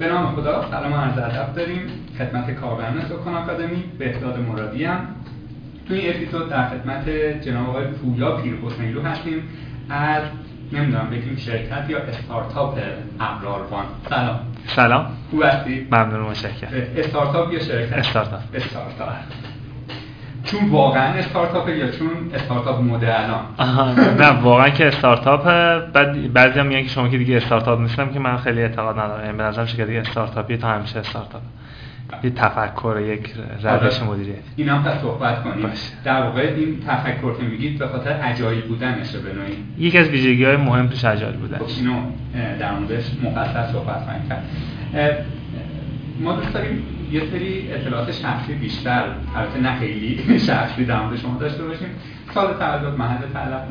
به نام خدا سلام عرض ادب داریم. خدمت کاربران سکان آکادمی بهداد مرادی هم. تو این اپیزود در خدمت جناب آقای پویا پیر حسینلو هستیم. از نمی‌دونم بگیم شرکت یا استارتاپ ابراروان سلام. سلام. خوب هستی؟ ممنون متشکرم. استارتاپ یا شرکت؟ استارتاپ. استارتاپ. چون واقعا استارتاپ یا چون استارتاپ مده الان نه واقعا که استارتاپ بعد بعضی هم میگن که شما که دیگه استارتاپ نیستم که من خیلی اعتقاد ندارم. یعنی به نظرم دیگه استارتاپی تا همیشه استارتاپ. یه تفکر یک روش آره. مدیریتی اینا هم پس صحبت کنیم. باشه. در واقع این تفکر که میگید به خاطر عجایب بودنشه به نوعی. یکی از ویژگی های مهم توش اجایل بوده. خب اینو در موردش مفصل صحبت خواهیم کرد. اه، ما دوست داریم یه سری اطلاعات شخصی بیشتر البته نه خیلی شخصی در مورد شما داشته باشیم. سال تولد محل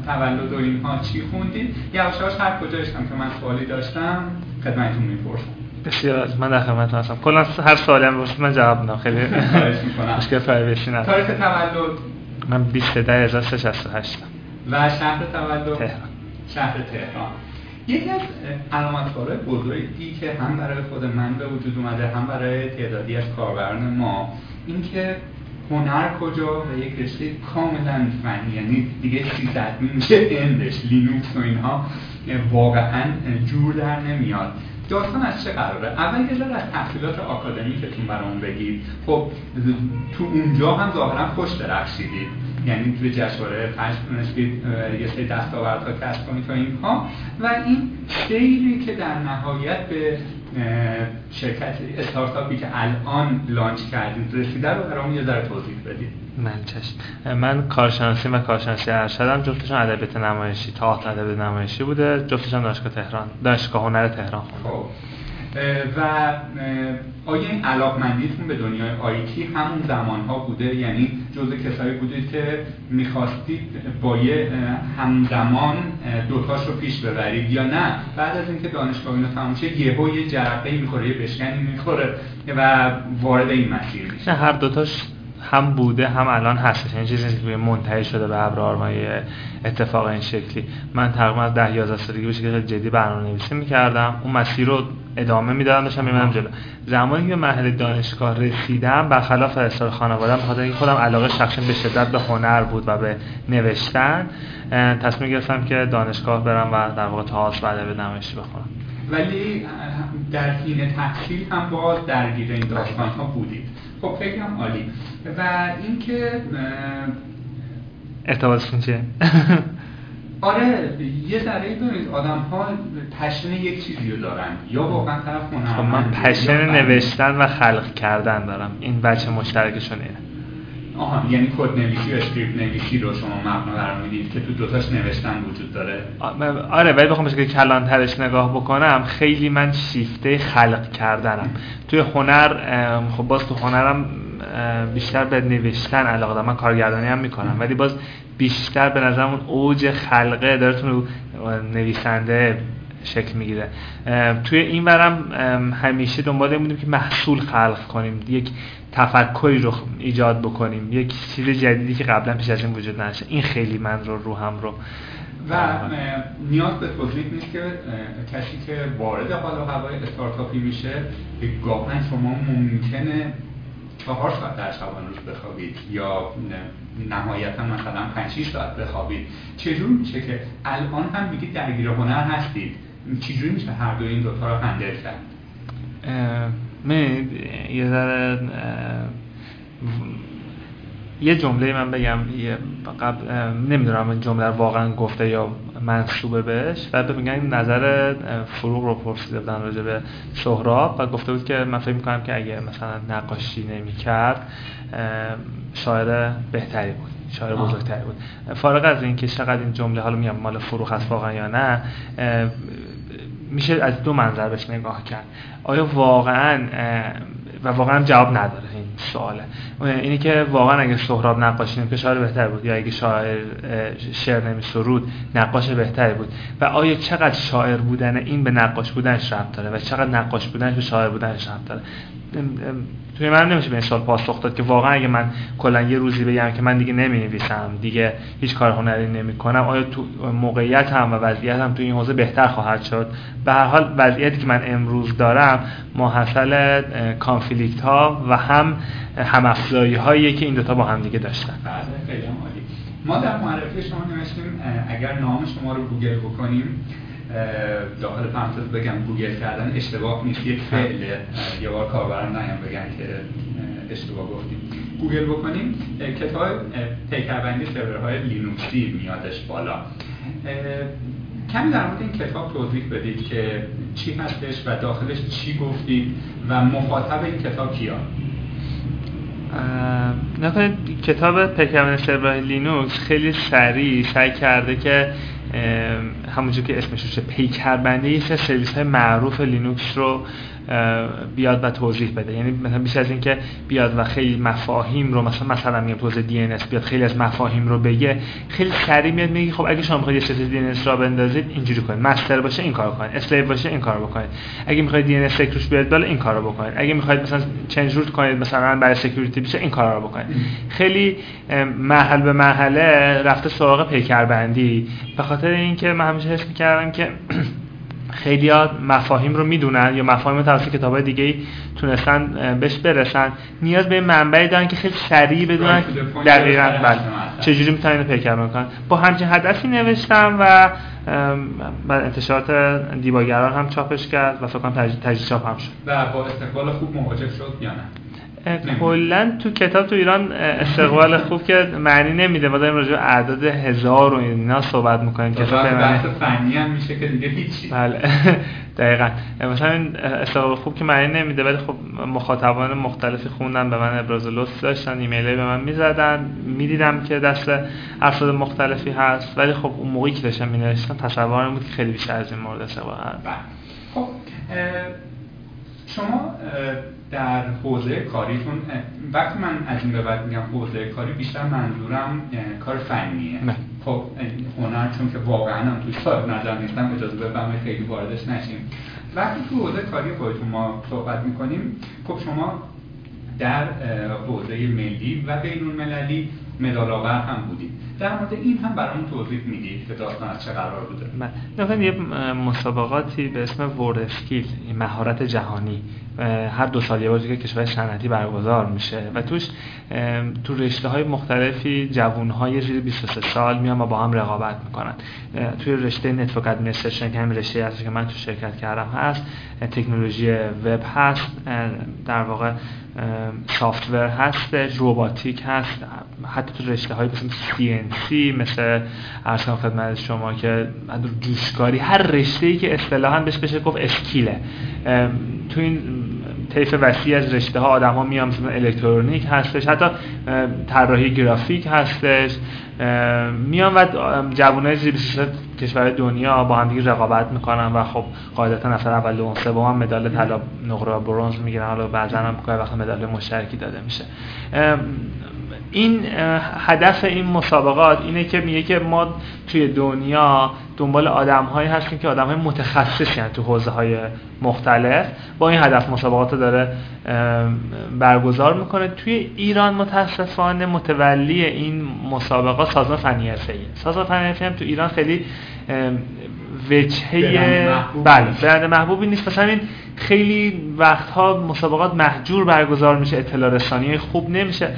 تولد و اینها چی خوندید یواش یواش هر کجایش هم که من سوالی داشتم خدمتتون می‌پرسم. بسیار از من در خدمت هستم. کلا هر سوالی هم بپرسید من جواب میدم. خیلی. مشکل پرایوسی نداره تاریخ تولد؟ من 20368 و شهر تولد؟ تهران. شهر تهران. یکی از علامت‌های بزرگی که هم برای خود من به وجود اومده هم برای تعدادی از کاربران ما اینکه هنر کجا و یک رشته کاملا فنی یعنی دیگه 300 میشه اندش لینوکس و اینها واقعا جور در نمیاد. داستان از چه قراره؟ اول یه از تحصیلات آکادمیکتون برامون بگید. خب تو اونجا هم ظاهرا خوش درخشیدید. یعنی توی جشنواره پنج یه سری دستاوردها کسب کنید تا اینها. و این سیری که در نهایت به شرکت استارتاپی که الان لانچ کردید رسیده رو برامون یه ذره توضیح بدید. من چشم. من کارشناسی و کارشناسی ارشدم. جفتشون ادبیات نمایشی تئاتر ادبیات نمایشی بوده. جفتشون دانشگاه تهران دانشگاه هنر تهران. خب. و آیا این علاقمندیتون به دنیای آیتی همون زمان ها بوده؟ یعنی جزء کسایی بودید که می‌خواستید با یه همزمان دوتاش رو پیش ببرید یا نه؟ بعد از اینکه دانشگاه اینو تموم شه یهو یه جرقه می‌خوره یه بشکنی می‌خوره و وارد این مسیر میشه هر دوتاش هم بوده هم الان هستش. این چیزی نیست که منتهی شده به ابرارمای اتفاق این شکلی. من تقریبا از 10 11 سالگی به شکل جدی برنامه نویسی می‌کردم. اون مسیر رو ادامه می‌دادم داشتم میمدم جلو. زمانی که به مرحله دانشگاه رسیدم برخلاف اصرار خانوادم بخاطر اینکه خودم علاقه شخصی به شدت به هنر بود و به نوشتن تصمیم گرفتم که دانشگاه برم و در واقع تئاتر و ادبیات نمایشی بخونم. ولی در حین تحصیل هم باز درگیر این داستان ها بودید. خب هم عالی. و اینکه ارتباطشون چیه؟ آره یه ذره ببینید آدم ها passion یک چیزی رو دارن. یا واقعا طرف خب من passion. نوشتن و خلق کردن دارم. این وجه مشترکشون اینه. آها یعنی کد نویسی و اسکریپت نویسی رو شما مبنا قرار می‌دید که تو دوتاش نوشتن وجود داره؟ آره ولی بخوام بشه کلانترش نگاه بکنم. خیلی من شیفته خلق کردنم. توی هنر خب باز تو هنرم بیشتر به نوشتن علاقه دارم. من کارگردانی هم می‌کنم ولی باز بیشتر به نظرم اون اوج خلقه داره تو نویسنده شکل می‌گیره. توی این ورم همیشه دنبال این بودیم که محصول خلق کنیم یک تفکری رو ایجاد بکنیم یک چیز جدیدی که قبلا پیش از این وجود نداشته این خیلی من رو روحم رو. و نیاز به توضیح نیست که کسی که وارد حال و هوای استارتاپی میشه گاهن شما ممکنه چهار ساعت در شبان روز بخوابید یا نه- نهایتا مثلا 5 6 ساعت بخوابید. چجور میشه که الان هم میگید درگیر هنر هستید؟ چجوری میشه هر دو این دوتا رو هندل کرد یه ذره یه جمله من بگم یه قبل نمی‌دونم این جمله واقعا گفته یا منصوبه بهش و این نظر فروغ رو پرسیده بودن راجع به سهراب و گفته بود که من فکر می‌کنم که اگه مثلا نقاشی نمی‌کرد شاعر بهتری بود شاعر. بزرگتری بود فارغ از اینکه چقدر این جمله حالا میگم مال فروغ هست واقعا یا نه میشه از دو منظر بهش نگاه کرد. آیا واقعا و واقعا جواب نداره این سواله اینی که واقعا اگه سهراب نقاشی که شاعر بهتر بود. یا اگه شاعر شعر نمی سرود نقاش بهتری بود. و آیا چقدر شاعر بودن این به نقاش بودنش ربط داره؟ و چقدر نقاش بودنش به شاعر بودنش ربط داره؟ توی من نمیشه به این سوال پاسخ داد که واقعا اگه من کلا یه روزی بگم که من دیگه نمی نویسم دیگه هیچ کار هنری نمی کنم آیا تو موقعیت هم و وضعیت هم تو این حوزه بهتر خواهد شد؟ به هر حال وضعیتی که من امروز دارم ماحصل conflict ها و هم هم هایی که این دوتا با هم دیگه داشتن. بله ما در معرفی شما نوشتیم اگر نام شما رو گوگل بکنیم داخل پرانتز بگم گوگل کردن اشتباه نیست. یک فعله یه بار کاربران نهیم بگن که اشتباه گفتیم. گوگل بکنیم کتاب پیکربندی سرورهای لینوکسی میادش بالا. کمی در مورد این کتاب توضیح بدید که چی هستش و داخلش چی گفتید و مخاطب این کتاب کیا؟ ببینید کتاب پیکربندی سرورهای لینوکس خیلی سریع سعی کرده که همونجور که اسمش روشه پیکربندی یه سرویس های معروف لینوکس رو بیاد و توضیح بده. یعنی مثلا بیش از اینکه بیاد و خیلی مفاهیم رو مثلا مثلا میگم توضیح DNS بیاد خیلی از مفاهیم رو بگه خیلی سریع میاد میگه خب اگه شما می‌خواید یه سری DNS راه بندازید اینجوری کنید. master باشه این کارو کنید. slave باشه این کارو بکنید. اگه می‌خواید DNS روش بیاد بالا این کارو بکنید. اگه می‌خواید مثلا change root کنید مثلا برای security بشه این کارا رو بکنید. خیلی مرحله به مرحله رفته سراغ پیکربندی. به خاطر اینکه من همیشه حس می‌کردم که خیلی مفاهیم رو می‌دونن یا مفاهیم توسط کتاب های دیگه تونستن بهش برسن. نیاز به منبعی دارن که خیلی سریع بدونن دقیقا بله. چجوری می‌تونن اینو پیکر کنن با همچین هدفی نوشتم و بعد انتشارات دیباگران هم چاپش کرد و فکر کنم تجدید چاپ هم شد. و با استقبال خوب مواجه شد یا نه؟ کلا تو کتاب تو ایران استقبال خوب که معنی نمیده. ما داریم راجع به اعداد هزار و اینا صحبت می‌کنیم که بحث فنی هم میشه که دیگه هیچی. بله. دقیقا. مثلا استقبال خوب که معنی نمیده ولی خب مخاطبان مختلفی خوندن به من ابراز لطف داشتن ایمیل به من می‌زدن. می‌دیدم که دست افراد مختلفی هست ولی خب اون موقعی که داشتم مینوشتم تصورم بود که خیلی بیشتر از این مورد استقبال بله. خب شما در حوزه کاریتون وقتی من از این به بعد میگم حوزه کاری بیشتر منظورم کار فنیه نه. خب هنر چون که واقعا هم توی صاحب نظر نیستم اجازه بفرمایید خیلی واردش نشیم وقتی تو حوزه کاری خودتون ما صحبت می‌کنیم خب شما در حوزه ملی و بین المللی مدال آور هم بودید در مورد این هم برامون توضیح می‌دید که داستان از چه قرار بوده. من یه مسابقاتی به اسم ورد اسکیل مهارت جهانی. هر دو سال یه بار که کشور صنعتی برگزار میشه. و توش تو رشته های مختلفی جوون های زیر 23 سال میان و با هم رقابت می‌کنن. توی رشته network administration که همین رشته هست که من تو شرکت کردم هست تکنولوژی وب هست. در واقع software هست روباتیک هست حتی تو رشته های مثل CNC مثل عرضم خدمت شما که جوشکاری هر رشته ای که اصطلاحا بهش بشه گفت skill ه. تو این طیف وسیع از رشته ها آدم ها میان مثلا الکترونیک هستش حتی طراحی گرافیک هستش. میان و جوانای زیر کشور دنیا با هم دیگه رقابت می‌کنن و خب قاعدتا نفر اول دوم سوم هم مدال طلا نقره و برنز می‌گیرن. حالا بعضا هم وقت مدال مشترکی داده میشه. این هدف این مسابقات اینه که میگه که ما توی دنیا دنبال آدم هایی هستیم که آدم های متخصصی تو حوزه های مختلف. با این هدف مسابقات رو داره برگزار می‌کنه. توی ایران متاسفانه متولی این مسابقات سازمان فنی حرفه‌ای سازمان فنی هم تو ایران خیلی وجهه بله برند محبوبی نیست. مثلا این خیلی وقتها مسابقات محجور برگزار میشه اطلاع رسانی خوب نمیشه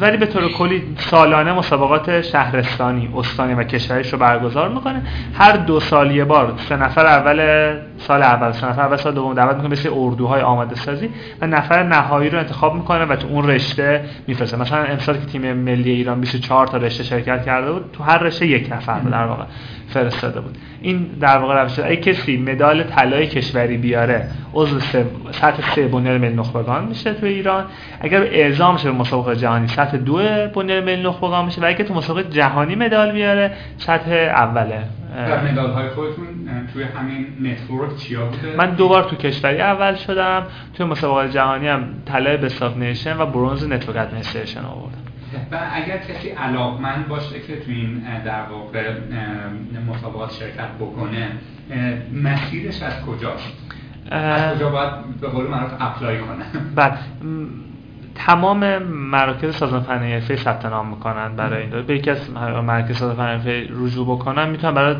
ولی به طور کلی سالانه مسابقات شهرستانی استانی و کشوریش رو برگزار می‌کنه. هر دو سال یه بار سه نفر اول سال اول سه نفر اول سال دوم دعوت می‌کنه مثل اردوهای آماده سازی و نفر نهایی رو انتخاب می‌کنه و تو اون رشته میفرسته. مثلا امسال که تیم ملی ایران 24 تا رشته شرکت کرده بود تو هر رشته یک نفر در واقع فرستاده بود. این در واقع روش اگه کسی مدال طلای کشوری بیاره عضو سطح سه بنیاد ملی نخبگان میشه تو ایران اگر اعزام شه به مسابقه جهانی سطح دو بنیاد ملی نخبگان میشه و اگه تو مسابقه جهانی مدال بیاره سطح اوله و مدال های خودتون توی همین نتورک چیا بوده؟ من دوبار تو کشوری اول شدم توی مسابقات جهانی هم طلای best nation و برونز network administration آوردم و اگر کسی علاقمند باشه که تو این در واقع مسابقات شرکت بکنه مسیرش از کجاست؟ از کجا باید به قول معروف apply کنه؟ بله. تمام مراکز سازمان فنی حرفه ثبت نام می‌کنن برای این. به یکی از مراکز سازمان فنی حرفه رجوع بکنن می‌تونن برای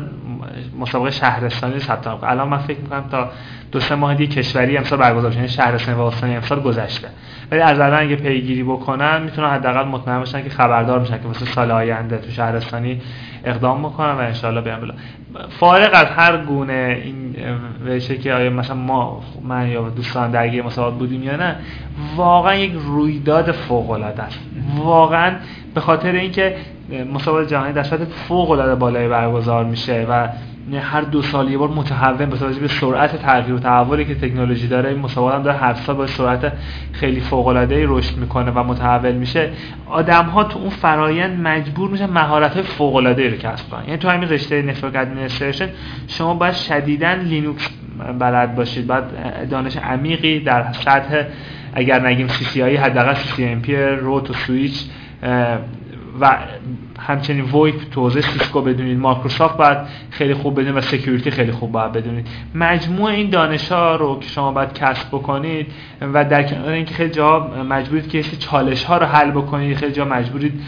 مسابقه شهرستانی ثبت نام کنن. الان من فکر می‌کنم تا دو سه ماه دیگه کشوری امسال برگزار شده یعنی شهرستانی و استانی امسال گذشته. ولی از الان اگه پیگیری بکنن می‌تونن حداقل مطمئن باشن که خبردار میشن که مثل سال آینده تو شهرستانی اقدام بکنن و انشالله بیان بلا فارغ از هر گونه این وشه که آیا مثلا ما من یا دوستان درگیر مسابقات بودیم یا نه واقعا یک رویداد فوق العاده است. واقعا به خاطر اینکه مسابقات جهانی در فوق العاده بالای برگزار میشه و هر دو سال یه بار متحول به به سرعت تغییر و تحولی که تکنولوژی داره این مسابقات هم داره هر سال با سرعت خیلی فوق العاده رشد می‌کنه و متحول میشه. آدم ها تو اون فرایند مجبور میشن مهارت های فوق العاده رو کسب کنن. یعنی تو همین رشته network administration شما باید شدیدا لینوکس بلد باشید. باید دانش عمیقی در سطح اگر نگیم CCIE حداقل CCNP route و سویچ و همچنین VoIP تو سیسکو بدونید مایکروسافت باید خیلی خوب بدونید و security خیلی خوب باید بدونید. مجموع این دانش ها رو که شما باید کسب بکنید و در کنار اینکه خیلی جا مجبورید که سری چالش ها رو حل بکنید خیلی جا مجبورید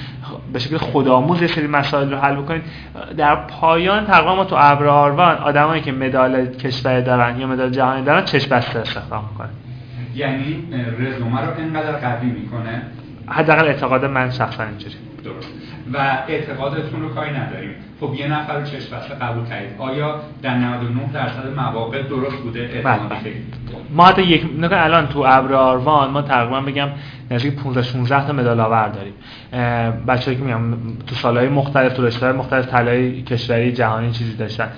به شکل خودآموز یه سری مسائل رو حل بکنید در پایان تقریبا ما تو ابر آروان آدمایی که مدال کشور دارن یا مدال جهانی دارن چشم بسته استخدام می‌کنن؟ یعنی رزومه رو اینقدر قوی می‌کنه؟ حداقل اعتقاد من شخصا اینجوری درست و اعتقادتون رو کاری نداریم. خب یه نفر رو چشم بسته قبول کردید آیا در 99 درصد مواقع درست بوده؟ بله. ما حتی یک نگاه الان تو ابر آروان ما تقریبا بگم نزدیک 15 16 تا مدال آور داریم. بچه‌ای که میگم تو سالهای مختلف تو رشته‌های مختلف طلای کشوری جهانی چیزی داشتن.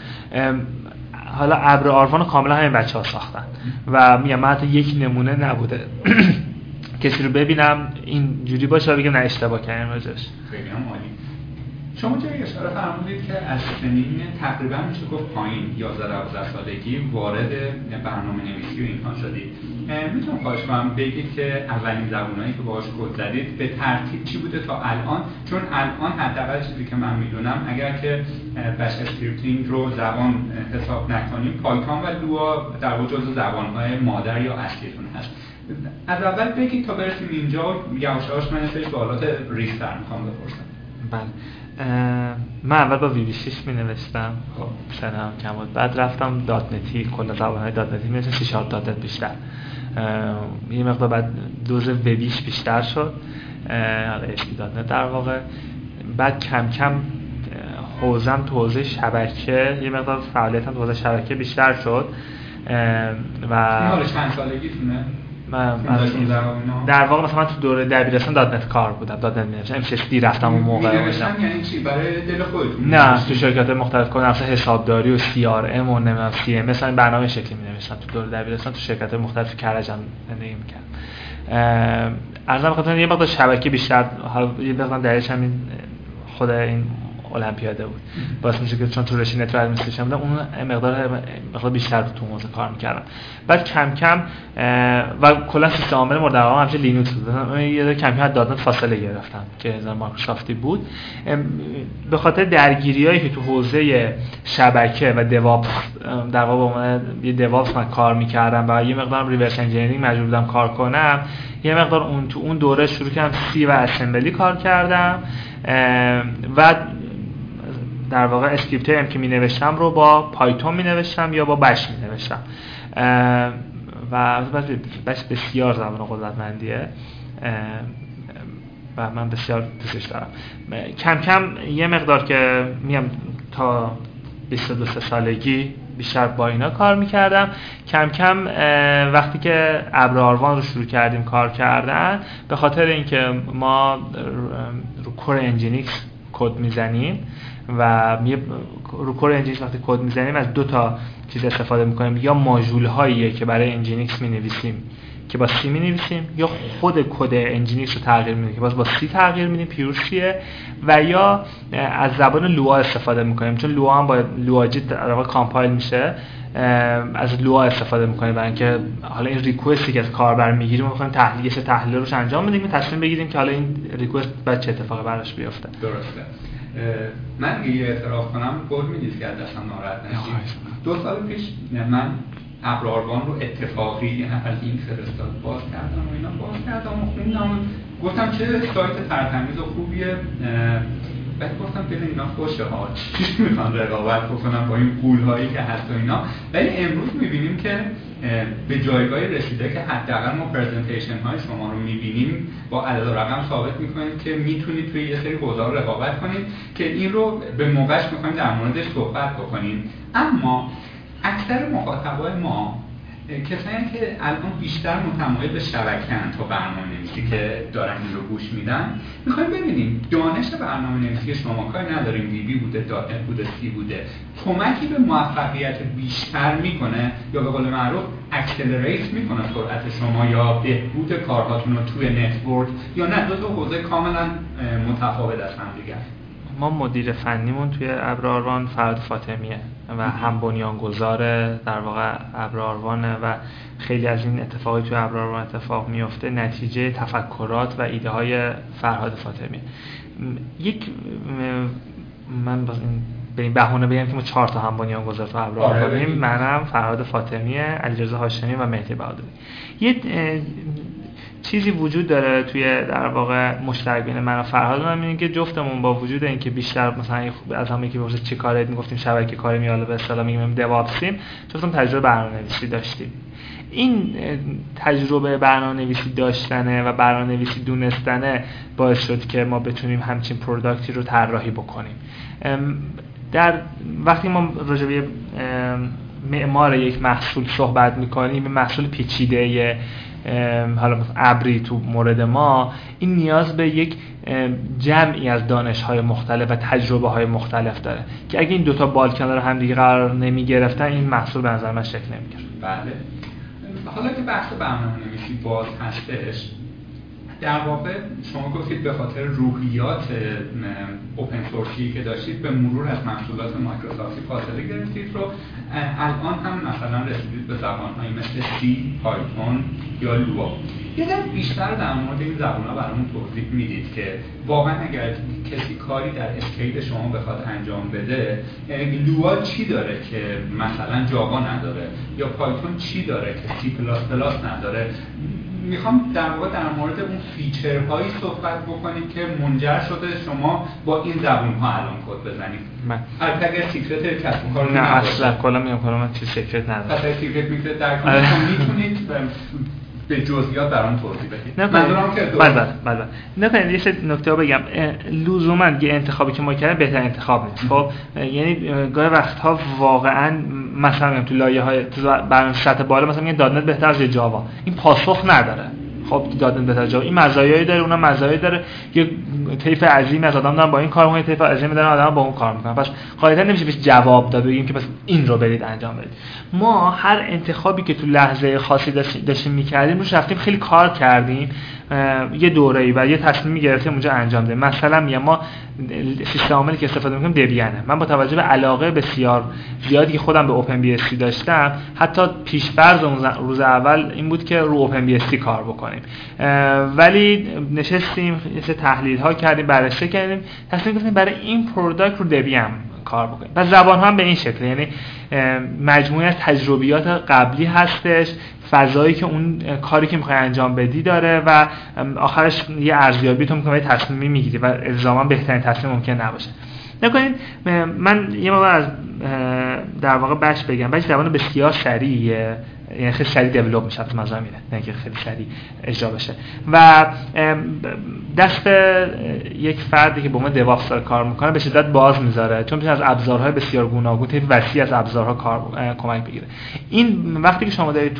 حالا ابر آروان کاملا همین بچه‌ها ساختن. و میگم حتی یک نمونه نبوده. کسی رو ببینم این جوری باشه بگم نه اشتباه کردم راجعش خیلی هم عالی. شما جایی اشاره فرمودید که از سنین تقریبا میشه گفت پایین 11 12 سالگی وارد برنامه نویسی و اینها شدید. می‌تونم خواهش کنم بگید که اولین زبونایی که باهاش کد زدید به ترتیب چی بوده تا الان؟ چون الان حداقل چیزی که من می‌دونم اگر که bash scripting رو زبان حساب نکنیم پایتون و لوا در واقع جزو زبانهای مادر یا اصلیتون هست. از اول بگید تا برسیم اینجا یواش یواش من سری سوالات ریزتر می‌خوام بپرسم. بله. من اول با VB 6 می نوشتم خب سنم کم بود بعد رفتم dot net ی کل زبان های dot net ی می سی شارپ دات بیشتر. یه مقدار بعد دوز وبیش بیشتر شد. حالا اسکی دات نت در واقع. بعد کم کم حوزم تو حوزه شبکه یه مقدار فعالیتم تو حوزه شبکه بیشتر شد. و چند سالگیتونه؟ من, در واقع مثلا من تو دوره دبیرستان داد نت کار بودم داد نت می‌نوشتم ام دی رفتم اون موقع یعنی چی؟ برای دل خودتون؟ نه تو شرکت مختلف کنم مثلا حسابداری و سی آر ام و نمی‌دونم سی ام مثلا برنامه شکلی می‌نوشتم تو دوره دبیرستان تو شرکت مختلف کرجم زندگی می‌کردم. ارزم خاطر یه مقدار شبکه بیشتر یه مقدار درش همین خود این المپیاده بود. باعث میشه که چون تو رشته network administration بودم اون مقدار مقدار بیشتر تو حوزه کار می‌کردم. بعد کم کم و کلا سیستم عامل مورد علاقه همیشه لینوکس بود. یه کم کم dot فاصله گرفتم که از مایکروسافتی بود. به خاطر درگیریایی که تو حوزه شبکه و DevOps در واقع یه DevOps من کار می‌کردم و یه مقدار reverse engineering مجبور بودم کار کنم یه مقدار اون تو اون دوره شروع کردم C و Assembly کار کردم. و در واقع script هم که می نوشتم رو با Python می نوشتم یا با Bash می نوشتم و Bash بسیار زبان قدرتمندیه. و من بسیار دوستش دارم. کم کم یه مقدار که میم تا 22 سالگی بیشتر با اینا کار می‌کردم. کم کم وقتی که ابراروان رو شروع کردیم کار کردن به خاطر اینکه ما رو core Nginx کد می‌زنیم و رو core Nginx وقتی کد می‌زنیم از دو تا چیز استفاده می‌کنیم. یا ماژول هاییه که برای Nginx می نویسیم که با C می نویسیم یا خود کد Nginx رو تغییر میدیم که باز با C تغییر میدیم pure و یا از زبان Lua استفاده می‌کنیم. چون Lua هم با LuaJIT در واقع compile میشه از Lua استفاده می‌کنیم برای اینکه حالا این request ی که از کاربر می‌گیریم می‌خوایم تحلیلش تحلیل روش انجام بدیم و تصمیم بگیریم که حالا این request بعد چه اتفاقی براش بیفته. درسته. من یه اعتراف کنم قول می‌دید که از دستم ناراحت نشید. دو سال پیش من ابراروان رو اتفاقی از این فرستاد باز کردم و اینا باز کردم و خوندم گفتم چه سایت ترتمیز و خوبیه بعد گفتم دل اینا خوشه ها چی می‌خوان رقابت بکنم با این قول هایی که هست و اینا. ولی امروز می‌بینیم که به جایگاه رسیده که حداقل ما پرزنتیشن های شما رو می‌بینیم. با عدد رقم ثابت می‌کنیم که می‌تونید توی یه سری حوزه رقابت کنید که این رو به موقعش می‌خوایم در موردش صحبت بکنیم. اما اکثر مخاطبای ما کسایی که الان بیشتر متمایل به شبکه تا برنامه نویسی که دارن این رو گوش میدن می‌خوایم ببینیم دانش برنامه نویسی شما کاری نداریم VB بوده dot بوده C بوده کمکی به موفقیت بیشتر می‌کنه یا به قول معروف accelerate می‌کنه سرعت شما یا بهبود کارهاتون رو توی network یا نه دو تا حوزه کاملا متفاوت از هم دیگه ما مدیر فنیمون توی ابراروان فرد فاطمیه. و هم بنیانگذار در واقع ابراروانه و خیلی از این اتفاقی توی ابراروان اتفاق میفته نتیجه تفکرات و ایده های فرهاد فاطمیه. یک من باز این به این بهونه بگم که ما چهار تا هم بنیانگذار تو ابراروان آره، منم فرهاد فاطمیه علیرضا هاشمی و مهدی بهادری. یه چیزی وجود داره توی در واقع مشترک بین من و فرهاد. من اینه که جفتمون با وجود اینکه بیشتر مثلا از همه که چه کاره می‌گفتیم شبکه کاری میاله به اصطلاح میگیم دوابسیم جفتمون تجربه برنامه‌نویسی داشتیم. این تجربه برنامه نویسی داشتنه و برنامه نویسی دونستنه باعث شد که ما بتونیم همچین پروداکتی رو طراحی بکنیم. در وقتی ما راجع معمار یک محصول صحبت می‌کنیم محصول پیچیده حالا ابری تو مورد ما این نیاز به یک جمعی از دانش های مختلف و تجربه های مختلف داره که اگه این دوتا بال کنار هم دیگه قرار نمی گرفتن این محصول به نظر من شکل نمی بله. حالا که بحث برنامه نویسی باز هستش در واقع شما گفتید به خاطر روحیات اوپن سورسی که داشتید به مرور از محصولات مایکروسافتی فاصله گرفتید رو. الان هم مثلا رسیدید به زبانهایی مثل سی، پایتون یا لوا یه بیشتر در مورد این زبان ها برامون توضیح می‌دید که واقعا اگر کسی کاری در اسکیل شما بخواد انجام بده Lua چی داره که مثلا Java نداره یا Python چی داره که سی پلاس پلاس نداره؟ می‌خوام در واقع در مورد اون feature هایی صحبت بکنیم که منجر شده شما با این زبون ها الان کد بزنید. من البته اگر secret کسب کار نه اصلا کلا میگم کلا من چیز secret ندارم. اصلا secret میکرت نداره. می‌تونید. به جزئیات برام توضیح بدید منظورم که بله بله بله. نه یه نکته بگم. لزوما یه انتخابی که ما کردیم بهتر انتخاب نیست. خب یعنی گاهی وقتها واقعا مثلا تو لایه های برنامه سطح بالا مثلا میگن دات بهتر از جاوا. این پاسخ نداره. خب دادن به تجاوز این مزایایی داره اونم مزایایی داره. یه طیف عظیمی از آدم دارن با این کار می‌کنن طیف عظیمی دارن آدم با اون کار می‌کنن. پس قاعدتا نمیشه بهش جواب داد بگیم که پس این رو برید انجام بدید. ما هر انتخابی که تو لحظه خاصی داشتیم می‌کردیم روش رفتیم خیلی کار کردیم. یه دوره‌ای و یه تصمیمی گرفتیم اونجا انجام دادیم مثلا میگم ما سیستم عاملی که استفاده می‌کنیم Debian ه من با توجه به علاقه بسیار زیادی که خودم به OpenBSD داشتم حتی پیشفرض اون روز اول این بود که رو OpenBSD کار بکنیم. ولی نشستیم یه تحلیل ها کردیم بررسی کردیم. تصمیم گرفتیم برای این product رو Debian کار بکنیم. و زبان هم به این شکل یعنی مجموعه از تجربیات قبلی هستش فضایی که اون کاری که می‌خوای انجام بدی داره و آخرش یه ارزیابی تو می‌کنه تصمیمی می‌گیری و الزاما بهترین تصمیم ممکن نباشه. نکنید من یه موقع از در واقع بچ بگم بچ زبان بسیار سریعیه. یعنی خیلی سریع دیولپ میشه از مزا میره نه که خیلی سریع اجرا بشه. و دست یک فردی که به عنوان دیواپس کار می‌کنه به شدت باز می‌ذاره. چون میشه از ابزارهای بسیار گوناگون وسیع از ابزارها کار کمک بگیره. این وقتی که شما دارید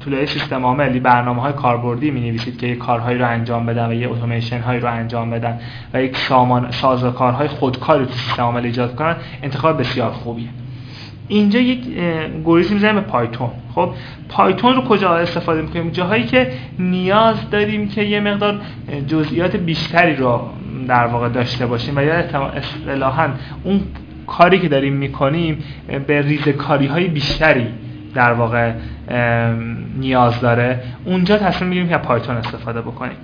طول سیستم عاملی برنامه های کاربردی می نویسید که یک کارهایی رو انجام بدن و یه اتوماسیون هایی رو انجام بدن و یک سامان سازوکارهای خودکاری تو سیستم عامل ایجاد کنن انتخاب بسیار خوبیه. اینجا یک گوریزی می‌زنیم به پایتون. خب پایتون رو کجا استفاده می‌کنیم؟ جاهایی که نیاز داریم که یه مقدار جزئیات بیشتری رو در واقع داشته باشیم و یا اصطلاحا اون کاری که داریم می‌کنیم به ریزکاری های بیشتری در واقع نیاز داره. اونجا تصمیم می‌گیریم که پایتون استفاده بکنیم.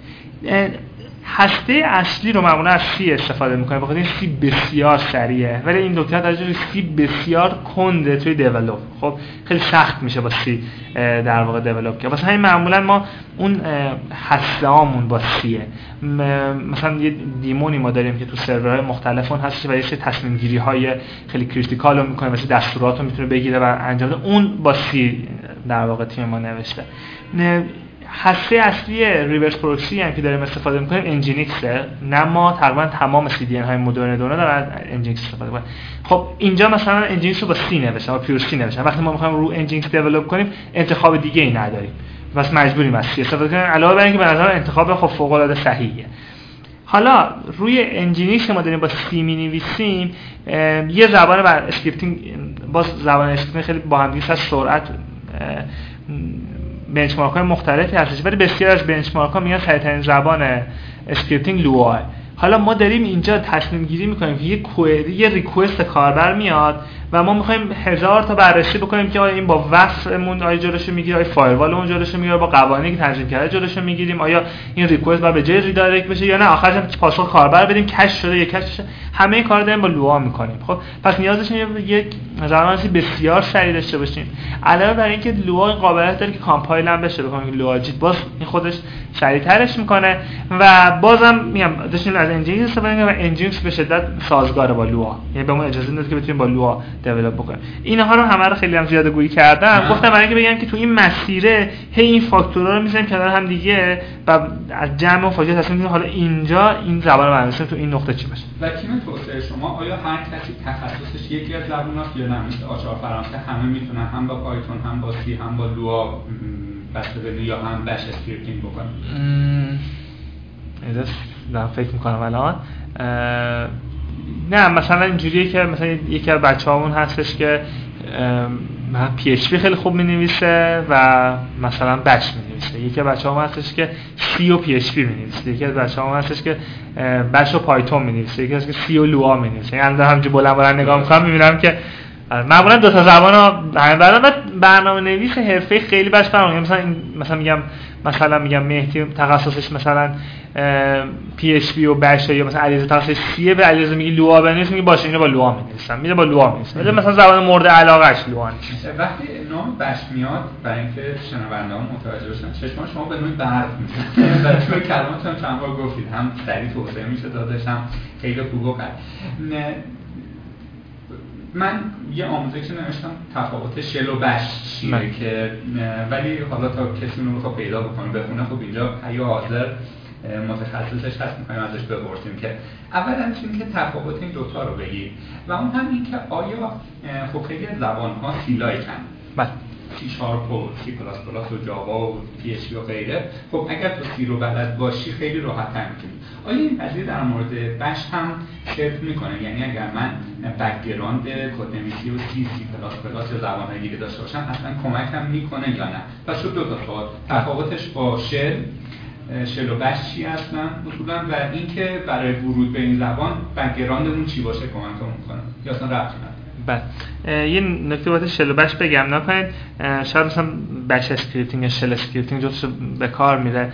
هسته اصلی رو معمولا از سی استفاده می‌کنه بخاطر سی بسیار سریعه. ولی این دکتر توجه سی بسیار کنده توی دیولپ خب خیلی سخت میشه با سی در واقع دیولپ کرد. واسه همین معمولا ما اون هسته هامون با سیه. مثلا یه daemon ی ما داریم که تو سرورهای مختلف اون هستش و یه تصمیم گیری های خیلی critical رو می‌کنه مثل دستورات رو می‌تونه بگیره و انجام ده اون با C در واقع تیم ما نوشته. هسته اصلی reverse proxy هم که داریم استفاده می‌کنیم Nginx ه نه ما تقریبا تمام CDN های مدرن دنیا دارن Nginx استفاده می‌کنن. خب اینجا مثلا Nginx رو با C نوشتن با pure C نوشتن. وقتی ما می‌خوایم رو Nginx develop کنیم انتخاب دیگه ای نداریم. پس مجبوریم از C استفاده کنیم. علاوه بر اینکه به نظر انتخاب خب فوق العاده صحیحه. حالا روی Nginx ما داریم با C می نویسیم یه زبان بر scripting باز زبان scripting خیلی با هم سرعت benchmark های مختلفی هستش ولی بسیار از benchmark ها میان سریعترین زبان scripting Lua ه حالا ما داریم اینجا تصمیم گیری می‌کنیم که یه query یه request کاربر میاد و ما می‌خوایم هزار تا بررسی بکنیم که آیا این با WAF مون آیا جلوشو می‌گیره آیا firewall اون جلوشو می‌گیره با قوانینی که تنظیم کرده جلوشو می‌گیریم آیا این request با به جای redirect بشه یا نه؟ آخرش هم پاسخ کاربر بدیم cache شده یا cache شده همه این کار داریم با Lua می‌کنیم. خب پس نیازش یک زبانی بسیار سریع داشته باشیم. علاوه بر اینکه Lua قابلیت داره که compile هم بشه بکنیم LuaJIT باز این خودش سریعترش می‌کنه و بازم میگم داشتیم از Nginx استفاده و Nginx به شدت سازگار با Lua. یعنی به ما اجازه میده که بتونیم با Lua develop بکنیم اینها رو همه رو خیلی هم زیاده گویی کردم. گفتم برای اینکه بگم که تو این مسیره هی این فاکتورها رو می‌ذاریم کنار هم دیگه و از جمع و فاکتور تصمیم حالا اینجا این زبان رو تو این نقطه چی باشه. و تیم توسعه شما؟ آیا هر کسی تخصصش یکی از زباناست یا نه؟ مثل آچار فرانسه همه می‌تونن هم با Python هم با C هم با Lua بسته یا هم Bash scripting بکنن دارم فکر می‌کنم الان. نه مثلا اینجوریه که مثلا یکی از بچه همون هستش که PHP خیلی خوب می نویسه و مثلا بچ می نویسه یکی بچه هم هستش که سی و پی اچ پی می نویسه یکی از بچه هم هستش که بچ و پایتون می نویسه یکی از که سی و لوا می نویسه یعنی همجور بلند بلند نگاه می‌کنم می‌بینم که معمولا دو تا زبان ها همین برنامه نویس حرفه خیلی بچ فرق مثلا مثلا میگم مثلا میگم مهدی تخصصش مثلا پی اچ پی و بش یا مثلا علیرضا تخصصش سی به علیرضا میگی لوا بنویس میگه باشه اینو با لوا می‌نویسم. میگه با لوا می‌نویسم مثلا زبان مورد علاقهش لوا نیست. وقتی نام بش میاد برای اینکه شنونده‌ها متوجه بشن چشمان شما به نوعی برق می‌زنه و توی کلماتتون چند بار گفتید. هم سریع توسعه میشه دادش هم خیلی خوب و من یه آموزش نوشتم تفاوت شل و بش چیه که ولی حالا تا کسی رو بخواه پیدا بکنه بخونه خب اینجا یا حاضر متخصصش هست می‌خوایم ازش بپرسیم که اولا چون که تفاوت این دوتا رو بگید و اون هم این که آیا خب خیلی زبان ها C like ان بله. C sharp و C plus plus و Java و PHP و غیره. خب اگر تو C رو بلد باشی خیلی راحت می‌تونی آیا این قضیه در مورد bash هم صرف می‌کنه؟ یعنی اگر من background کدنویسی و C، C plus plus یا زبانهای دیگه داشته باشم اصلا کمک هم می‌کنه یا نه؟ پس شد دو تا سوال. تفاوتش با shell. shell و bash چی هستن؟ اصولا و اینکه برای ورود به این زبان background مون چی باشه کمک می‌کنه یا اصلا ربطی بله یه نکته باید shell bash بگم. نکنید شاید مثلا bash scripting یا shell scripting جفتش به کار میره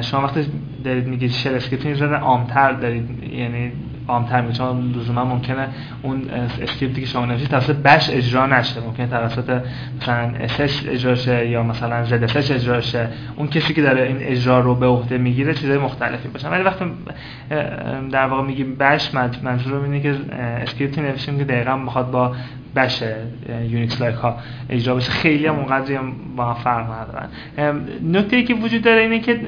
شما وقتی دارید میگید shell scripting زده عامتر دارید. یعنی عامتر میشه. چون لزوما ممکنه اون script ی که شما نوشتید توسط bash اجرا نشه. ممکنه توسط مثلا sh اجرا شه یا مثلا zsh اجرا شه. اون کسی که داره این اجرا رو به عهده می‌گیره چیزای مختلفی باشه. ولی وقتی در واقع میگیم bash منظور اینه که script ی نوشتیم که دقیقا می‌خواد با bash Unix like ها اجرا بشه. خیلی هم اونقدری هم با هم فرق ندارن. نکته ای که وجود داره اینه که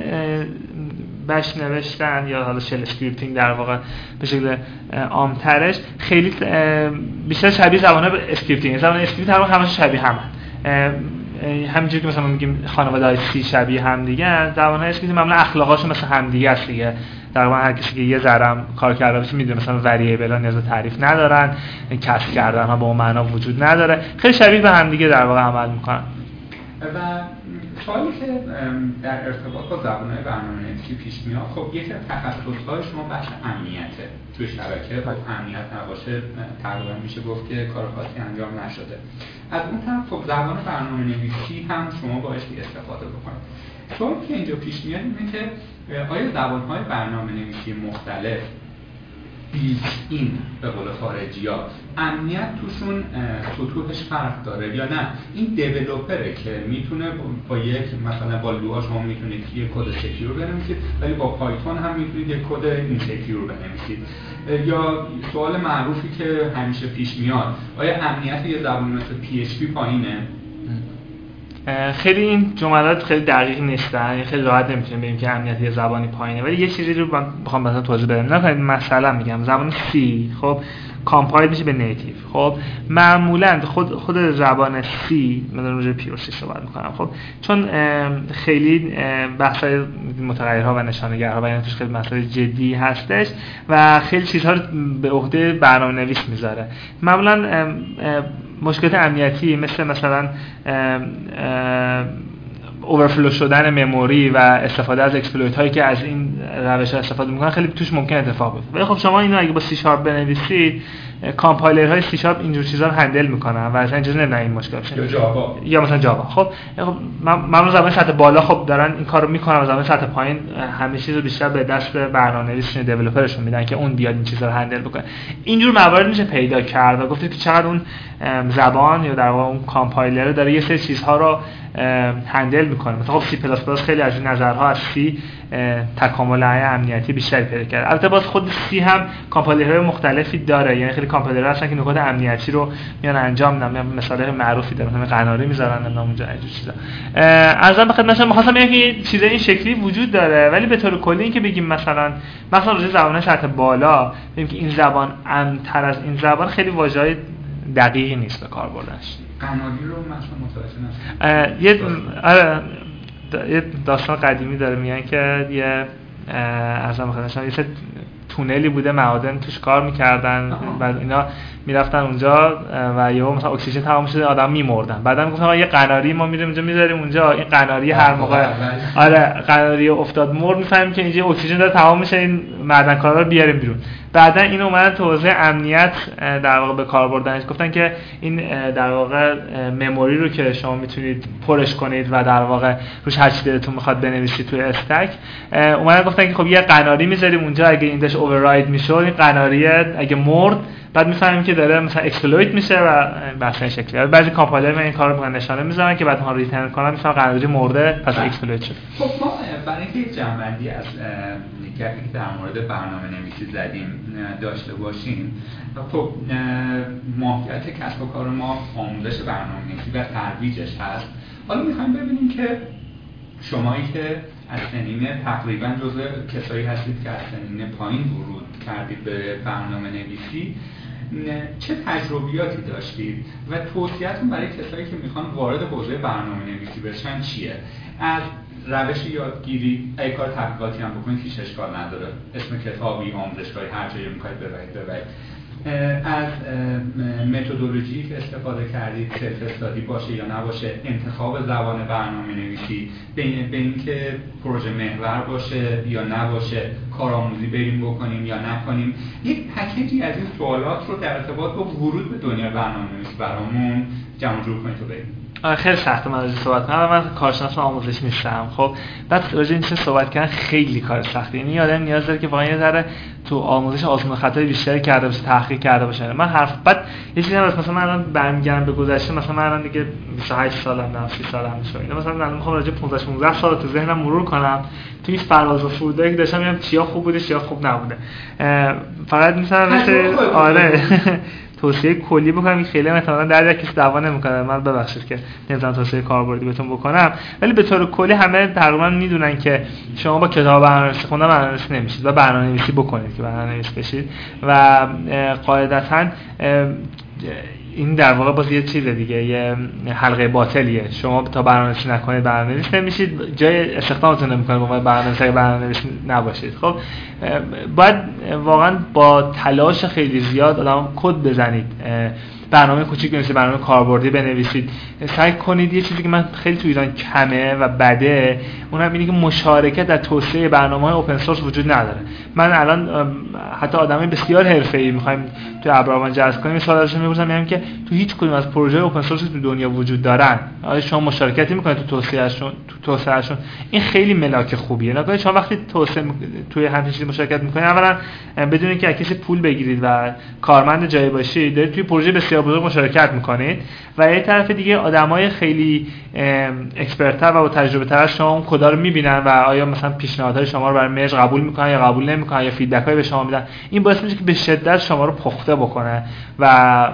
bash نوشتن یا حالا shell scripting در واقع به شکل عامترش خیلی بیشتر شبیه زبان scripting. زبان script تقریبا همش شبیه هم همینجوری که مثلا میگیم خانواده های C شبیه هم دیگه زبان های scripting معمولا اخلاقاشون مثل هم دیگه است دیگه. تقریبا هر کسی که یه ذرم کار کرده باشه می‌دونه مثلا وریبل ها نیاز تعریف ندارن کسب کردن ها به معنا وجود نداره. خیلی شبیه به هم دیگه در واقع عمل می‌کنن. و سوالی که در ارتباط با زبان برنامه نویسی پیش میاد خب یکی از های شما بخش امنیته توی شبکه خب امنیت نباشه تقریبا میشه گفت که کار خاصی انجام نشده. از اون طرف خب زبان برنامه نویسی هم شما بایستی استفاده بکنید. سوالی که اینجا پیش میاد اینه که آیا زبانهای برنامه نویسی مختلف این به قول خارجی ها. امنیت توشون سطوحش فرق داره یا نه؟ این developer ه که می‌تونه با یک مثلا با لوها شما می‌تونید یه کد secure بنویسید ولی با Python هم می‌تونید یک کد insecure بنویسید. یا سوال معروفی که همیشه پیش میاد آیا امنیت یه زبان مثل PHP پایینه؟ خیلی این جملات خیلی دقیق نیستن یعنی خیلی راحت نمی‌تونیم بگیم که امنیت یه زبانی پایینه. ولی یه چیزی رو من بخوام مثلا توضیح بدم. نه مثلا میگم. زبان C خب کامپایل میشه به نیتیو. خب معمولا خود خود زبان C من روی پیور سی صحبت می‌کنم. خب چون خیلی بحث متغیرها و نشانگرها و یعنی خیلی مسائل جدی هستش و خیلی چیزها رو به عهده برنامه نویس می‌ذاره. معمولا مشکلات امنیتی مثل مثلا overflow شدن memory و استفاده از exploit هایی که از این روش استفاده می‌کنن خیلی توش ممکن اتفاق بیفته. ولی خب شما اینو اگه با C sharp بنویسید کامپایلر های C sharp اینجور چیزا رو handle می‌کنن و اصلا اجازه نمیدن این مشکل بشه یا Java. یا مثلا Java. خب معمولا زبان سطح بالا خب دارن این کارو می‌کنن و زبان سطح پایین همه چیزو بیشتر به دست برنامه‌نویسشون developer شون میدن که اون بیاد این چیزا رو handle بکنه. اینجور موارد میشه پیدا کرد و گفتید که چقدر اون زبان یا در واقع اون کامپایلر داره یه سری چیزها رو handle می‌کنه. مثلا خب C plus plus خیلی از این نظرها از C تکامل امنیتی بیشتری پیدا کرده. البته باز خود C هم کامپایلرهای مختلفی داره. یعنی خیلی کامپایلرها هستن که نکات امنیتی رو میان انجام میدن. مثال معروفی داره مثلا قناری می‌ذارن نام اونجا اینجور چیزا. عرضم به خدمتتون می‌خواستم بگم که چیزای این شکلی وجود داره. ولی به طور کلی اینکه بگیم مثلا مثلا روی زبان سطح بالا بگیم که این زبان امن‌تر از این زبان خیلی واژه‌ای دقیقی نیست به کار بردنش. قناری رو مثلا متوجه یه آره یه داستان قدیمی داره. میگن که یه ارزم خدمتتون یه تونلی بوده معادن توش کار می‌کردن. بعد اینا می‌رفتن اونجا و یهو مثلا اکسیژن تمام شده آدم میمردن. بعدا گفتم یه قناری ما میریم اونجا می‌ذاریم اونجا. این قناری هر موقع آره قناری افتاد مرد می‌فهمیم که اینجا اکسیژن داره تمام میشه این معدنکارا رو بیاریم بیرون. بعدا این اومدن توضیح امنیت در واقع به کار بردنش. گفتن که این در واقع memory رو که شما می‌تونید پرش کنید و در واقع روش هر چی دلتون می‌خواد بنویسید توی stack. اومدن گفتن که خب یه قناری می‌ذاریم اونجا اگه این داش override می‌شد این قناری اگه مرد بعد می‌فهمیم که داره مثلا exploit میشه و بحث این شکلی. بعضی کامپایلر این کارو می‌کنن نشانه می‌ذارن که بعد اونها return کنن مثلا قراردادی مرده پس exploit شد خب ما برای اینکه جنبندی از گپی که در مورد برنامه نویسی زدیم داشته باشیم خب ماهیت کسب و کار ما آموزش برنامه نویسی و ترویجش هست. حالا می‌خوایم ببینیم که شمایی که از سنین تقریبا جزء کسایی هستید که از سنین پایین ورود کردید به برنامه نویسی چه تجربیاتی داشتید و توصیهتون برای کسایی که می‌خوان وارد حوزه برنامه نویسی بشن چیه؟ از روش یادگیری ای کار تحقیقاتی هم بکنید هیچ اشکال نداره. اسم کتابی آموزشگاهی هر جایی می‌خواید ببرید ببرید. از متدولوژی که استفاده کردید سلف باشه یا نباشه انتخاب زبان برنامه نویسی به اینکه پروژه محور باشه یا نباشه کارآموزی بریم بکنیم یا نکنیم یک پکیجی از این سوالات رو در ارتباط با ورود به دنیا برنامه نویسی برامون جمع جور کنید تو بریم. خیلی سخته من راجع صحبت کنم. من کارشناس آموزش نیستم. خب بعد راجع این صحبت کردن خیلی کار سختی یعنی آدم نیاز داره که واقعا یه ذره تو آموزش آزمون خطای بیشتری کرده باشه تحقیق کرده باشه. من حرف بعد یه چیزی هست مثلا من الان برمیگردم به گذشته مثلا من الان دیگه 28 سالم نه 30 سالم میشه اینا مثلا من می‌خوام راجع 15 16 سال تو ذهنم مرور کنم. تو این فراز و فرودایی که داشتم میگم چیا خوب بوده چیا خوب نبوده. فقط مثلا مثل آره. توصیه کلی بکنم این خیلی مثلا در کسی دعوا نمی‌کنه من ببخشید که نمی‌تونم توصیه کاربردی بهتون بکنم. ولی به طور کلی همه تقریبا می‌دونن که شما با کتاب برنامه‌نویسی خوندن برنامه‌نویسی نمیشید. و برنامه‌نویسی بکنید که برنامه‌نویس بشید. و قاعدتا این در واقع باز یه چیز دیگه یه حلقه باطلیه. شما تا برنامه‌نویسی نکنید برنامه‌نویس نمیشید. جای استخدامتون نمی‌کنه به عنوان برنامه‌نویس برنامه‌نویس نباشید. خب باید واقعا با تلاش خیلی زیاد آدم کد بزنید. برنامه کوچیک بنویسید برنامه کاربردی بنویسید. سعی کنید یه چیزی که من خیلی تو ایران کمه و بده اونم اینه که مشارکت در توسعه برنامه های اوپن سورس وجود نداره. من الان حتی آدمای بسیار حرفه‌ای می‌خوایم تو ابراهان جذب کنیم سوال ازشون می‌پرسم میگم که تو هیچ کدوم از پروژه اوپن سورس تو دنیا وجود دارن؟ آیا شما مشارکتی می‌کنید تو توسعهشون تو توسعهشون. این خیلی ملاک خوبیه. نگاه شما وقتی توسعه توی همین چیزی مشارکت می‌کنید اولا بدون اینکه کسی پول بگیرید و کارمند جایی باشید دارید توی پروژه بسیار بزرگ مشارکت می‌کنید. و یه طرف دیگه آدمای خیلی expert تر و با تجربه تر شما اون کدا رو می‌بینن و آیا مثلا پیشنهادهای شما رو برای merge قبول می‌کنن یا قبول نمی‌کنن یا feedback به شما میدن. این باعث میشه که به شدت شما رو پخته بکنه و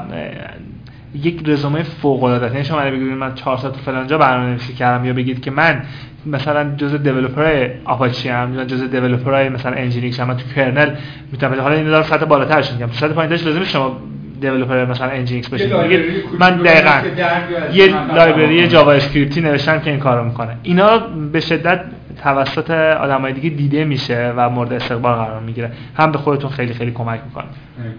یک رزومه فوق العاده یعنی شما اگه بگید من 4 سال تو فلان جا برنامه‌نویسی کردم یا بگید که من مثلا جزء developer Apache ام یا جزء developer مثلا nginx شما تو kernel می‌تونم حالا این داره سطح بالاترش میگم تو سطح پایینش لازم شما developer مثلا nginx باشید من دقیقاً یه library JavaScript ی نوشتم که این کارو می‌کنه. اینا به شدت توسط آدمای دیگه دیده میشه و مورد استقبال قرار می‌گیره. هم به خودتون خیلی خیلی کمک می‌کنه.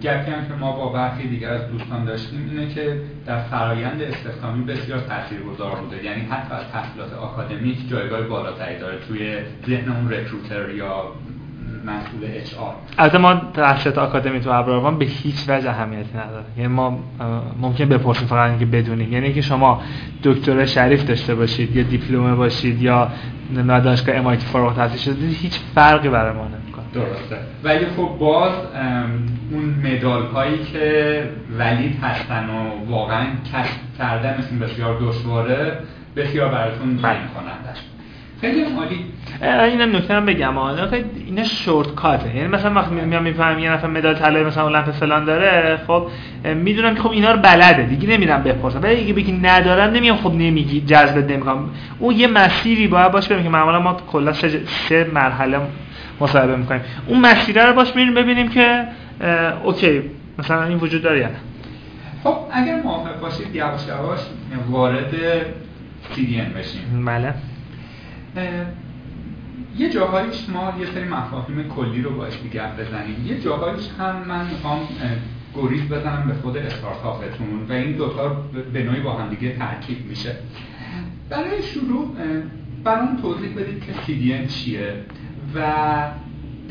گپی هم که ما با برخی دیگر از دوستان داشتیم اینه که در فرایند استخدامی بسیار تاثیرگذار بوده. یعنی حتی از تحصیلات آکادمیک جایگاه بالاتری داره. توی ذهن اون رکروتر یا مسئول اچ آر. البته ما تحصیلات آکادمی تو ابراروان به هیچ وجه اهمیتی نداره. یعنی ما ممکن بپرسیم فقط اینکه بدونیم. یعنی که شما دکتر شریف داشته باشید یا دیپلمه باشید یا دانشگاه ام فارغ التحصیل شدید هیچ فرقی برای ما نمی‌کنه. درسته. ولی خب باز اون مدال هایی که ولید هستن و واقعا کسب کردن مثل بسیار دشواره بسیار براتون تعیین کننده خیلی عالی. اینا نکته هم بگم. حالا اینا شورت کاته. یعنی مثلا وقتی میام می‌فهمم یه نفر مدال طلای مثلا المپ فلان داره خب می‌دونم که خب اینا رو بلده. دیگه نمیرم بپرسم ولی اگه بگی ندارم نمیام خب نمیگی جذب نمی‌کنم اون یه مسیری باید باشه بریم که معمولا ما کلا سه, سه مرحله مصاحبه می‌کنیم. اون مسیر رو باش میریم ببینیم که اوکی مثلا این وجود داره یعنی خب اگر موافق باشید یواش یواش وارد CDN بشیم. بله. یه جاهایش ما یه سری مفاهیم کلی رو باش گپ بزنیم. یه جاهایش هم من می‌خوام گریز بزنم به خود استارتاپتون و این دوتا به نوعی با هم دیگه ترکیب میشه. برای شروع برام توضیح بدید که CDN چیه و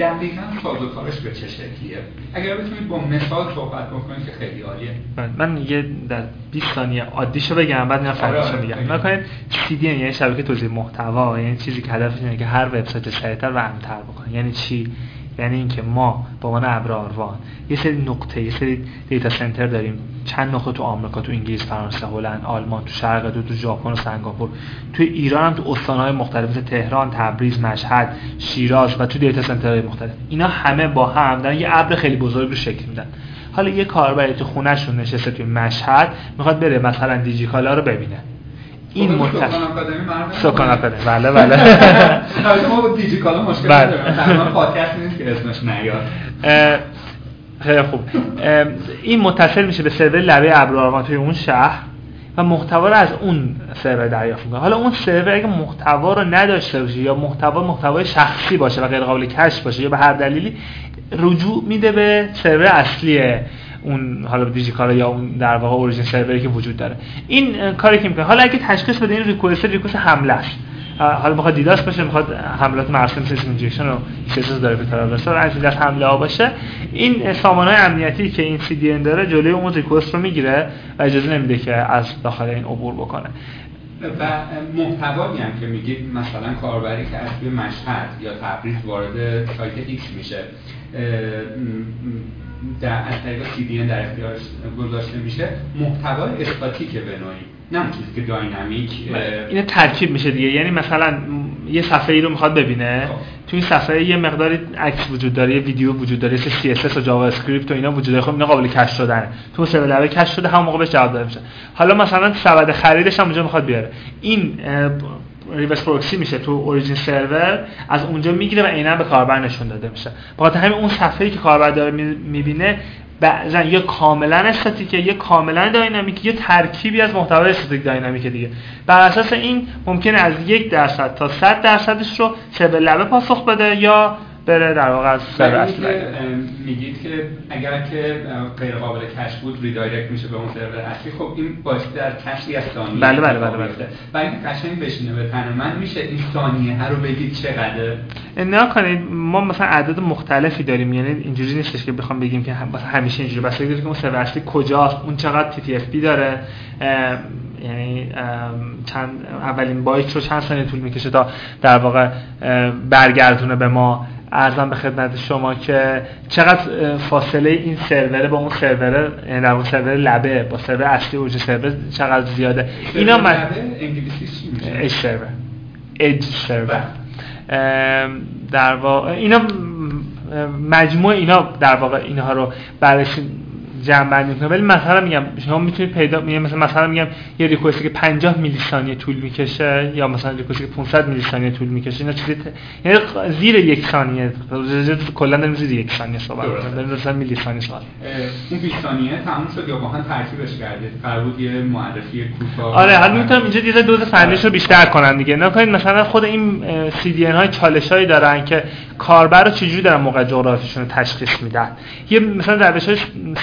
دقیقا ساز کارش به چه شکلیه؟ اگر بتونید با مثال صحبت بکنید که خیلی عالیه. بله، من یه در 20 ثانیه عادیشو بگم بعد میام فرقشو آره، میگم. آره. نکنید CDN یعنی شبکه توزیع محتوا یعنی چیزی که هدفش اینه که هر وبسایت سریعتر و امن‌تر بکنه. یعنی چی؟ یعنی اینکه ما به عنوان ابراروان یه سری نقطه یه سری دیتا سنتر داریم. چند نقطه تو آمریکا تو انگلیس فرانسه هلند آلمان تو شرق دو تو ژاپن و سنگاپور. تو ایران هم تو استانهای مختلف مثل تهران تبریز مشهد شیراز و تو دیتا سنترهای مختلف. اینا همه با هم دارن یه ابر خیلی بزرگ رو شکل میدن. حالا یه کاربری تو خونهشون نشسته توی مشهد می‌خواد بره مثلا دیجیکالا رو ببینه. این متصل سکان آکادمی بله بله. ما با دیجیکالا مشکل بله. داریم پادکست نیست که اسمش نیاد. خیلی خوب. این متصل میشه به سرور لبه ابرارمان توی اون شهر و محتوا رو از اون سرور دریافت می‌کنه. حالا اون سرور اگه محتوا رو نداشته باشه یا محتوا محتوای شخصی باشه و غیر قابل کشف باشه یا به هر دلیلی رجوع میده به سرور اصلی اون حالا دیجیکالا یا اون در واقع origin سروری که وجود داره. این کاری که می‌کنه. حالا اگه تشخیص بده این request request حمله است. حالا می‌خواد DDoS باشه می‌خواد حملات مرسوم SQL injection و سیستم directory traversal رو از دست حمله ها باشه این سامانه امنیتی که این CDN داره جلوی اون request رو می‌گیره و اجازه نمیده که از داخل این عبور بکنه. و محتوایی هم که میگید مثلا کاربری که از توی مشهد یا تبریز وارد سایت X میشه در از طریق CDN در اختیار گذاشته میشه محتوای استاتیک به نوعی نه چیزی که dynamic این ترکیب میشه دیگه. یعنی مثلا یه صفحه ای رو می‌خواد ببینه خب. تو این صفحه یه مقداری عکس وجود داره یه ویدیو وجود داره مثل CSS و JavaScript و اینا وجود داره. خب اینا قابل cache شدن. تو سرور cache شده همون موقع بهش جواب داده میشه. حالا مثلا سبد خریدش هم اونجا می‌خواد بیاره. این reverse proxy میشه تو origin server از اونجا می‌گیره و عینا به کاربر نشون داده میشه. بخاطر همین اون صفحه‌ای که کاربر داره می‌بینه بعضا یا کاملا استاتیکه یا کاملا داینامیک یا ترکیبی از محتوای استاتیک داینامیک دیگه. بر اساس این ممکنه از یک درصد تا 100 درصدش رو چه به لبه پاسخ بده یا بره در واقع از سر اصلی میگید که اگر که غیر قابل کش بود ریدایرکت میشه به اون سرور اصلی خب این باشه در کشی از ثانیه بله بله بله بله. و این قشنگ بشینه به تن من میشه این ثانیه هر رو بگید چقدره نه کنید ما مثلا اعداد مختلفی داریم یعنی اینجوری نیستش که بخوام بگیم که همیشه اینجوری بس که اون سرور اصلی کجاست اون چقدر تی تی اف بی داره یعنی چند اولین بایت رو چند ثانیه طول می‌کشه تا در واقع برگردونه به ما. ارزم به خدمت شما که چقدر فاصله این سرور با اون سرور یعنی در سرور لبه با سرور اصلی اوج سرور چقدر زیاده؟ اینا من اج سرور. اج سرور. در واقع اینا مجموع اینا در واقع اینها رو بررسی جمع بندی کنه ولی مثلا میگم شما می‌تونید پیدا میگم مثلا مثلا میگم یه ریکوستی که 50 میلی ثانیه طول می‌کشه یا مثلا ریکوستی که 500 میلی ثانیه طول می‌کشه اینا چیزی یعنی زیر یک ثانیه. کلا داریم زیر یک ثانیه صحبت می‌کنیم. داریم مثلا میلی ثانیه صحبت اون 20 ثانیه تموم شد یا هم ترکیبش کردید؟ قرار بود یه معرفی کوتاه آره حالا می‌تونم اینجا دیگه دوز فنیش رو بیشتر کنم دیگه. نگاه کنید مثلا خود این CDN های چالشایی دارن که کاربر رو چجوری دارن موقعیت جغرافیاییشون تشخیص میدن. یه مثلا روش های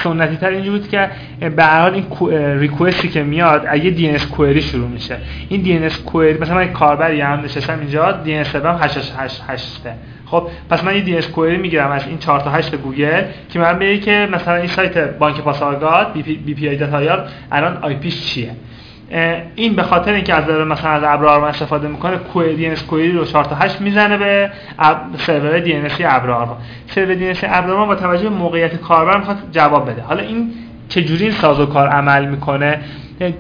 سنتی تر اینجوری بود که به هر حال این request ی که میاد اگه DNS query شروع میشه. این DNS query مثلا من کاربری هم نشستم اینجا DNS سرورم 888 خب پس من یه DNS query می‌گیرم از این 4 تا 8 گوگل که من بگه که مثلا این سایت بانک پاسارگاد بی پی, بی الان IP چیه؟ این به خاطر اینکه از مثلا از ابر آروان استفاده می‌کنه query DNS query رو 4 تا 8 می‌زنه به سرور DNS ابر آروان سرور DNS ابر آروان با توجه به موقعیت کاربر می‌خواد جواب بده. حالا این چجوری این سازوکار عمل می‌کنه؟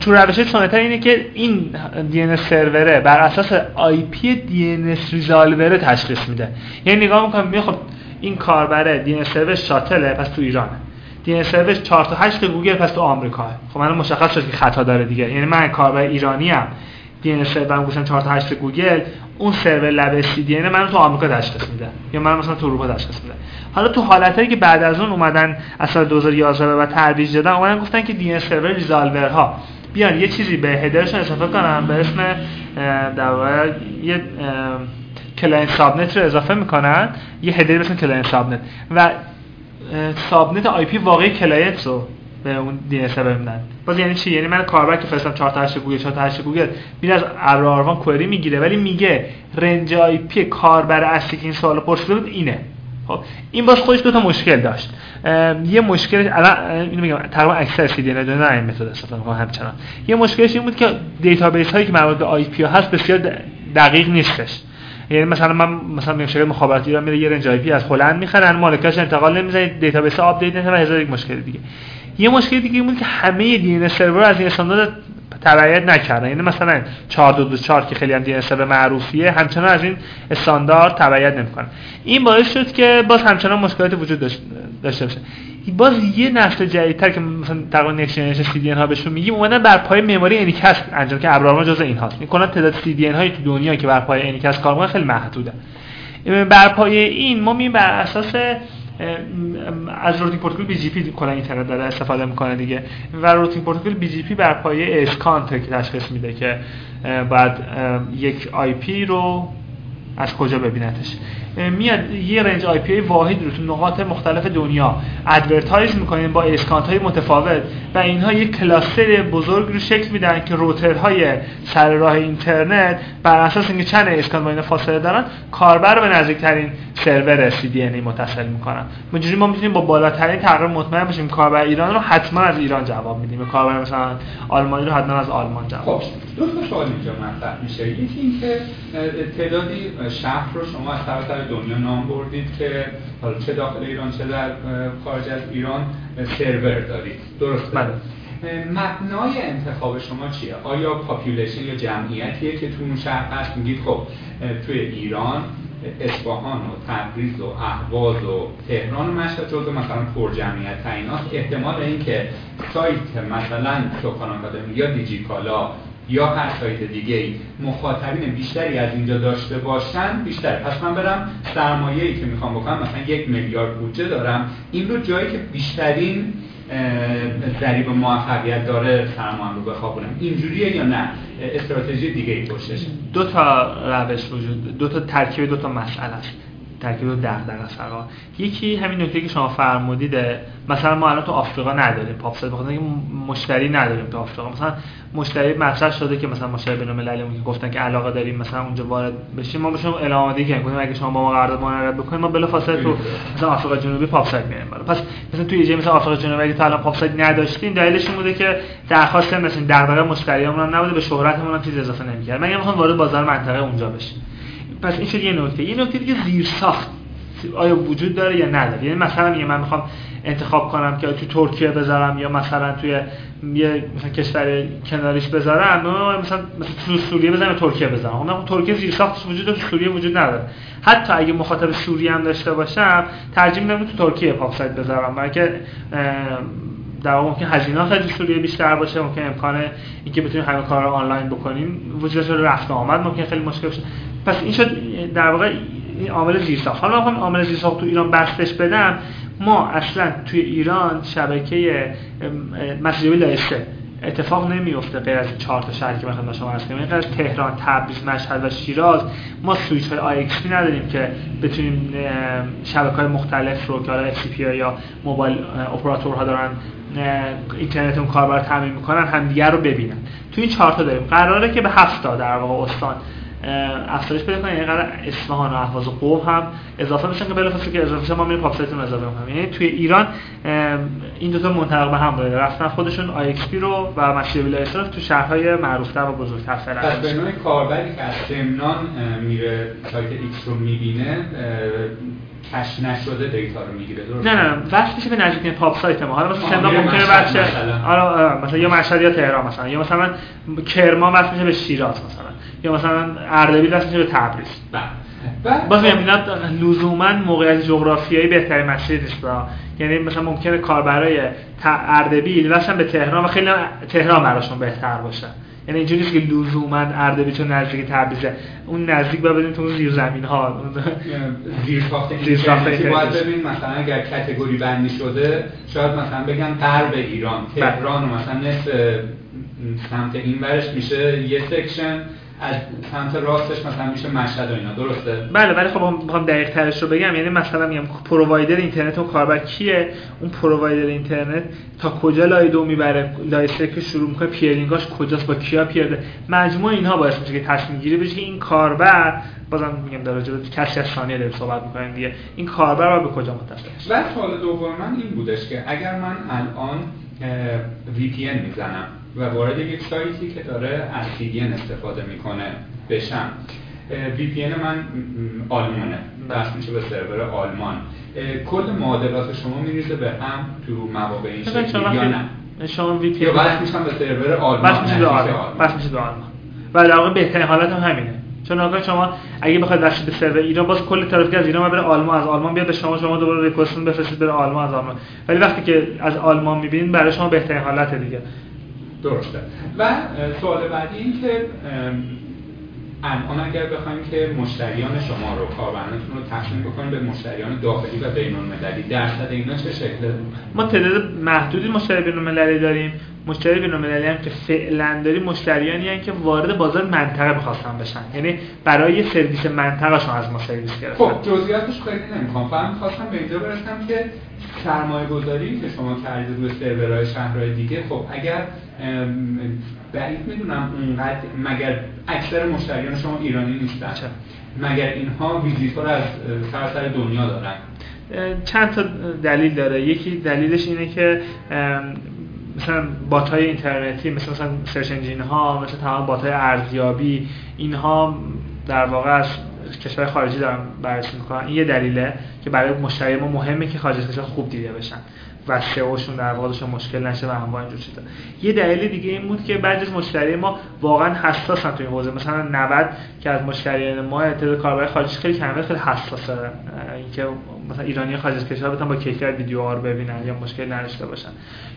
تو روش سنتی اینه که این دی ان سروره بر اساس IP DNS resolver تشخیص میده. یعنی نگاه می‌کنم می‌خواد این کاربره DNS سرور شاتله پس تو ایرانه. DNS سرورش 4 تا 8 گوگل پس تو آمریکا خب من مشخص شد که خطا داره دیگه. یعنی من کاربر ایرانی ام. DNS سرورم گفتم 4 تا 8 گوگل. اون سرور لبه CDN من تو آمریکا تشخیص میده. یا من مثلا تو اروپا تشخیص میده. حالا تو حالتایی که بعد از اون اومدن از سال 2011 و ترویج دادن اومدن گفتن که DNS سرور resolver ها بیان یه چیزی به header شون اضافه کنن به اسم در واقع یه client subnet رو اضافه می‌کنن. یه header به اسم client subnet. و subnet IP واقعی client رو به اون DNS میدن باز یعنی چی؟ یعنی من کاربر که فرستم 4 تا 8 گوگل 4 تا 8 گوگل. میره از ابر query می‌گیره ولی میگه range IP کاربر اصلی که این سوالو پرسیده بود اینه. خب این باز خودش دو تا مشکل داشت. یه مشکل الان اینو میگم تقریبا اکثر CDN این متد استفاده می‌کنن همچنان. یه مشکلش این بود که database هایی که مربوط به IP هست بسیار دقیق نیستش. یعنی مثلا من مثلا شرکت مخابراتی ایران میره یه range IP از هلند می‌خرن مالکیتش انتقال نمی‌زنه database آپدیت نمیشه و هزار یک مشکل دیگه. یه مشکل دیگه بود که همه DNS سرور از این استاندارد تبعیت نکردن. یعنی مثلا 4224 که خیلی هم DNS معروفیه همچنان از این استاندارد تبعیت نمی‌کنن. این باعث شد که باز همچنان مشکلات وجود داشته باشه. باز یه نسل جدیدتر که مثلا تقریبا next CDN ها بهشون میگیم اومدن بر پایه مموری anycast انجام که ابر آروان ما جزء این هاست می‌کنن تعداد CDN های تو دنیا که بر پایه anycast کار خیلی محدوده. بر پایه این ما میایم بر اساس از routing protocol BGP کلا اینترنت داره استفاده می‌کنه دیگه. و routing protocol BGP بر پایه hop count که تشخیص میده که بعد یک IP رو از کجا ببینتش. میاد یه range IP واحد رو تو نقاط مختلف دنیا advertise می‌کنین با hop count های متفاوت و اینها یک cluster بزرگ رو شکل میدن که روترهای سر راه اینترنت بر اساس اینکه چند اسکانت با اینا فاصله دارن کاربر رو به نزدیکترین سرور CDNA متصل می‌کنن. اینجوری ما می‌تونیم با بالاترین تقریبا مطمئن باشیم کاربر ایران رو حتما از ایران جواب میدیم. کاربر مثلا آلمانی رو حتما از آلمان جواب خب دو تا سوال اینجا مطرح میشه. یکی اینکه تعدادی شهر رو شما از سر دنیا نام بردید که حالا چه داخل ایران چه در خارج از ایران سرور دارید. درسته؟ بله. مبنای انتخاب شما چیه؟ آیا population یا جمعیتیه که تو اون شهر هست؟ میگید خب توی ایران اصفهان و تبریز و اهواز و تهران و مشهد جزو مثلا پر جمعیت‌ترین هاست احتمال اینکه سایت مثلا آکادمی یا دیجیکالا یا هر سایت دیگه ای مخاطبین بیشتری از اینجا داشته باشن بیشتر. پس من برم سرمایه ای که می‌خوام بکنم مثلا یک میلیارد بودجه دارم. این رو جایی که بیشترین ضریب موفقیت داره سرمایه رو بخوابونم. اینجوریه یا نه؟ استراتژی دیگه ای پشتش. دو تا روش وجود دو تا ترکیب دو تا مسئله است. ترکیب دغدغه است یکی همین نکته که شما فرمودید مثلا ما الان تو آفریقا نداریم. پاپ بخاطر اینکه مشتری نداریم تو آفریقا. مثلا مشتری مطرح شده که مثلا مشتری بین‌المللی که گفتن که علاقه داریم مثلا اونجا وارد بشیم. ما بهشون اعلام آمادگی کنیم اگه شما با ما قرارداد معرض بکنید ما بلافاصله تو مثلا آفریقا جنوبی پاپ سایت میاریم پس مثلا تو یه مثلا آفریقا جنوبی اگه تا الان پاپ سایت نداشتیم دلیلش این بوده که درخواست مثلا دغدغه مشتریامون نبوده به شهرتمون هم چیز اضافه نمی‌کرد. من می‌خوام وارد بازار منطقه اونجا بشیم پس این شد یه نکته؟ یه نکته دیگه زیر ساخت آیا وجود داره یا نداره؟ یعنی مثلا میگه من می‌خوام انتخاب کنم که تو ترکیه بذارم یا مثلا توی یه مثلا کشور کناریش بذارم؟ مثلا مثلا سوریه بذارم ترکیه بذارم. اون ترکیه زیر ساختش وجود داره سوریه وجود نداره. حتی اگه مخاطب سوریه هم داشته باشم ترجیح میدم تو ترکیه پاپ سایت بذارم. برای که در واقع ممکن هزینه خیلی سوریه بیشتر باشه ممکن امکان اینکه بتونیم همه کار رو آنلاین بکنیم. وجود رفت آمد ممکن خیلی مشکل باشه. پس این شد در واقع این عامل زیرساخت. حالا می‌خوام عامل زیرساخت تو ایران بستش بدم. ما اصلا توی ایران شبکه مسیجی لایسته اتفاق نمیفته غیر از چهار تا شهر که مثلا شما عرض کردم از تهران، تبریز، مشهد و شیراز. ما سوییچ های IXP نداریم که بتونیم شبکه های مختلف رو که حالا یا موبایل اپراتورها دارن اینترنت اون کاربر تامین می‌کنن همدیگه رو ببینن. تو این چهار تا داریم. قراره که به هفت تا در واقع استان افزایش پیدا کنه. یعنی قرار اصفهان و اهواز و قم هم اضافه بشن که بلافاصله که اضافه ما میریم pop site مون اضافه می‌کنیم. یعنی توی ایران این دو تا منطبق به هم بوده رفتن خودشون IXP رو و مسیر ویلایستان تو شهرهای معروفتر و بزرگتر فعلا پس به کاربری که از سمنان میره سایت X رو می‌بینه cache نشده دیتا رو می‌گیره درست نه نه وصل میشه به نزدیک pop site ما. حالا مثلا سمنان ممکنه بچه حالا مثلا. یا مشهد یا تهران مثلا یا مثلا کرمان وصل میشه به شیراز مثلا یا مثلا اردبیل وصل میشه به تبریز. بله. باز میگم اینا لزوما موقعیت جغرافیایی بهترین مسیر نیست یعنی مثلا ممکنه کاربرای اردبیل وصل به تهران و خیلی تهران براشون بهتر باشه. یعنی اینجوری نیست که لزوما اردبیل نزدیک تبریزه اون نزدیک با بدین تو زیر زمین ها. زیر ساخت زیر ساخت باید ببین مثلا اگر category بندی شده شاید مثلا بگم غرب ایران. بله. تهران و مثلا نصف سمت این ورش میشه یه section. از سمت راستش مثلا میشه مشهد و اینا. درسته؟ بله ولی خب می‌خوام دقیق ترش رو بگم. یعنی مثلا میگم provider اینترنت و کاربر کیه؟ اون پرووایدر اینترنت تا کجا لای دو می‌بره؟ لای که شروع می‌کنه پیرینگاش کجاست؟ با کیا پیرده؟ مجموع اینها باعث میشه که تصمیم گیری بشه که این کاربر بازم میگم در راجع کسی از ثانیه داریم صحبت می‌کنیم دیگه. این کاربر به کجا متصل و سوال دوم من این بودش که اگر من الان VPN می‌زنم و وارد یک سایتی که داره از استفاده می‌کنه بشم VPN من آلمانه. بس میشه به سرور آلمان. کل معادلات شما میریزه به هم تو مواقع این شکلی یا نه؟ شما VPN یا بس میشم به سرور آلمان بس میشه به آلمان. بس میشه به آلمان. و در واقع بهترین حالت هم همینه. چون آقا شما اگه بخواید واسه به سرور ایران باز کل ترافیک از ایران بره آلمان از آلمان بیاد به شما شما دوباره ریکوست بفرستید بره آلمان از آلمان. ولی وقتی که از آلمان می‌بینید برای شما بهترین حالت دیگه. درسته. و سوال بعدی این که الان اگر بخوایم که مشتریان شما رو کاربرانتون رو تقسیم بکنیم به مشتریان داخلی و بین المللی درصد اینا چه شکله؟ ما تعداد محدودی مشتری بین المللی داریم. مشتری بین‌المللی هم که فعلا داری مشتریانی هستند که وارد بازار منطقه می‌خواستن بشن. یعنی برای سرویس منطقهشون از ما سرویس گرفتن. خب جزئیاتش خیلی نمی‌خوام. فقط می‌خواستم به اینجا برسم که سرمایه گذاری که شما کردید روی سرورهای شهرهای دیگه خب اگر بعید می‌دونم اونقدر مگر اکثر مشتریان شما ایرانی نیستن؟ مگر اینها ویزیتور از سراسر دنیا دارن؟ چند تا دلیل داره. یکی دلیلش اینه که مثلا bot های اینترنتی مثل مثلا search engine ها مثل تمام bot های ارزیابی اینها در واقع از کشور خارجی دارن بررسی می‌کنن. این یه دلیله که برای مشتری ما مهمه که خارج کشور خوب دیده بشن. و سئوشون در واقع مشکل نشه و انواع اینجور چیزا. یه دلیل دیگه این بود که بعضی از مشتری ما واقعا حساسن تو این حوزه. مثلا 90 که از مشتریان ما تعداد کاربر خارجی خیلی کمه خیلی حساسه. اینکه مثلا ایرانی خارج از کشور بتونن با کیفیت ویدیو آر ببینن یا مشکل نداشته باشن.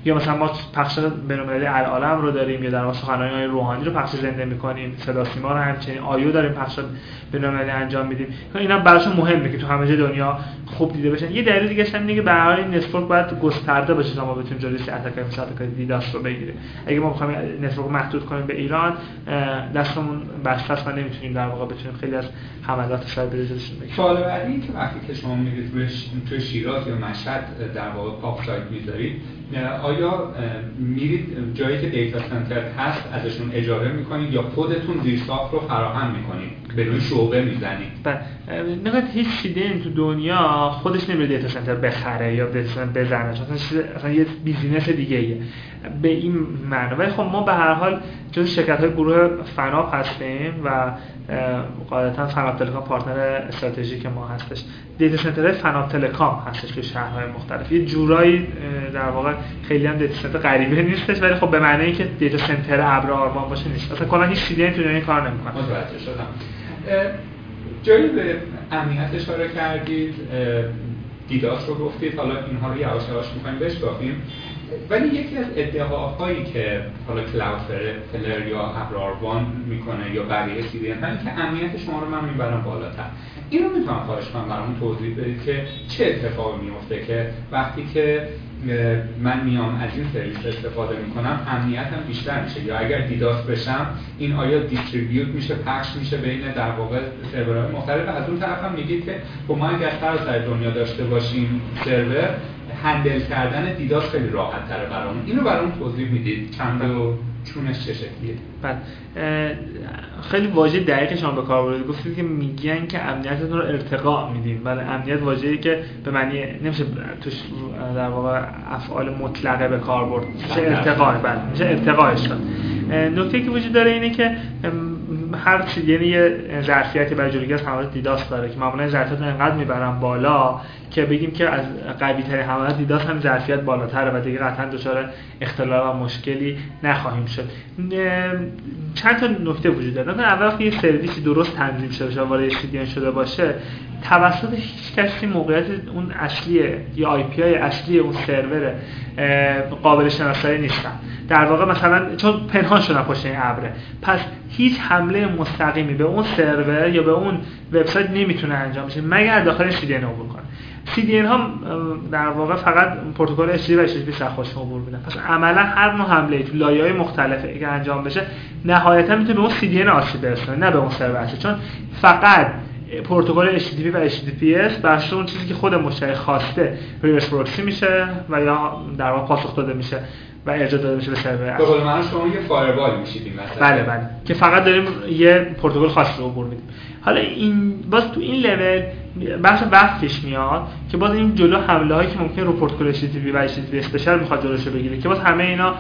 یا مثلا ما پخش بین‌المللی العالم رو داریم یا در واقع سخنرانی روحانی رو پخش زنده می‌کنیم صدا سیما رو همچنین آیو داریم پخش بین‌المللی انجام میدیم. اینا براشون مهمه که تو همه جای دنیا خوب دیده بشن. یه دلیل دیگه هم اینه که به هر حال network باید گسترده باشه تا ما بتونیم جلوی attack مثلا attack DDoS رو بگیریم. اگه ما بخوایم network محدود کنیم به ایران دستمون بسته است و نمی‌تونیم در واقع بتونیم خیلی از حملات سایبری جلوشون بگیریم سوال بعدی که وقتی که شما میگید توی شیراز یا مشهد در واقع pop site می‌ذارید آیا میرید جایی که data center هست ازشون اجاره می‌کنید یا خودتون زیرساخت رو فراهم می‌کنید؟ به روی شعبه می‌زنید. بله. نگاه هیچ چیزی تو دنیا خودش نمیره data center بخره یا بزنه. چون اصلا یه business دیگه ایه. به این معنی. ولی خب ما به هر حال جز شرکت های گروه فناپ هستیم و قاعدتا فناپ تلکام partner استراتژیک ما هستش. data center فناپ تلکام هستش که شهرهای مختلف. یه جورایی در واقع خیلی هم data center غریبه نیستش ولی خب به معنی اینکه data center ابر آروان باشه نیست. اصلا کلا هیچ چیزی تو کار نمی‌کنه. متوجه شدم. جایی به امنیت اشاره کردید دیداس رو گفتید حالا اینها رو یواش یواش می‌خوایم بشکافیم ولی یکی از ادعاهایی که حالا کلاود فلر یا ابراروان می‌کنه یا بقیه سی که امنیت شما رو من می‌برم بالاتر. این رو می‌تونم خواهش کنم برامون توضیح بدید که چه اتفاقی میفته که وقتی که من میام از این سرویس استفاده می‌کنم امنیتم بیشتر میشه. یا اگر دیداس بشم این آیا دیستریبیوت میشه پخش میشه بین در واقع سرورهای مختلف؟ از اون طرف هم میگید که خب ما اگر سر دنیا داشته باشیم سرور هندل کردن دیداس خیلی راحت تره برامون. اینو برامون توضیح می‌دید. چند و چونش چه شکلیه؟ بله خیلی واژه دقیق شما به کار بردید. گفتید که میگن که امنیتتون رو ارتقا میدیم ولی امنیت واژه‌ای که به معنی نمیشه توش در واقع افعال مطلقه به کار برد. میشه ارتقا بله میشه ارتقاش کرد. نکته که وجود داره اینه که هر چیز یعنی یه ظرفیتی برای جلوگیری از حملات دیداس داره که معمولا ظرفیت انقدر می‌برن بالا که بگیم که از قوی ترین حملات دیداس هم ظرفیت بالاتره و دیگه قطعا دچار اختلال و مشکلی نخواهیم شد. چند تا نکته وجود داره. اول وقتی یه سرویسی درست تنظیم شده وارد CDN شده باشه توسط هیچ کسی موقعیت اون اصلی یا آی پی های اصلی اون سرور قابل شناسایی نیستن در واقع مثلا چون پنهان شدن پشت این ابره پس هیچ حمله مستقیمی به اون سرور یا به اون وبسایت نمی‌تونه انجام بشه. مگر داخل CDN عبور کنه. CDN ها در واقع فقط پروتکل HTTP و HTTP سخت عبور میدن. پس عملا هر نوع حمله تو لایه های مختلفه که انجام بشه نهایتا می‌تونه به اون CDN آسیب برسونه نه به اون سرور چون فقط پروتکل HTTP و HTTPS بر اون چیزی که خود مشتری خواسته ریورس پروکسی میشه و یا در واقع پاسخ داده میشه و ارجاع داده میشه به سرور به قول شما یه فایروال میشید این بله بله. که فقط داریم یه پروتکل خاص رو عبور میدیم. حالا این باز تو این لول بخش وقت میاد که باز این جلو حمله هایی که ممکن پروتکل HTTP و HTTP اسپشیال می‌خواد جلوشو بگیره که باز همه اینا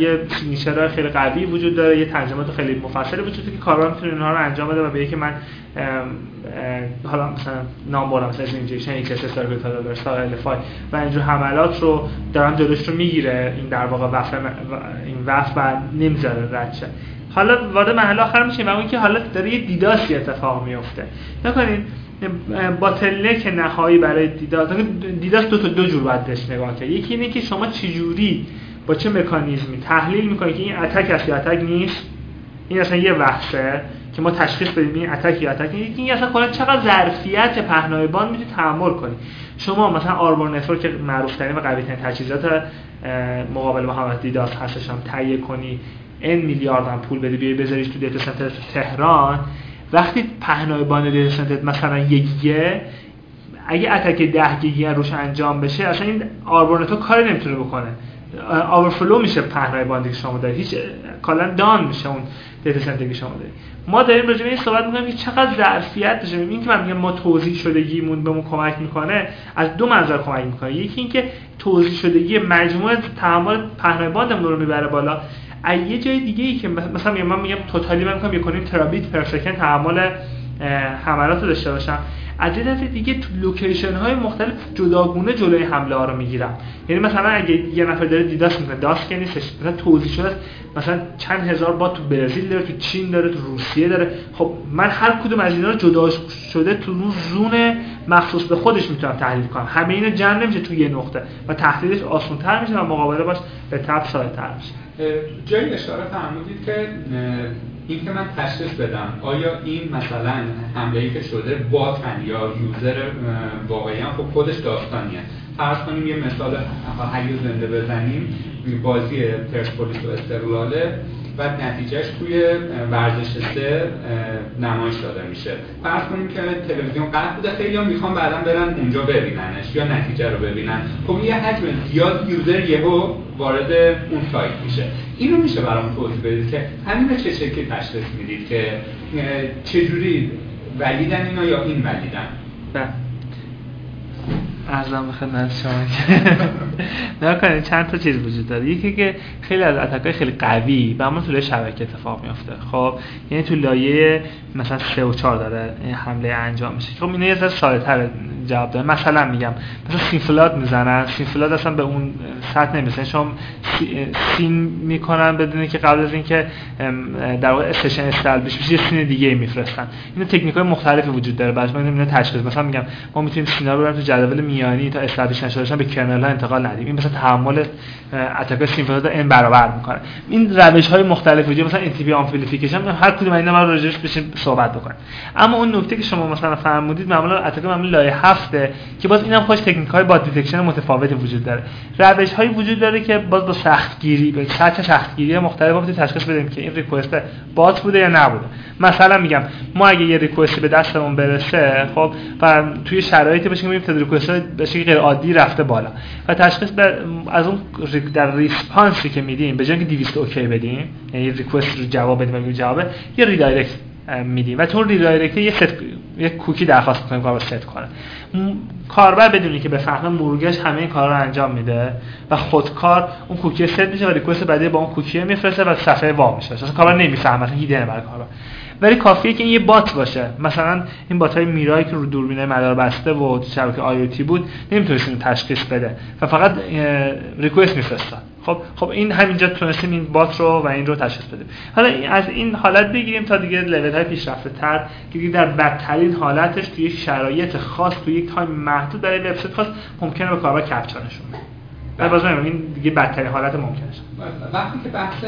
یه سیگنیچر خیلی قوی وجود داره یه ترجمات خیلی مفصلی وجود داره که کاربر می‌تونه اینها رو انجام بده و به که من حالا مثلا نام برم مثلا اینجکشن ایکس اس دادر فای و اینجور حملات رو دارن جلوش رو می‌گیره این در واقع وفه این وف و نمی‌ذاره رد حالا وارد محل آخر میشیم و اون که حالا داره یه دیداسی اتفاق میفته نکنید باتلنک نهایی برای دیداس دیداس دو تا دو جور باید بهش نگاه کرد. یکی اینه که شما چجوری با چه مکانیزمی تحلیل می‌کنید که این اتک است یا اتک نیست؟ این اصلا یه بحثه که ما تشخیص بدیم این attack یا attack نیست. این اصلا کلا چقدر ظرفیت پهنای باند می‌تونید تحمل کنید شما مثلا Arbor Network معروف ترین و قوی ترین تجهیزات مقابل محمد DDoS هستش هم تهیه کنی. n میلیارد هم پول بدی بیای بذاریش تو data center تهران. وقتی پهنای باند data center مثلا یکیه اگه attack 10 گیگی روش انجام بشه اصلا این Arbor Network کاری نمی‌تونه بکنه. overflow میشه پهنای باندی که شما دارید هیچ کلا down میشه اون data center که شما دارید ما داریم راجع به این صحبت می‌کنیم که چقدر ظرفیت داشته این که من میگم ما توزیع شدگیمون بهمون کمک می‌کنه از دو منظر کمک می‌کنه. یکی اینکه توزیع شدگی مجموعه تحمل پهنای باندمون رو می‌بره بالا. یه جای دیگه ای که مثلا من میگم totally من میگم یک terabit per second تحمل حملات رو داشته باشم. از یه دفعه دیگه تو location های مختلف جداگونه جلوی حمله ها رو می‌گیرم. یعنی مثلا اگه یه نفر داره دیداس می‌کنه داس که نیستش مثلا توضیح شده مثلا چند هزار با تو برزیل داره تو چین داره تو روسیه داره. خب من هر کدوم از اینا رو جدا شده تو اون زون مخصوص به خودش می‌تونم تحلیل کنم. همه اینا جمع نمیشه تو یه نقطه و تحلیلش آسان‌تر میشه و مقابله باش به تپ ساده‌تر میشه. جایی اشاره فرمودید که این که من تشخیص بدم آیا این مثلا حمله که شده باتن یا یوزر واقعی هم؟ خب خودش داستانیه. فرض کنیم یه مثال حی زنده بزنیم بازی پرسپولیس و استقلاله. و نتیجهش توی ورزش سه نمایش داده میشه. فرض کنیم که تلویزیون قطع بوده خیلی هم می‌خوان بعدا برن اونجا ببیننش یا نتیجه رو ببینن. خب یه حجم زیاد یوزر یهو وارد اون سایت میشه. اینو میشه برام توضیح بدید که همین چه شکلی تشخیص می‌دید که چجوری ولیدن اینا یا این ولیدن؟ بله. ارزم به خدمت شما نه کنید چند تا چیز وجود داره. یکی که خیلی از اتکای خیلی قوی به همون شبکه اتفاق میفته خب یعنی تو لایه مثلا 3 و 4 داره این حمله انجام میشه. خب اینا یه ذره ساده جواب داره. مثلا میگم مثلا سینفلات می‌زنن. سینفلات اصلا به اون سطح نمی‌رسن شما سین می‌کنن بدون که قبل از اینکه در واقع استیشن استلبش بشه یه سین دیگه میفرستن. اینا تکنیک های مختلفی وجود داره. بعضی من اینا تشخیص مثلا میگم ما می‌تونیم سینا رو تو جدول میانی تا استابلیش نشده به کرنل ها انتقال ندیم. این مثلا تحمل اتاک سیمفونات ان برابر می‌کنه. این روش های مختلف وجود مثلا ان تی پی امپلیفیکیشن هر کدوم اینا ما راجعش بشیم صحبت بکنیم. اما اون نکته که شما مثلا فرمودید معمولا اتاک معمولا لایه هفته که باز اینم خوش تکنیک های با دیتکشن متفاوتی وجود داره. روش هایی وجود داره که باز با سختگیری به سطح سختگیری مختلف وقتی تشخیص بدیم که این request bot بوده یا نبوده. مثلا میگم ما اگه یه request به دستمون برسه خب و توی شرایطی باشه که می‌بینیم request به شکل غیر عادی رفته بالا. و تشخیص از اون در response ی که میدیم به جای اینکه 200 OK بدیم یعنی request رو جواب بدیم و جواب یه redirect میدیم. و تو redirect یه ست یه کوکی درخواست می‌کنیم کار ست کنه. کاربر بدونی که بفهمه مرورگرش همه این کار رو انجام میده و خودکار اون cookie set میشه و request بعدی با اون کوکی میفرسته و صفحه وا میشه. اصلا کاربر نمی‌فهمه اصلا hidden برای کاربر. ولی کافیه که این یه bot باشه. مثلا این bot های Mirai ی که رو دوربین مدار بسته و شبکه آی بود نمی‌تونست تشخیص بده. و فقط request میفرستن خب خب این همینجا تونستیم این bot رو و این رو تشخیص بدیم. حالا از این حالت بگیریم تا دیگه لول های پیشرفته تر که در بدترین حالتش توی یک شرایط خاص توی یک time محدود برای وبسایت خاص ممکنه به کاربر captcha نشون بده. باز این دیگه بدترین حالت ممکنه. وقتی که بحث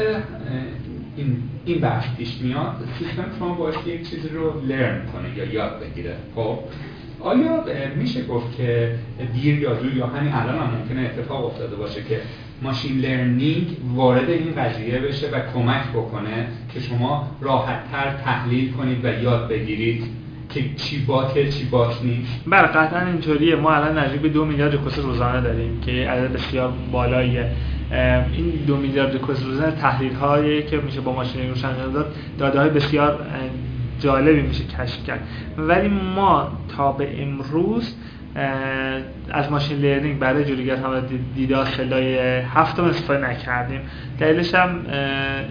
این این بحث پیش میاد سیستم شما باید یک چیزی رو learn کنه یا یاد بگیره. خب؟ آیا میشه گفت که دیر یا زود یا همین الان هم ممکنه اتفاق افتاده باشه که machine learning وارد این قضیه بشه و کمک بکنه که شما راحتتر تحلیل کنید و یاد بگیرید که چی باته چی بات نیست؟ بله قطعا اینطوریه. ما الان نزدیک به دو میلیارد ریکوست روزانه داریم که عدد بسیار بالاییه. این دو میلیارد ریکوست روزانه تحلیل هایی که میشه با ماشین روشن داد داده های بسیار جالبی میشه کشف کرد. ولی ما تا به امروز از ماشین لرنینگ برای جلوگیری هم دیدا خلای هفتم استفاده نکردیم. دلیلش هم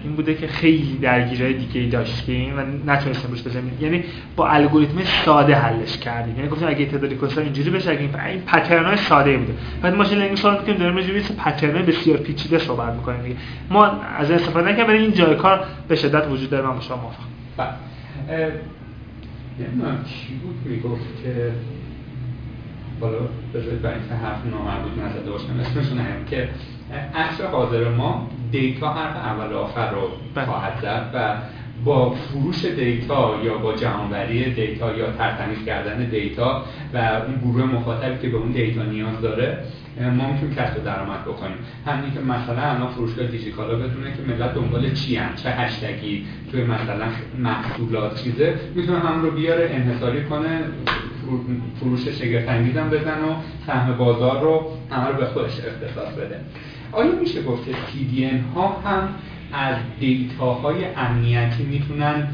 این بوده که خیلی درگیری دیگه ای داشتیم و نتونستیم روش بزنیم. یعنی با الگوریتم ساده حلش کردیم. یعنی گفتیم اگه تعداد ریکوست اینجوری بشه اگه این پترن های ساده بوده. بعد ماشین لرنینگ صحبت می‌کنیم داریم راجع به پترن بسیار پیچیده صحبت می‌کنیم دیگه. ما از استفاده نکردیم ولی این جای کار به شدت وجود داره. من با شما موافقم. بله. چی بود می‌گفت که حالا بذارید برای اینکه حرف نامربوط نزده باشم اسمشون هم که عصر حاضر ما data حرف اول آخر رو بله. خواهد زد و با فروش data یا با جمعآوری data یا ترتمیز کردن data و اون گروه مخاطبی که به اون data نیاز داره ما می‌تونیم کسب درآمد بکنیم. همین که مثلا الان فروشگاه دیجیکالا بدونه که ملت دنبال چی هم چه هشتگی توی مثلا محصولات چیزه می‌تونه هم رو بیاره انحصاری کنه فروش شگفت انگیزم بزن و سهم بازار رو همه رو به خودش اختصاص بده. آیا میشه گفت که CDN ها هم از دیتاهای امنیتی می‌تونن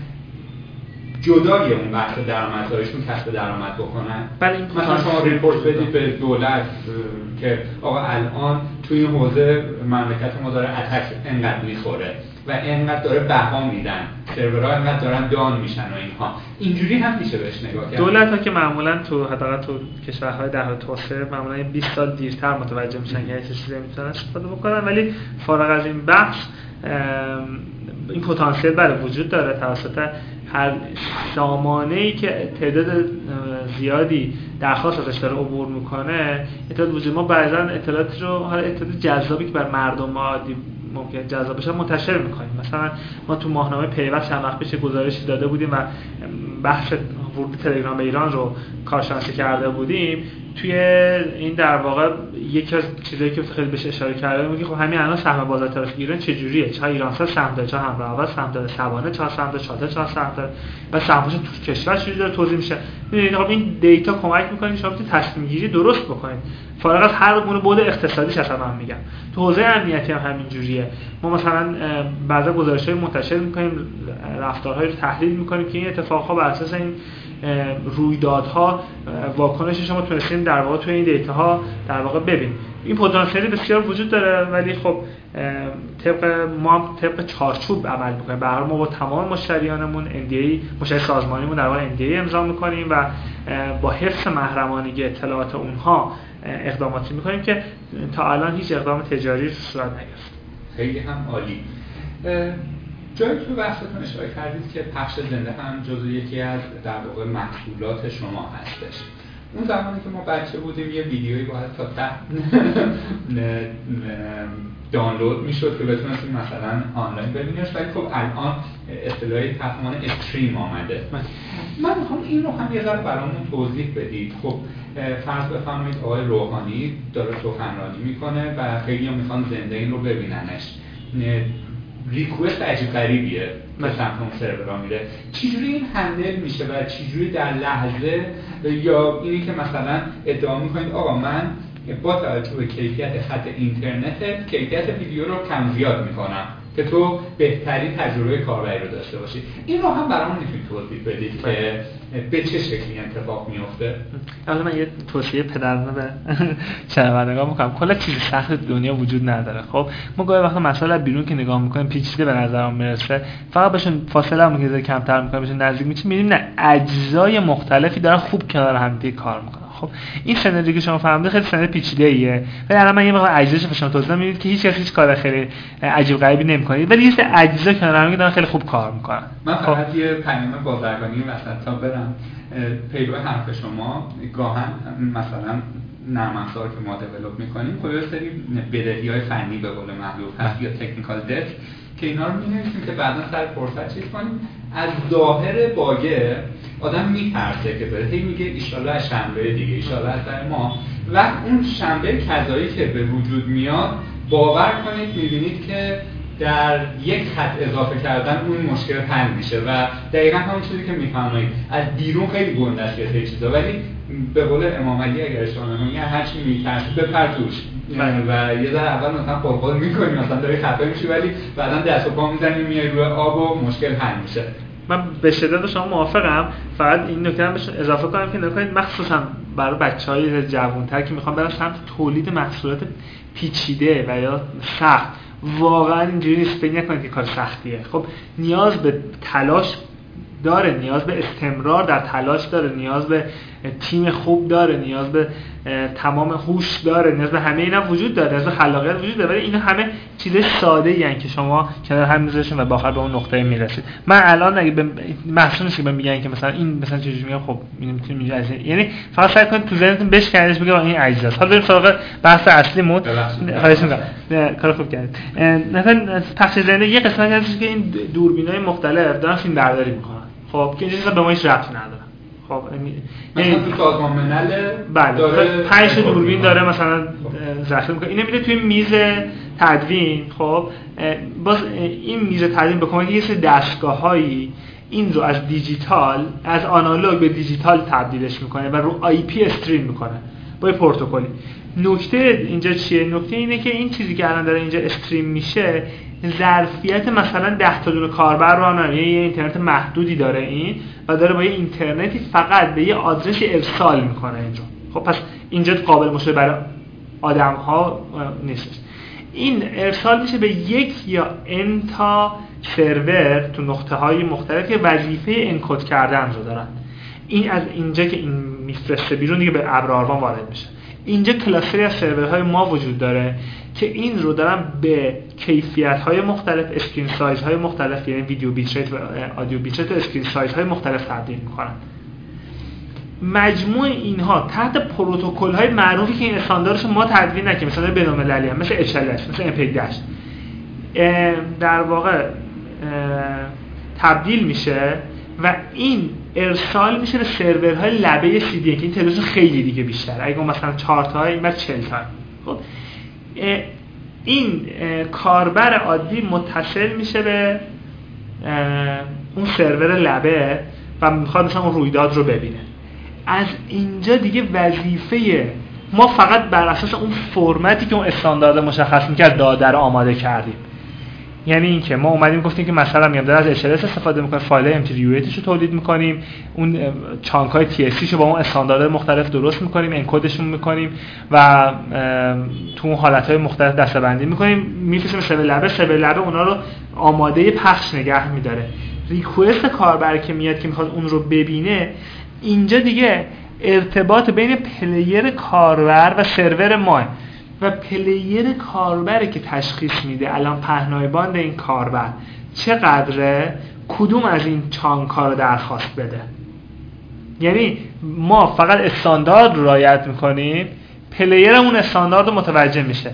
جدای اون بحث درآمدزاییشون کسب درآمد بکنن؟ بله مثلا شما ریپورت بدید به دولت که آقا الان توی این حوزه مملکت ما داره اتک انقدر می‌خوره. و انقدر داره بها میدن. سرورها انقدر دارن دان میشن و اینها. اینجوری هم میشه بهش نگاه کرد. دولت ها که معمولا تو حداقل تو کشورهای در حال توسعه معمولا 20 سال دیرتر متوجه میشن که چه چیزی می‌تونن استفاده بکنن. ولی فارغ از این بحث این پتانسیل برای وجود داره. توسط هر سامانه ای که تعداد زیادی درخواست ازش داره عبور می‌کنه اطلاعات وجود ما بعضا اطلاعات رو حالا اطلاعات جذابی که بر مردم عادی ممکن جذاب بشه. منتشر می‌کنیم مثلا ما تو ماهنامه پیوست چند وقت پیش گزارشی داده بودیم و بحث ورود تلگرام ایران رو کارشناسی کرده بودیم. توی این در واقع یکی از چیزایی که خیلی بهش اشاره کرده میگه خب همین الان سهم بازار تاریخ ایران چه جوریه چه ایرانسل سهم داره چه همراه اول سهم داره سبانه چه سهم داره چاته چه سهم داره و سهمش تو کشور چجوری داره توضیح میشه؟ می‌دونید خب این دیتا کمک می‌کنه شما تصمیم گیری درست بکنید. فارغ از هر گونه بود اقتصادیش اصلا من میگم تو حوزه امنیتی هم همین جوریه. ما مثلا بعضا گزارش‌های منتشر می‌کنیم رفتارهایی رو تحلیل می‌کنیم که این اتفاقها بر اساس این رویدادها واکنش شما تونستیم در واقع توی این دیتا ها در واقع ببین. این پتانسیلی بسیار وجود داره ولی خب طبق ما طبق چارچوب عمل می‌کنیم. به ما با تمام مشتریانمون NDA مشتری سازمانیمون در واقع NDA امضا می‌کنیم و با حفظ محرمانگی اطلاعات اونها اقداماتی می‌کنیم که تا الان هیچ اقدام تجاری صورت نگرفت خیلی هم عالی. جایی تو بحثتون اشاره کردید که پخش زنده هم جزو یکی از در واقع محصولات شما هستش. اون زمانی که ما بچه بودیم یه ویدیویی باید تا ده دانلود می‌شد که بتونستیم مثلا آنلاین ببینیمش ولی خب الان اصطلاحی تفهمان استریم آمده. من می‌خوام این رو هم یه ذره برامون توضیح بدید. خب فرض بفرمایید آقای روحانی داره سخنرانی می‌کنه و خیلی هم می‌خوان زنده این رو ببیننش. ریکوست عجیب غریبیه. به سمت اون سرورا میره. چجوری این هندل میشه و چجوری در لحظه یا اینی که مثلا ادعا می‌کنید آقا من با توجه به کیفیت خط اینترنت کیفیت ویدیو رو کم زیاد می‌کنم که تو بهترین تجربه کاربری رو داشته باشی. این رو هم برامون می‌تونید توضیح بدید که به چه شکلی اتفاق میفته حالا من یه توصیه پدرانه به شنوندگان می‌کنم. کلا چیز سخت دنیا وجود نداره. خب ما گاهی وقتا مسائل بیرون که نگاه می‌کنیم پیچیده به نظرم می‌رسه. فقط بهشون فاصله هم که کمتر می‌کنیم بهشون نزدیک میشیم می‌بینیم نه اجزای مختلفی دارن خوب کنار هم کار می‌کنن. خب این سناریو که شما فهمیدید خیلی سناریو پیچیده ایه ولی الان من یه مقدار اجزاش به شما توضیح می‌دید که هیچ کس هیچ کار خیلی عجیب غریبی نمی‌کنه. ولی یه سری اجزا کنار هم دارن خیلی خوب کار می‌کنن. من فقط خب. یه پیام بازرگانی وسط تا برم پیرو حرف شما گاهن مثلا نرم افزار که ما دیولپ می‌کنیم خب یه سری بدهی های فنی به قول معروف هست یا تکنیکال دت که اینا رو می‌نویسیم که بعدا سر فرصت چیز کنیم. از ظاهر باگه آدم میترسه که بره. هی میگه ایشالله از شنبه دیگه ایشالله از ما و اون شنبه کذایی که به وجود میاد باور کنید می‌بینید که در یک خط اضافه کردن اون مشکل حل میشه و دقیقا همون چیزی که می‌فهمید از بیرون خیلی گنده است یه چیزا. ولی به قول امام علی اگر اشتباه نکنم هر چی میترسی بپر توش. و یه ذره اول مثلا قرقل می‌کنی مثلا داری خفه میشی ولی بعدا دست و پا می‌زنی میای روی آب و مشکل حل میشه. من به شدت شما موافقم. فقط این نکته هم اضافه کنم که نکنید مخصوصا برای بچه های جوانتر که می‌خوام برن سمت تولید محصولات پیچیده و یا سخت. واقعا اینجوری نیست. فکر نکنید که کار سختیه. خب نیاز به تلاش داره نیاز به استمرار در تلاش داره نیاز به تیم خوب داره نیاز به تمام هوش داره نیاز به همه اینا وجود داره نیاز به خلاقیت وجود داره ولی اینا همه چیز ساده ای که شما کنار هم میذارشون و با آخر به اون نقطه می‌رسید. من الان اگه به محسونش که میگن که مثلا این مثلا چجوری میگم خب این می‌تونیم اینجا یعنی فقط سعی کنید تو ذهنتون بشکنیدش بگید این اجزاست حالا بریم سراغ بحث اصلیمون خواهش می‌کنم. کار خوب کردید. مثلا پخش زنده یه قسمتی هستش که این دوربینای مختلف دارن فیلم برداری می‌کنن. خب که این به ما هیچ ربطی نداره خب یعنی تو سازمان ملل بله داره پنج دوربین داره مثلا ذخیره می‌کنه. اینو میده توی میز تدوین خب. باز این میز تدوین به کمک یه سری دستگاههایی این رو از دیجیتال از آنالوگ به دیجیتال تبدیلش می‌کنه و رو IP stream می‌کنه با پروتکلی. نکته اینجا چیه؟ نکته اینه که این چیزی که الان داره اینجا stream میشه ظرفیت مثلا 10 تا دونه کاربر رو هم یه اینترنت محدودی داره این و داره با یه اینترنتی فقط به یه آدرسی ارسال می‌کنه اینجا. خب پس اینجا قابل مشاهده برای آدم ها نیست این ارسال میشه به یک یا ان تا سرور تو نقطه های مختلف که وظیفه encode کردن رو دارن. این از اینجا که این میفرسته بیرون دیگه به ابراروان وارد میشه. اینجا cluster ی از سرورهای ما وجود داره که این رو دارن به کیفیت های مختلف screen size های مختلف یعنی video bitrate و audio bitrate و screen size های مختلف تبدیل می‌کنن. مجموع اینها تحت پروتکل های معروفی که این استانداردش ما تدوین نکنیم مثلا بین‌المللی مثل HLS مثل MPEG در واقع تبدیل میشه و این ارسال میشه به سرورهای لبه سی دی که این تعدادش خیلی دیگه بیشتر اگه مثلا 4 تا این بعد 40 تا. خب این کاربر عادی متصل میشه به اون سرور لبه و می‌خواد مثلا اون رویداد رو ببینه. از اینجا دیگه وظیفه ما فقط بر اساس اون فرمتی که اون استاندارد مشخص می‌کرد داده رو آماده کردیم. یعنی اینکه ما اومدیم گفتیم که مثلا میگم در از HLS استفاده می‌کنیم فایل ام رو تولید می‌کنیم اون chunk های TSC رو با اون استانداردهای مختلف درست می‌کنیم encode شون می‌کنیم و تو اون حالت های مختلف دستبندی می‌کنیم. میفرستیم سرور لبه سرور لبه اونا رو آماده پخش نگه میداره. request کاربر که میاد که می‌خواد اون رو ببینه اینجا دیگه ارتباط بین player کاربر و سرور ماست. و player کاربره که تشخیص میده. الان پهنای باند این کاربر. چقدره؟ کدوم از این chunk رو درخواست بده؟ یعنی ما فقط استاندارد رو رعایت می‌کنیم player مون استاندارد رو متوجه میشه.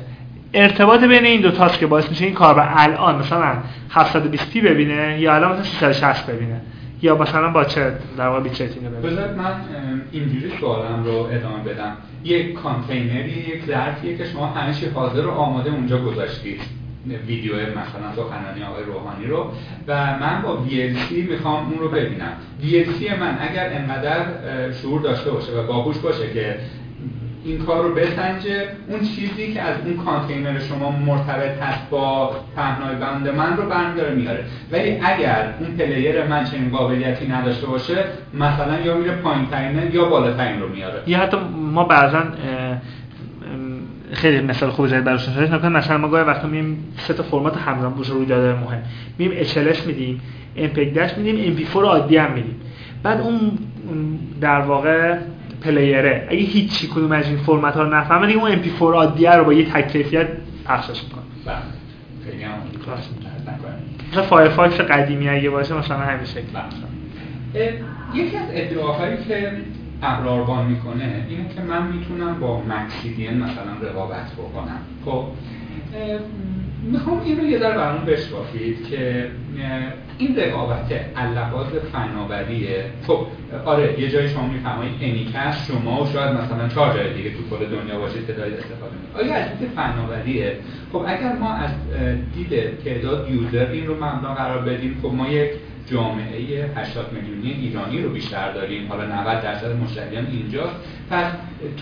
ارتباط بین این دو تاست که باعث میشه این کاربر الان مثلا 720 p ببینه یا الان مثلا 360 ببینه. یا مثلا با چه در واقع bitrate بذار من اینجوری سوالم رو ادامه بدم. یک کانتینری یک ظرفیه که شما همه حاضر رو آماده اونجا گذاشتید. ویدیو مثلا سخنرانی آقای روحانی رو. و من با VLC می‌خوام اون رو ببینم. VLC من اگر انقدر شعور داشته باشه و باهوش باشه که این کار رو بسنجه اون چیزی که از اون کانتینر شما مرتبط هست با پهنای باند من رو برمیداره میاره ولی اگر اون player من چنین قابلیتی نداشته باشه مثلا یا میره پایین یا بالاترین رو میاره یا حتی ما بعضا خیلی مثال خوبی زدید براش نکنه مثلا ما گاهی وقتا مییم سه تا فرمات همزمان بوش روی داده مهم. مییم HLS میدیم MPEG داش میدیم MP4 عادی هم میدیم. بعد اون در واقع پلیره. اگه هیچی کدوم از این فرمت ها رو نفهمه دیگه اون MP4 عادیه رو با یه تک کیفیت پخشش می‌کنه. بله. خیلی مثلا فایرفاکس قدیمی اگه باشه مثلا همین شکل بله. یکی از ادعاهایی که ابراروان می‌کنه اینه که من می‌تونم با مکسیدین مثلا رقابت بکنم. خب. می‌خوام این رو یه در برامون بشکافید که این رقابت اللحاظ فناوریه. خب آره یه جای شما می‌فهمید انیکس شما و شاید مثلا چهار جای دیگه تو کل دنیا باشید که دارید استفاده می‌کنید. آیا از دید فناوریه؟ خب اگر ما از دید تعداد یوزر این رو مبنا قرار بدیم خب ما یک جامعه 80 میلیونی ایرانی رو بیشتر داریم. حالا 90 درصد مشتریان اینجا پس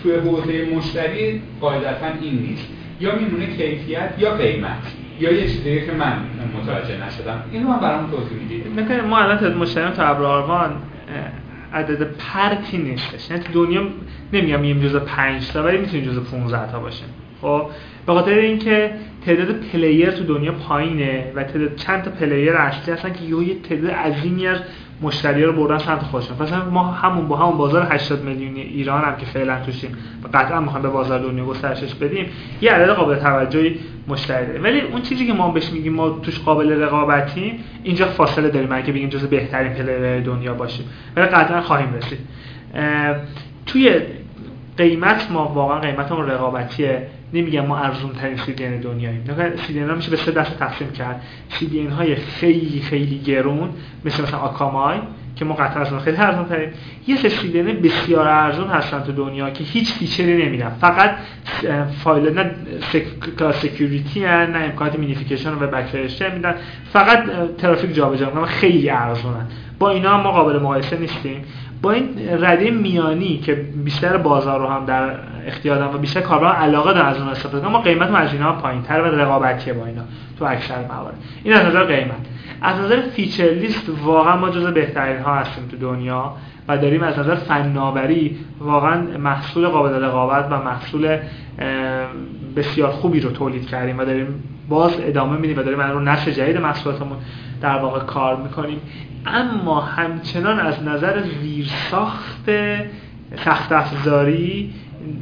توی حوزه مشتری قاعدتا این نیست. یا میمونه کیفیت یا قیمت یا یه چیزی که من متوجه نشدم. اینو من برام توضیح می‌دید مثلا ما الان تعداد مشتریان تو ابراروان عدد پرتی نیستش. یعنی تو دنیا نمیگم میگیم جزء 5 تا ولی می‌تونیم جزء 15 تا باشیم. خب؟ به خاطر اینکه تعداد player تو دنیا پایینه و تعداد چند تا player اصلی هستن که یه تعداد عظیمی از مشتری رو بردن سمت خودشون. مثلا ما همون با همون بازار 80 میلیونی ایران هم که فعلا توشیم. و قطعا می‌خوایم به بازار دنیا گسترشش بدیم. یه عدد قابل توجهی مشتری داریم. ولی اون چیزی که ما بهش میگیم ما توش قابل رقابتیم اینجا فاصله داریم. اگه بگیم جز بهترین player دنیا باشیم. ولی قطعا خواهیم رسید. توی قیمت ما واقعا قیمتمون رقابتیه. نمیگم ما ارزون ترین سی دی دنیاییم. سی ها میشه به سه دست تقسیم کرد. سی دی های خیلی خیلی گرون مثل مثلا آکامای که ما قطعا از خیلی ارزون ترین یه سه سی دی بسیار ارزون هستن تو دنیا که هیچ فیچری نمیدن. فقط فایل نه سکیوریتی هن نه امکانات مینیفیکیشن و بک میدن فقط ترافیک جابجا می‌کنن خیلی ارزونن. با اینا ما قابل مقایسه نیستیم. با این رده میانی که بیشتر بازار رو هم در اختیار و بیشتر کاربران علاقه دارن از اون استفاده کنن ما قیمت از اینا پایینتر و رقابتیه با اینا تو اکثر موارد. این از نظر قیمت. از نظر feature list واقعا ما جز بهترین ها هستیم تو دنیا. و داریم از نظر فناوری واقعا محصول قابل رقابت و محصول بسیار خوبی رو تولید کردیم و داریم باز ادامه میدیم و داریم رو نسل جدید محصولاتمون در واقع کار می‌کنیم. اما همچنان از نظر زیرساخت سخت افزاری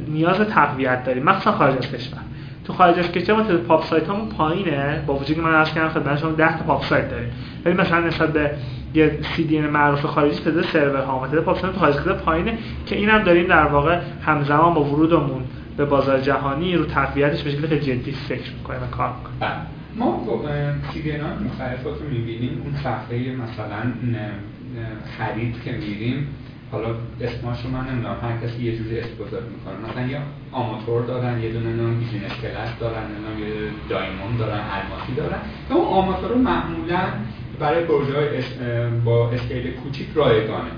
نیاز تقویت داریم مثلا خارج از کشور. تو خارج از کشور ما پاپ سایت همون پایینه. با وجودی که من عرض کردم خدمت شما 10 تا پاپ سایت داریم. ولی مثلا نسبت به یه سی دی معروف خارجی تعداد سرور ها. تعداد پاپ سایت تو خارج پایینه که اینم داریم در واقع همزمان با ورودمون به بازار جهانی رو تقویتش به شکل خیلی جدی فکر می‌کنیم و کار می‌کنیم. بله. ما سیگنال مختلفات رو می‌بینیم. اون صفحه مثلا خرید که میریم حالا اسماشو من نمی‌دونم. هر کسی یه جوری اسم گذاری می‌کنه. مثلا یا آماتور دارن یه دونه نام بیزینس کلاس دارن یه دایموند دارن الماسی دارن. که اون آماتور رو معمولا برای پروژه با اسکیل کوچیک رایگانه.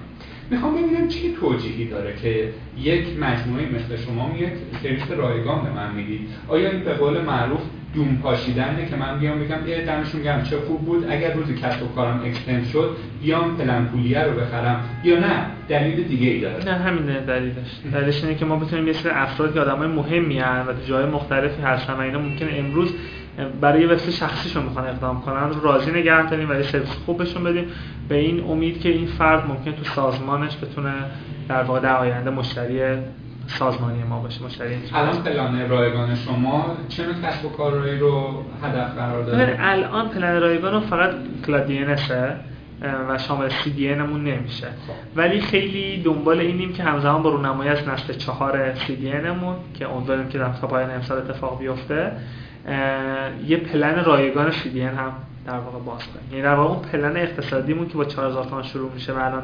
می‌خوام ببینم چه توجیهی داره که یک مجموعه مثل شما میاد سرویس رایگان به من می‌دید. آیا این به قول معروف دون پاشیدنه که من بیام بگم یه دمشون گرم چه خوب بود اگر روزی کسب و کارم اکستند شد بیام پلن پولیه رو بخرم. یا نه دلیل دیگه ای داره. نه همین دلیلش. دلیلش اینه که ما بتونیم مثل افراد که آدمای مهمی هستن و تو جای مختلفی هستن و اینا ممکنه امروز برای وبسایت شخصیشون می‌خوان اقدام کنن. راضی نگه داریم و یه سرویس خوب بهشون بدیم. به این امید که این فرد ممکن تو سازمانش بتونه در واقع در آینده مشتری سازمانی ما باشه مشتری الان پلن رایگان شما چه نوع کسب و کارایی رو هدف قرار داده؟ الان پلن رایگان رو فقط cloud DNS و شامل CDN مون نمیشه. خب. ولی خیلی دنبال اینیم که همزمان با رونمایی از نسل چهار CDN مون که امیدواریم که در تا پایان امسال اتفاق بیفته یه پلن رایگان دی هم در واقع باز کنیم. یعنی در واقع اون پلن اقتصادیمون که با 4000 تومان شروع میشه و الان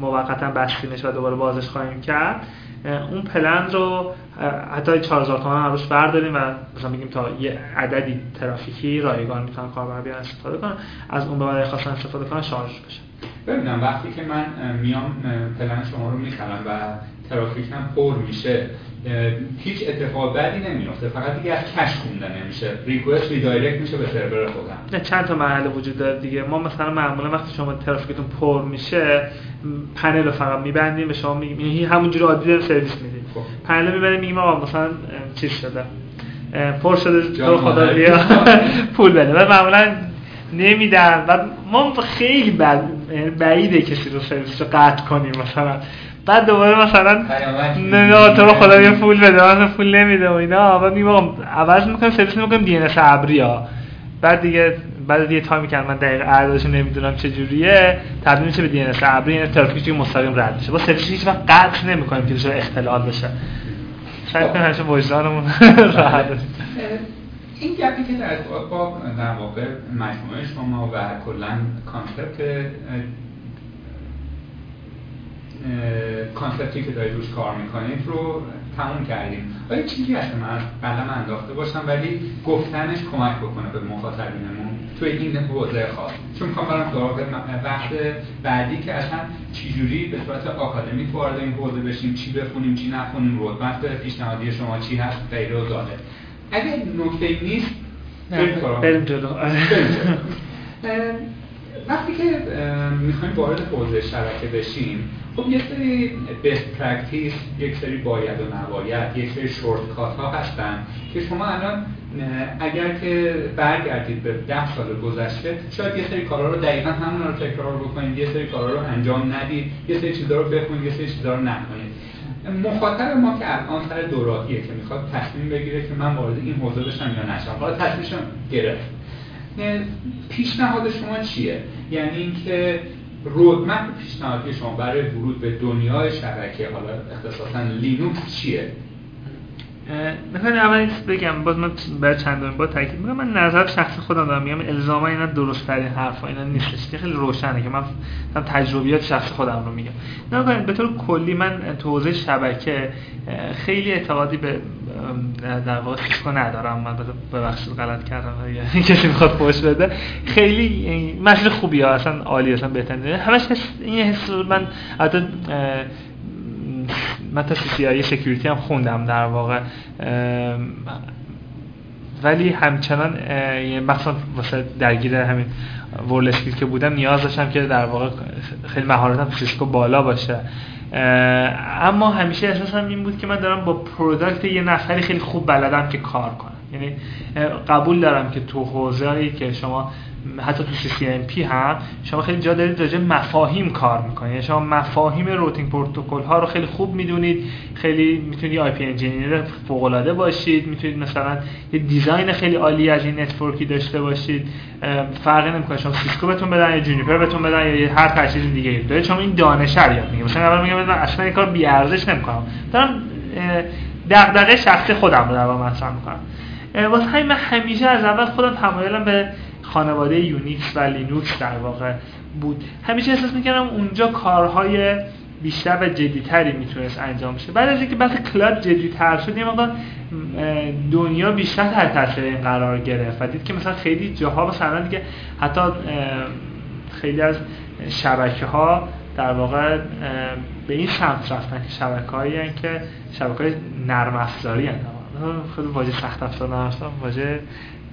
موقتا بستیمش و دوباره بازش خواهیم کرد اون پلن رو حتی 4000 تومان هم روش برداریم و مثلا بگیم تا یه عددی ترافیکی رایگان می‌تونن کاربر بیان استفاده کنن از اون به بعد خواستن استفاده کنن شارژ بشه. ببینم وقتی که من میام پلن شما رو می‌خرم و ترافیک هم پر میشه هیچ اتفاق بدی نمیفته فقط دیگه از cache خونده نمیشه request redirect میشه به سرور خودم. نه چند تا مرحله وجود داره دیگه. ما مثلا معمولا وقتی شما ترافیکتون پر میشه پنل رو فقط میبندیم به شما میگیم یعنی همونجوری عادی داره سرویس میدیم. خب. پنل میبندیم میگیم آقا مثلا چیز شده. پر شده تو خدا بیا. پول بده. و معمولا نمیدن. و ما خیلی بعیده کسی رو سرویس رو قطع کنیم مثلا. بعد دوباره مثلا نه تو رو خدا یه پول بده من پول نمیده و اینا. بعد میگم عوض می‌کنم سرویس می‌کنم DNS ابری ها بعد دیگه بعد یه تایمی که من دقیق اعدادش نمی‌دونم چه جوریه. تبدیل میشه به DNS ابری یعنی ترافیکی مستقیم رد میشه. با سرویس هیچ وقت قطع نمی‌کنیم که بشه اختلال بشه. سعی کنیم همیشه وجدانمون راحت این گپی که در با در واقع مجموعه شما و کلا concept concept ی که دارید روش کار می‌کنید رو تموم کردیم. ولی چیزی هست من قلم انداخته باشم ولی گفتنش کمک بکنه به مخاطبینمون توی این حوزه خاص. چون می‌خوام برم سراغ بحث بعدی که اصلا چجوری به صورت آکادمیک وارد این حوزه بشیم چی بخونیم چی نخونیم roadmap پیشنهادی شما چی هست غیره و ذلک اگه نکته نیست بریم جلو. وقتی که می‌خوایم وارد حوزه شبکه بشیم خب یه سری best practice یک سری باید و نباید یک سری shortcut ها هستن که شما الان اگر که برگردید به ده سال گذشته شاید یه سری کارا رو دقیقا همون رو تکرار بکنید یه سری کارا رو انجام ندید یه سری چیزا رو بخونید یه سری چیزا رو نکنید. مخاطب ما که الان سر دوراهیه که می‌خواد تصمیم بگیره که من وارد این حوزه بشم یا نشم. حالا تصمیمش گرفت. پیشنهاد شما چیه؟ یعنی اینکه رودمپ پیشنهادی شما برای ورود به دنیای شبکه حالا اختصاصا لینوکس چیه؟ می‌خوام اول بگم باز من برای چند با تاکید میگم من نظر شخصی خودم دارم میگم الزاما اینا درست ترین حرفا اینا نیستش خیلی روشنه که من تجربیات شخصی خودم رو میگم. نه به طور کلی من تو حوزه شبکه خیلی اعتقادی به در واقع سیسکو ندارم من ببخشید غلط کردم کسی می‌خواد فوش بده. خیلی مسئله خوبی ها اصلا عالی اصلا بهتر همش این حس من البته من تا CC security هم خوندم در واقع ولی همچنان مثلا واسه درگیر همین ورل که بودم نیاز داشتم که در واقع خیلی مهارتم سیسکو بالا باشه. اما همیشه احساسم این بود که من دارم با product یه نفری خیلی خوب بلدم که کار کنم. یعنی قبول دارم که تو حوزه‌ای که شما حتی تو CCNP هم شما خیلی جا دارید راجع مفاهیم کار می‌کنید. یعنی شما مفاهیم routing protocol ها رو خیلی خوب می‌دونید. خیلی می‌تونید IP engineer فوق العاده باشید. می‌تونید مثلا یه design خیلی عالی از این network ی داشته باشید. فرقی نمی‌کنه. شما سیسکو بهتون بدن یا جونیپر بهتون بدن یا هر تجهیز دیگه ای دارید شما این دانش یاد می‌گیرید. مثلا اول میگم من اصلا این کار بی ارزش نمی‌کنم. دارم دغدغه شخصی خودم رو در مطرح می‌کنم. واسه همین من همیشه از اول خودم تمایلم به خانواده یونیکس و لینوکس در واقع بود. همیشه احساس می‌کردم اونجا کارهای بیشتر و جدیتری می‌تونست انجام بشه. بعد از اینکه بحث cloud جدیتر شد یه دنیا بیشتر تحت تاثیر این قرار گرفت و دید که مثلا خیلی جاها مثلا دیگه حتی خیلی از شبکه ها در واقع به این سمت رفتن که شبکه هایی که شبکه های نرم افزاری خیلی واژه سخت افزار نرم واژه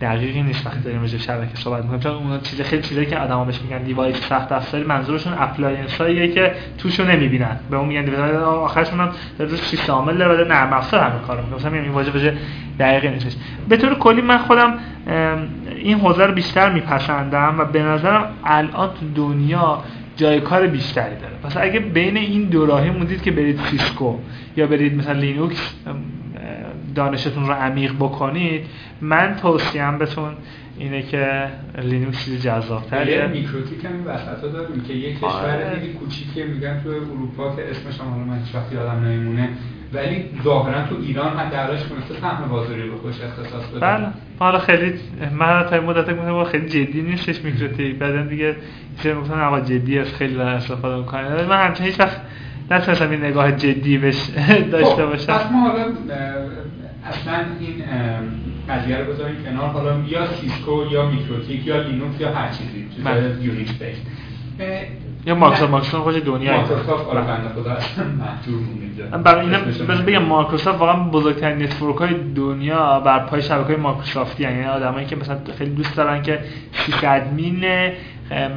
دقیقی نیست وقتی داریم راجع شبکه صحبت می‌کنیم. چون اون چیز خیلی چیزایی که آدما بهش میگن device سخت افزاری منظورشون appliance هاییه که توشو نمی‌بینن. به اون میگن device آخرشون هم روش سیستم عامل داره نرم افزار هم کار می‌کنه. مثلا این واژه واژه دقیقی نیست به طور کلی من خودم این حوزه رو بیشتر میپسندم و به نظرم الان تو دنیا جای کار بیشتری داره. پس اگه بین این دو راهی موندید که برید سیسکو یا برید مثلا لینوکس دانشتون رو عمیق بکنید من توصیم بهتون اینه که لینوکس چیز جذاب‌تره یه میکروتیک هم وسط داریم که یه کشور آره. دیگه کوچیکه میگن تو اروپا که اسمش هم من هیچ یادم نمیمونه ولی ظاهرا تو ایران حداقلش تونسته سهم بازاری رو خوش اختصاص بده. بله. حالا خیلی من تا مدت گفتم خیلی جدی نیستش میکروتیک. بعدن دیگه چه گفتن آقا جدی است خیلی استفاده می‌کنه. من همچنین هیچ وقت نتونستم این نگاه جدی بهش داشته خب، باشم. پس ما حالا اصلا این قضیه رو بذاریم کنار. حالا یا سیسکو یا میکروتیک یا لینوکس یا هر چیزی چیز بله. یونیکس یا مایکروسافت. مایکروسافت خود دنیا مایکروسافت آره بنده خدا مهجور مونده برای اینم بگم مایکروسافت واقعا بزرگترین network های دنیا بر پای شبکه های مایکروسافتی یعنی آدمایی که مثلا خیلی دوست دارن که sysadmin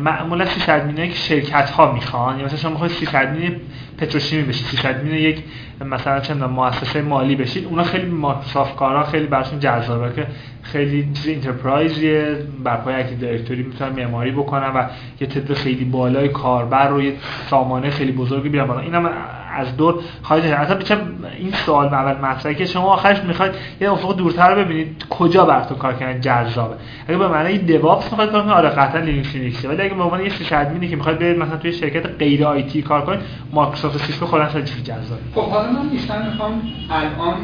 معمولا sysadmin ایی که شرکت ها می‌خوان. یا مثلا شما می‌خواید sysadmin پتروشیمی بشید sysadmin یک مثلا چه مؤسسه مالی بشید اونا خیلی مایکروسافت کارا خیلی براشون جذابه که خیلی چیز enterprise یه بر پای Active Directory می‌تونن معماری بکنن و یه تعداد خیلی بالای کاربر رو یه سامانه خیلی بزرگی بیارن بالا. اینم از دور خارج اصلا این سوال اول مطرحه که شما آخرش می‌خواید یه افق دورتر ببینید کجا براتون کار کردن جذابه. اگه به معنی DevOps می‌خواید کار کنید آره قطعا لینوکس لینوکس ولی اگه به عنوان یه sysadmin ی که می‌خواید برید مثلا توی شرکت غیر IT کار کنید مایکروسافت سیسکو خودش خیلی جذابه. خب حالا من بیشتر می‌خوام الان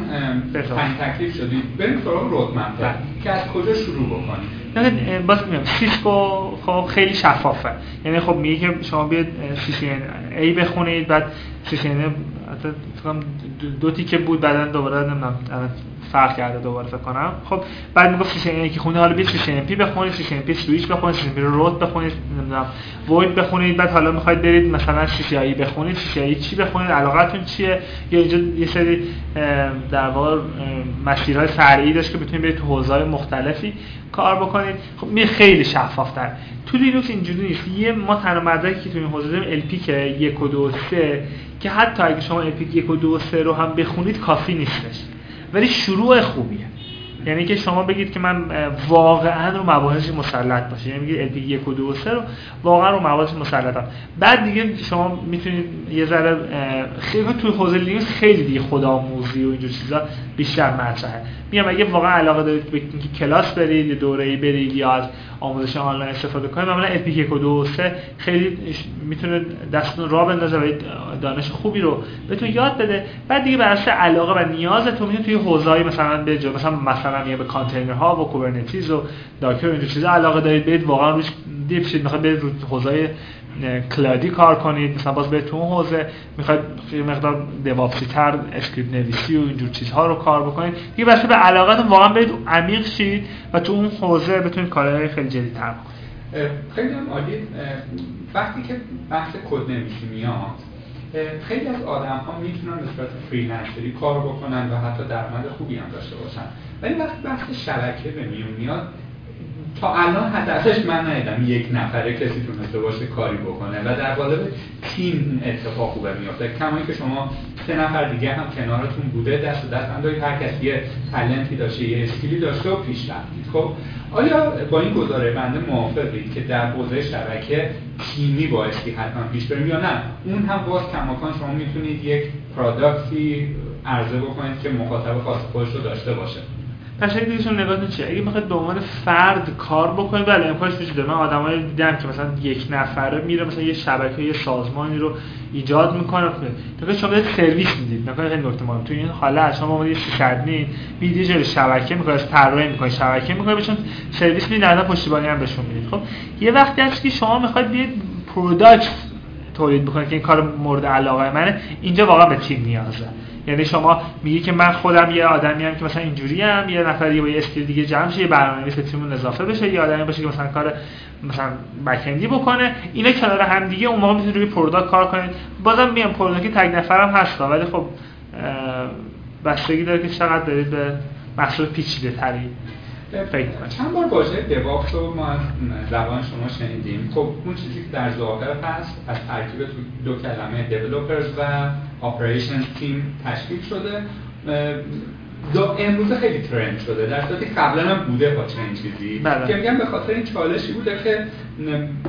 پنج تکلیف شدیم بریم سراغ roadmap. بله. که از کجا شروع بکنیم؟ باز میگم سیسکو خب خیلی شفافه. یعنی خب میگه که شما بیاید سی سی ای بخونید بعد سی سی دو تیکه بود بعدا دوباره نمی‌دونم. فرق کرده دوباره فکر کنم. خب بعد می‌گفت سیستم ای که خونه حالا بیت سیستم پی بخونید سیستم پی سویچ بخونید پی روت بخونید نمی‌دونم وید بخونید. بعد حالا می‌خواید برید مثلا سی سی آی بخونید سی سی آی چی بخونید علاقتون چیه؟ یا اینجا یه سری در واقع مسیرهای فرعی داشت که بتونید برید تو حوزه‌های مختلفی کار بکنید. خب می خیلی شفافتر. تو لینوکس اینجوری نیست. یه ما تنها مدرکی که تو این حوزه داریم که 1 و 2 3 که حتی اگه شما ال 1 و 2 و 3 رو هم بخونید کافی نیستش. ولی شروع خوبیه. یعنی که شما بگید که من واقعا رو مباحث مسلط باشه یعنی میگید LP 1 و 2 و 3 رو واقعا رو مباحث مسلطم. بعد دیگه شما می‌تونید یه ذره خیلی توی حوزه لینوکس خیلی دیگه خودآموزی و اینجور چیزا بیشتر مطرحه. میگم اگه واقعا علاقه دارید به اینکه کلاس برید یا دوره‌ای برید یا از آموزش آنلاین استفاده کنید معمولا LPIC 1 و 2 و 3 خیلی می‌تونه دستتون راه بندازه و دانش خوبی رو بهتون یاد بده. بعد دیگه بر علاقه و نیازتون می‌تونید توی حوزه‌ای مثلا به مثلا مثلا میگه به کانتینرها و Kubernetes و Docker و اینجور چیزا علاقه دارید برید واقعا روش deep شید. می‌خواید برید رو حوزه cloud ی کار کنید. مثلا باز به تو اون حوزه می‌خواید یه مقدار DevOps ی تر script نویسی و اینجور چیزها رو کار بکنید. یه بسته به علاقتون واقعا برید عمیق شید و تو اون حوزه بتونید کارهای خیلی جدیدتر بکنید. خیلی هم عالی. وقتی که بحث کد نویسی میاد خیلی از آدم ها می‌تونن به صورت freelancer ی کار بکنن و حتی درآمد خوبی هم داشته باشن. ولی وقتی بحث شبکه به میون میاد. تا الان حداقلش من ندیدم یک نفره کسی تونسته باشه کاری بکنه و در قالب تیم اتفاق خوبه میافته. کمایی که شما سه نفر دیگه هم کنارتون بوده دست دست هم هر کسی یه تلنتی داشته یه اسکیلی داشته و پیش رفتید. خب آیا با این گزاره بنده موافقید که در حوزه شبکه تیمی بایستی حتما پیش بریم یا نه؟ اون هم باز کماکان شما می‌تونید یک پرادکتی عرضه بکنید که مخاطب خاص خودش رو داشته باشه. قشنگ دیگهشون نگاهتون چیه اگه می‌خواید به عنوان فرد کار بکنید بله امکانش وجود داره. من آدمایی دیدم که مثلا یک نفره میره مثلا یه شبکه یه سازمانی رو ایجاد می‌کنه. که شما یه سرویس می‌دید. مثلا خیلی نکته مهم تو این حالا شما اومدید یه سرویس می‌دید یه شبکه می‌کنه طراحی می‌کنه شبکه می‌کنه بهشون سرویس می‌دید نه پشتیبانی هم بهشون می‌دید. خب یه وقتی هست که شما می‌خواید بیاید product تولید بکنید که این کار مورد علاقه منه اینجا واقعا به تیم نیازه. یعنی شما میگی که من خودم یه آدمی هم که مثلا اینجوری هم یه نفر با یه skill دیگه جمع شه یه برنامه‌نویس تیمون اضافه بشه یه آدمی باشه که مثلا کار مثلا backend ی بکنه. اینا کنار هم دیگه اون موقع می‌تونید روی product کار کنید. بازم میام product تک نفرم هست ولی خب بستگی داره که چقدر دارید به محصول پیچیده تری چند بار واژه DevOps رو ما از زبان شما شنیدیم. خب اون چیزی که در ظاهر هست از ترکیب دو کلمه developers و operation team تشکیل شده. دو امروز خیلی trend شده. در صورتی قبلا هم بوده با چنین چیزی. بله. که میگم به خاطر این چالشی بوده که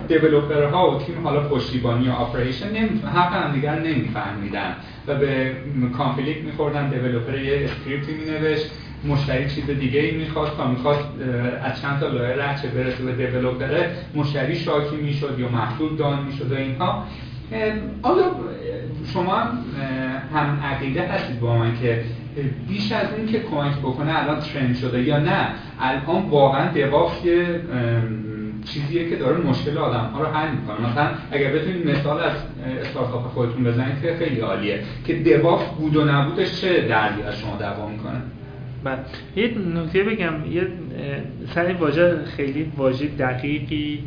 developer ها و تیم حالا پشتیبانی و operation حرف هم دیگر نمیفهمیدن و به conflict میخوردن. developer یه script ی مینوشت مشتری چیز دیگه ای می‌خواست. تا می‌خواست از چند تا لایه رد شه برسه به developer ه مشتری شاکی می‌شد یا محصول down می‌شد و اینها. آیا شما هم عقیده هستید با من که بیش از این که کمک بکنه الان trend شده یا نه الان واقعا دیواپس یه چیزیه که داره مشکل آدم ها رو حل می‌کنه. مثلا اگر بتونید مثال از استارتاپ خودتون بزنید که خیلی عالیه که دیواپس بود و نبودش چه دردی از شما دعوا می‌کنه؟ بله. یه نکته بگم یه سر واژه خیلی واژه دقیقی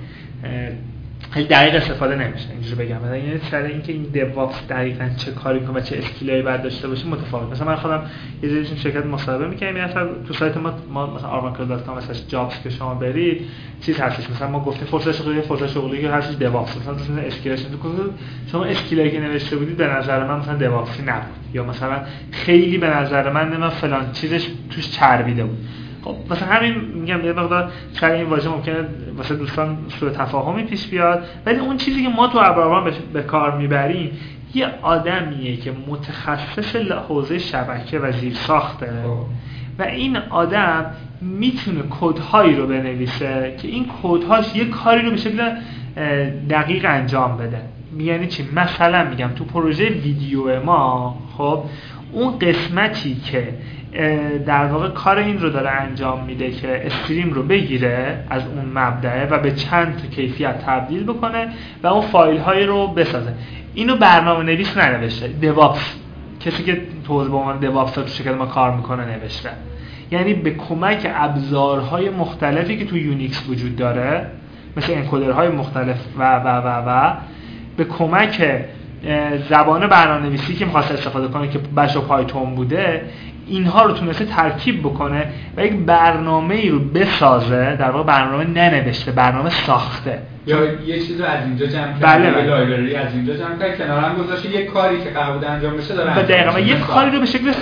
خیلی دقیق استفاده نمیشه اینجوری بگم. مثلا یعنی سر اینکه این دیواپس دقیقا چه کاری کنه و چه اسکیلایی باید داشته باشه متفاوت. مثلا من خودم یه جایی شرکت مصاحبه می‌کردم مثلا تو سایت ما ما مثلا آرمانکل.com مثلا جابز که شما برید چیز هستش. مثلا ما گفتیم فرصت شغلی فرصت شغلی که هستش دیواپس مثلا مثلا اسکیلش تو شما اسکیلایی که نوشته بودید به نظر من مثلا دیواپسی نبود. یا مثلا خیلی به نظر من من فلان چیزش توش چربیده بود. خب مثلا همین میگم یه مقدار شاید این واژه ممکنه واسه دوستان سوء تفاهمی پیش بیاد ولی اون چیزی که ما تو ابراهام به کار می‌بریم یه آدمیه که متخصص حوزه شبکه و زیر ساخته خب. و این آدم می‌تونه کدهایی رو بنویسه که این کدهاش یه کاری رو به شکل دقیق انجام بده. یعنی چی؟ مثلا میگم تو پروژه ویدیو ما خب اون قسمتی که در واقع کار این رو داره انجام میده که استریم رو بگیره از اون مبدعه و به چند تا کیفیت تبدیل بکنه و اون فایل های رو بسازه. اینو برنامه نویس ننوشته DevOps کسی که توضیح به عنوان DevOps تو شرکت ما کار می‌کنه نوشته. یعنی به کمک ابزارهای مختلفی که تو Unix وجود داره مثل encoder های مختلف و و و و به کمک زبان برنامه نویسی که می‌خواست استفاده کنه که Bash و Python بوده اینها رو تونسته ترکیب بکنه و یک برنامه ای رو بسازه در واقع برنامه ننوشته برنامه ساخته یا یه چیز رو از اینجا جمع کرد بله بله. لایبرری از اینجا جمع کرد کنار هم گذاشته یه کاری که قرار بود انجام بشه داره دقیقا. یه. کاری رو به شکل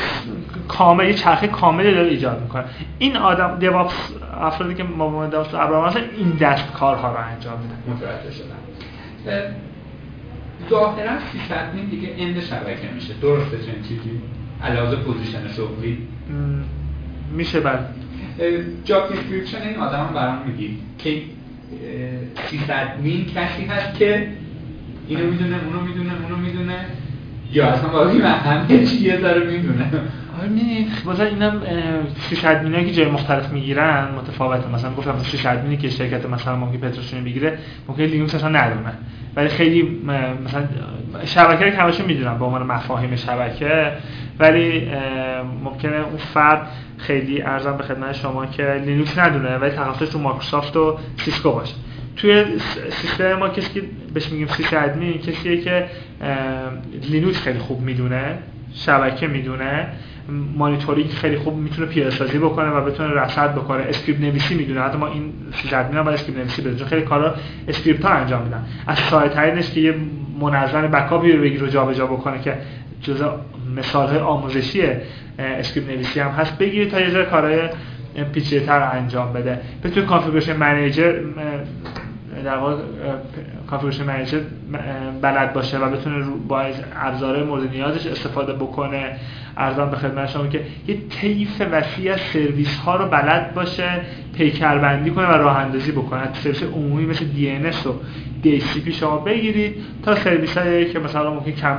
کامل یه چرخه کاملی داره ایجاد می‌کنه این آدم دیوابس افرادی که ما به دیوابس ابراهام این دست کارها رو انجام میدن متوجه شدم اه، ظاهرا سیستم دیگه اند شبکه میشه. درسته چنین چیزی؟ علاوه پوزیشن شغلی میشه بله job description این آدم برام میگی که سیس ادمین کسی هست که اینو می‌دونه اونو می‌دونه اونو می‌دونه یا اصلا واقعی من همه چی یه ذره می‌دونه. مثلا اینم sysadmin ایی که جای مختلف می‌گیرن متفاوته. مثلا گفتم sysadmin ی که شرکت مثلا ممکن پتروشیمی بگیره ممکن لینوکس اصلا ندونه. ولی خیلی مثلا شبکه که همشون می‌دونن به عنوان مفاهیم شبکه. ولی ممکنه اون فرد خیلی عرضم به خدمت شما که لینوکس ندونه ولی تخصصش تو مایکروسافت و Cisco باشه. توی سیستم ما کسی که بهش میگیم sysadmin کسیه که لینوکس خیلی خوب می‌دونه شبکه می‌دونه. مانیتورینگ خیلی خوب می‌تونه پیاده سازی بکنه و بتونه رصد بکنه. script نویسی می‌دونه. حتی ما این هم باید script نویسی بلده چون خیلی کارا script ها انجام میدن. از ساده ترینش که یه منظم backup ی رو بگیر و جابجا بکنه که جزء مثال های آموزشی script نویسی هم هست بگیره تا یه ذره کارهای پیچیده‌تر رو انجام بده. بتونه configuration manager در واقع configuration manager بلد باشه و بتونه با ابزارهای مورد نیازش استفاده بکنه عرضم به خدمت شما که یه طیف وسیع از سرویس ها رو بلد باشه پیکربندی کنه و راه اندازی بکنه. سرویس عمومی مثل DNS و DHCP شما بگیرید تا سرویس هایی که مثلا ممکن کم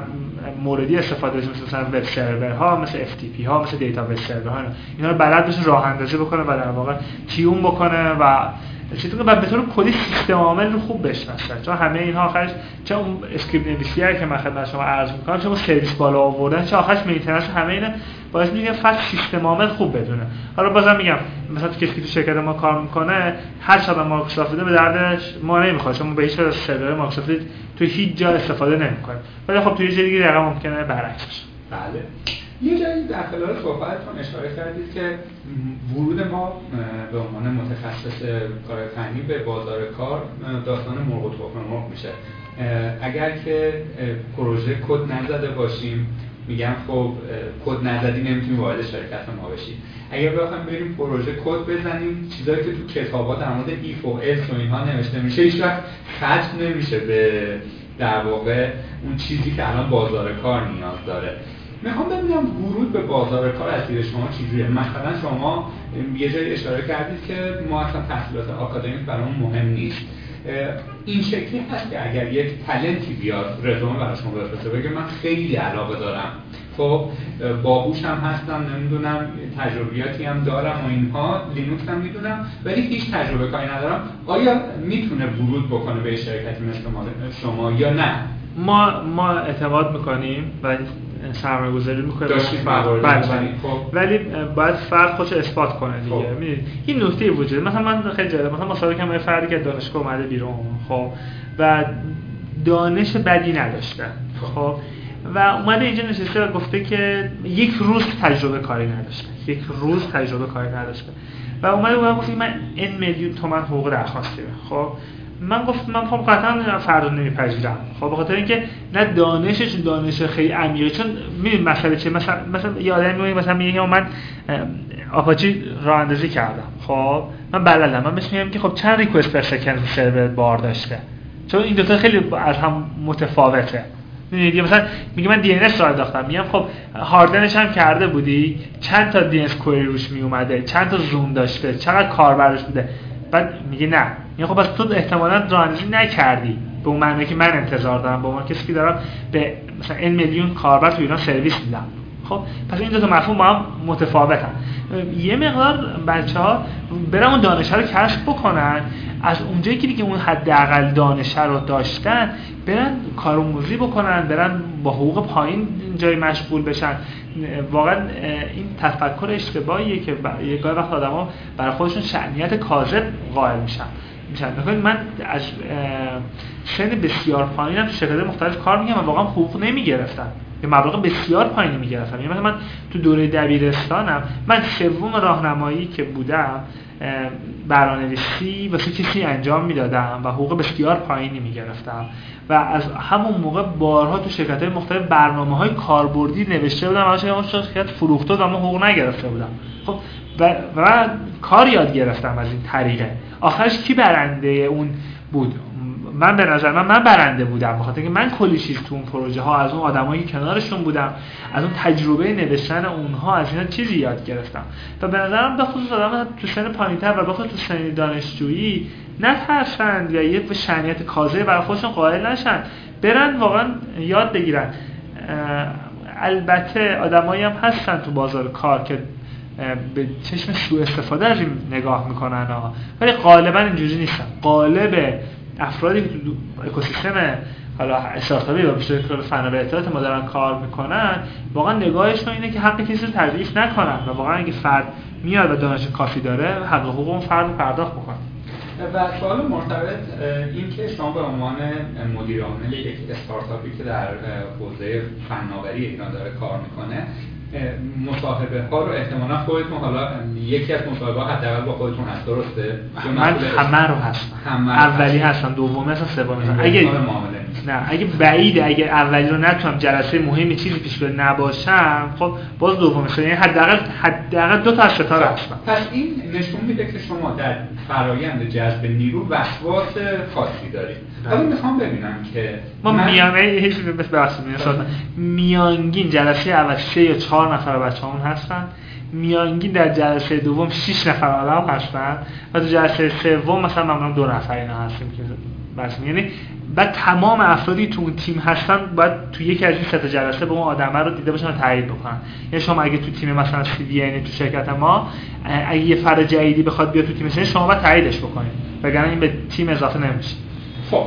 موردی استفاده بشه مثل مثلا web server ها مثل FTP ها مثل database server ها اینا رو بلد باشه راه اندازی بکنه و در واقع tune بکنه و چیزی که به طور کلی سیستم عامل رو خوب بشناسه چون همه اینها آخرش چه اون script نویسی که من خدمت شما عرض می‌کنم چه اون سرویس بالا آوردن چه آخرش maintenance همه اینا باعث میشه فقط سیستم عامل خوب بدونه. حالا بازم میگم مثلا کسی که تو شرکت ما کار می‌کنه هر چقدر مایکروسافت به دردش ما نمی‌خواد چون به هیچ وجه server Microsoft تو هیچ جا استفاده نمی‌کنیم. ولی خب تو یه جای دیگه ممکنه برعکس بشه. بله. یه جایی در خلال صحبتتون اشاره کردید که ورود ما به عنوان متخصص کار فنی به بازار کار داستان مرغ و تخم مرغ میشه. اگر که پروژه کد نزده باشیم میگم خب کد نزدی نمی‌تونی وارد شرکت ما بشی اگر بخوایم بریم پروژه کد بزنیم چیزایی که تو کتابا در مورد ایف و الس و اینها نوشته میشه هیچ وقت ختم نمیشه به در واقع اون چیزی که الان بازار کار نیاز داره. می‌خوام ببینم ورود به بازار کار از دید شما چجوریه؟ مثلا شما یه جایی اشاره کردید که ما اصلا تحصیلات آکادمیک برامون مهم نیست. این شکلی هست که اگر یک تلنتی بیاد رزومه برای شما بفرسته بگه من خیلی علاقه دارم. خب اه، باهوش هم هستم نمی‌دونم تجربیاتی هم دارم و اینها لینوکس هم می‌دونم ولی هیچ تجربه کاری ندارم. آیا می‌تونه ورود بکنه به شرکتی مثل ما شما یا نه؟ ما ما اعتقاد می‌کنیم و سرمایه گذاری موارد بله. بله. خب. ولی باید فرد خودش اثبات کنه دیگه. خب. می‌دونید این نکته وجود مثلا من خیلی جالب مثلا مسابقه کردم فردی که دانشگاه اومده بیرون خب و دانش بدی نداشته خب. و اومده اینجا نشسته و گفته که یک روز تجربه کاری نداشته. یک روز تجربه کاری نداشته. و اومده و گفت من این میلیون تومن حقوق درخواستی. خب. من گفت من خب قطعا فردا نمیپذیرم. خب به خاطر اینکه نه دانشش دانش خیلی عمیقه چون می‌دونی مسئله چیه؟ مثلا مثلا یه آدمی میگه مثلا میگه من آپاچی راه اندازی کردم. خب من بلدم. من بهش میگم که خب چند ریکوست پر سکند سرور بار داشته؟ چون این دوتا خیلی از هم متفاوته. می‌دونید مثلا میگه من DNS راه انداختم. میگم خب harden ش هم کرده بودی؟ چند تا DNS query روش می اومده چند تا zone داشته؟ چقدر کاربرش بوده؟ بعد میگه نه. میگه خب پس تو احتمالاً رانندگی نکردی. به اون معنی که من انتظار دارم. به عنوان کسی که دارم به مثلا این میلیون کاربر تو ایران سرویس میدم. خب پس این دو تا مفهوم با هم متفاوتن. یه مقدار بچه ها برن اون دانشه رو کشف بکنن. از اونجایی که دیگه اون حداقل دانشه رو داشتن برن کارآموزی بکنن برن با حقوق پایین جای مشغول بشن. واقعا این تفکر اشتباهیه که یه گاهی وقت آدما برای خودشون شعنیت کاذب قائل میشن. میشن. من از سن بسیار پایینم شرکت مختلف کار میگم و واقعا حقوق نمی‌گرفتم یه مبلغ بسیار پایینی می‌گرفتم. یعنی مثلا من تو دوره دبیرستانم من سوم راهنمایی که بودم برنامه‌نویسی واسه کسی انجام می‌دادم و حقوق بسیار پایینی می‌گرفتم. و از همون موقع بارها تو شرکت های مختلف برنامه های کاربردی نوشته بودم و شرکت فروخته و من حقوق نگرفته بودم. خب و, و کار یاد گرفتم از این طریقه آخرش کی برنده اون بود؟ من به نظر من من برنده بودم بخاطر که من کلی چیز تو اون پروژه ها از اون آدمایی کنارشون بودم از اون تجربه نوشتن اونها از اینا چیزی یاد گرفتم. و به نظرم به خصوص آدم تو سن پایینتر و بخصوص تو سن دانشجویی نترسند و یه شنیت کازه برای خودشون قائل نشن. برن واقعا یاد بگیرن. البته آدمایی هم هستن تو بازار کار که به چشم سوء استفاده از این نگاه می‌کنن ها. ولی غالبا اینجوری نیستن. قالب افرادی که تو اکوسیستم حالا استارتاپی و بیشتر کار فن و اطلاعات ما دارن کار می‌کنن واقعا نگاهشون اینه که حق کسی رو تضعیف نکنن و واقعا اگه فرد میاد و دانش کافی داره حق حقوق اون فرد رو پرداخت بکنه. و سوال مرتبط این که شما به عنوان مدیر عامل یک استارتاپی که در حوزه فناوری اینا داره کار می‌کنه مصاحبه ها رو احتمالا خودتون حالا یکی از مصاحبه ها حداقل با خودتون هست درسته؟ من همه رو هستم. اولی هستم دومی هستم سومی هستم. اگه نه اگه بعیده اگه اولی رو نتونم جلسه مهمی چیزی پیش بره نباشم خب باز دومی یعنی حداقل حداقل دو تا از ستاره هستم. پس این نشون میده که شما در فرایند جذب نیرو وسواس خاصی دارید. حالا می‌خوام ببینم که ما من... میانه هیچ میانگین جلسه اول سه یا چهار نفر بچه‌مون هستن. میانگین در جلسه دوم 6 نفر آدم هستن. و تو جلسه سوم مثلا معمولا دو نفر اینا هستیم که بس یعنی بعد تمام افرادی تو اون تیم هستن باید تو یکی از این سه جلسه به اون آدمه رو دیده باشن و تایید بکنن. یعنی شما اگه تو تیم مثلا سی دی یعنی تو شرکت ما اگه یه فرد جدیدی بخواد بیاد تو تیم شما باید تاییدش بکنید. وگرنه این به تیم اضافه نمیشه. خب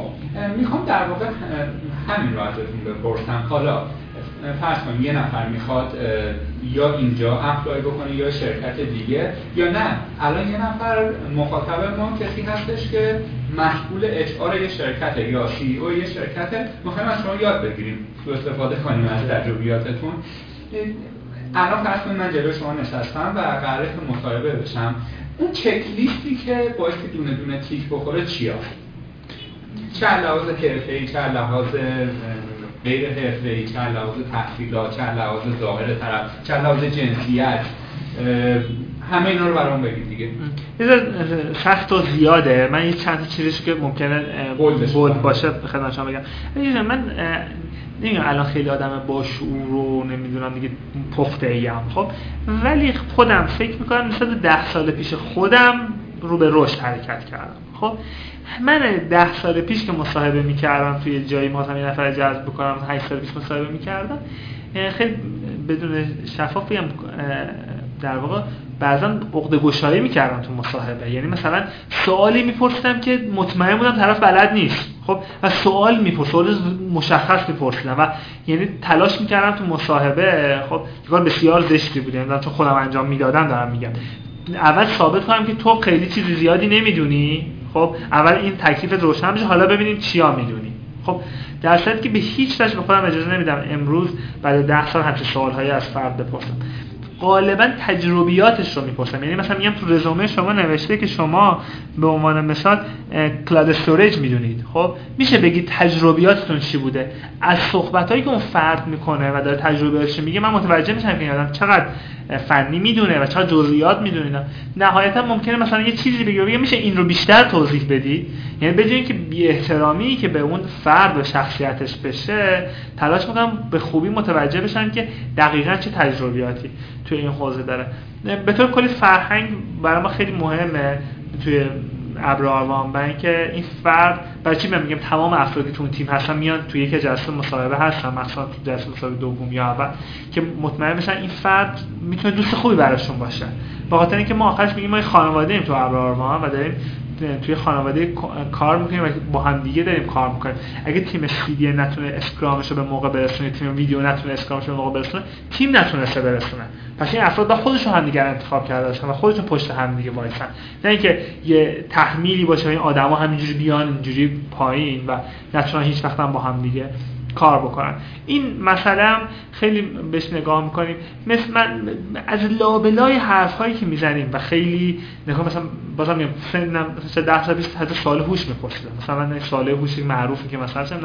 می‌خوام در واقع همین رو ازتون بپرسم. حالا فرض کنیم یه نفر می‌خواد یا اینجا اپلای بکنه یا شرکت دیگه یا نه الان یه نفر مخاطب ما کسی هستش که مسئول اچ آر یه شرکت یا سی او یه شرکت می‌خوایم از شما یاد بگیریم تو استفاده کنیم از تجربیاتتون. الان فرض کنیم من جلو شما نشستم و قراره مصاحبه بشم. اون چک لیستی که باعث دونه دونه تیک بخوره چیا چه لحاظ حرفه‌ای چه لحاظ غیر حرفه‌ای چه لحاظ تحصیلات چه لحاظ ظاهر طرف چه لحاظ جنسیت همه اینا رو برام بگید دیگه. سخت و زیاده. من یه چند چیزش که ممکنه بود باشه خدمت شما بگم. من نمی‌دونم الان خیلی آدم با شعور و نمی‌دونم دیگه پخته ایم خب. ولی خودم فکر می‌کنم مثلا ده سال پیش خودم رو به رشد حرکت کردم خب. من ده سال پیش که مصاحبه می‌کردم توی جایی ما یه نفر جذب بکنم 8 سال پیش مصاحبه می‌کردم خیلی بدون شفاف بگم در واقع بعضا عقد گشایی می‌کردم تو مصاحبه. یعنی مثلا سوالی میپرسیدم که مطمئن بودم طرف بلد نیست. خب و سوال میپرس سوال مشخص میپرسیدم و یعنی تلاش می‌کردم تو مصاحبه خب کار بسیار زشتی بود یعنی چون خودم انجام می‌دادم دارم میگم. اول ثابت کنم که تو خیلی چیز زیادی نمی‌دونی. خب اول این تکلیفت روشن بشه حالا ببینیم چیا می‌دونی خب در که به هیچ وجه به خودم اجازه نمیدم امروز بعد ده سال همچه سوالهایی از فرد بپرسم. غالبا تجربیاتش رو می‌پرسم. یعنی مثلا میگم تو رزومه شما نوشته که شما به عنوان مثال cloud storage می‌دونید. خب میشه بگید تجربیاتتون چی بوده؟ از صحبت که اون فرد می‌کنه و داره تجربیاتش میگه من متوجه میشم که آدم چقدر فنی می‌دونه و چقدر جزئیات می‌دونه. نهایتا ممکنه مثلا یه چیزی بگه بگه میشه این رو بیشتر توضیح بدی؟ یعنی به اینکه بی احترامی که به اون فرد و شخصیتش بشه تلاش می‌کنم به خوبی متوجه بشن که دقیقا چه تجربیاتی. توی این حوزه داره. به طور کلی فرهنگ برای ما خیلی مهمه توی ابراروان و اینکه این فرد برای چی میگم تمام افرادی تو اون تیم هستن میان توی یک جلسه مصاحبه هستن مثلا تو جلسه مصاحبه دوم یا اول که مطمئن بشن این فرد می‌تونه دوست خوبی براشون باشه. به خاطر اینکه ما آخرش میگیم ما خانواده ایم تو ابراروان و داریم توی خانواده کار می‌کنیم و با هم دیگه داریم کار می‌کنیم. اگه تیم CDN نتونه Scrum ش رو به موقع برسونه تیم ویدیو نتونه Scrum ش رو به موقع برسونه تیم نتونسته برسونه. پس این افراد با خودشون همدیگه انتخاب کرده باشن و خودشون پشت هم دیگه وایسن. نه اینکه یه تحمیلی باشه این آدما همینجوری بیان اینجوری پایین و نتونن هیچ وقت هم با هم دیگه کار بکنن. این مسئله خیلی بهش نگاه می‌کنیم. مثل من از لابلای حرف هایی که می‌زنیم و خیلی نگاه مثلا بازم میگم سنم مثلا 10 تا 20 تا سال هوش میپرسیدم. مثلا من سال هوشی معروفی که مثلا چه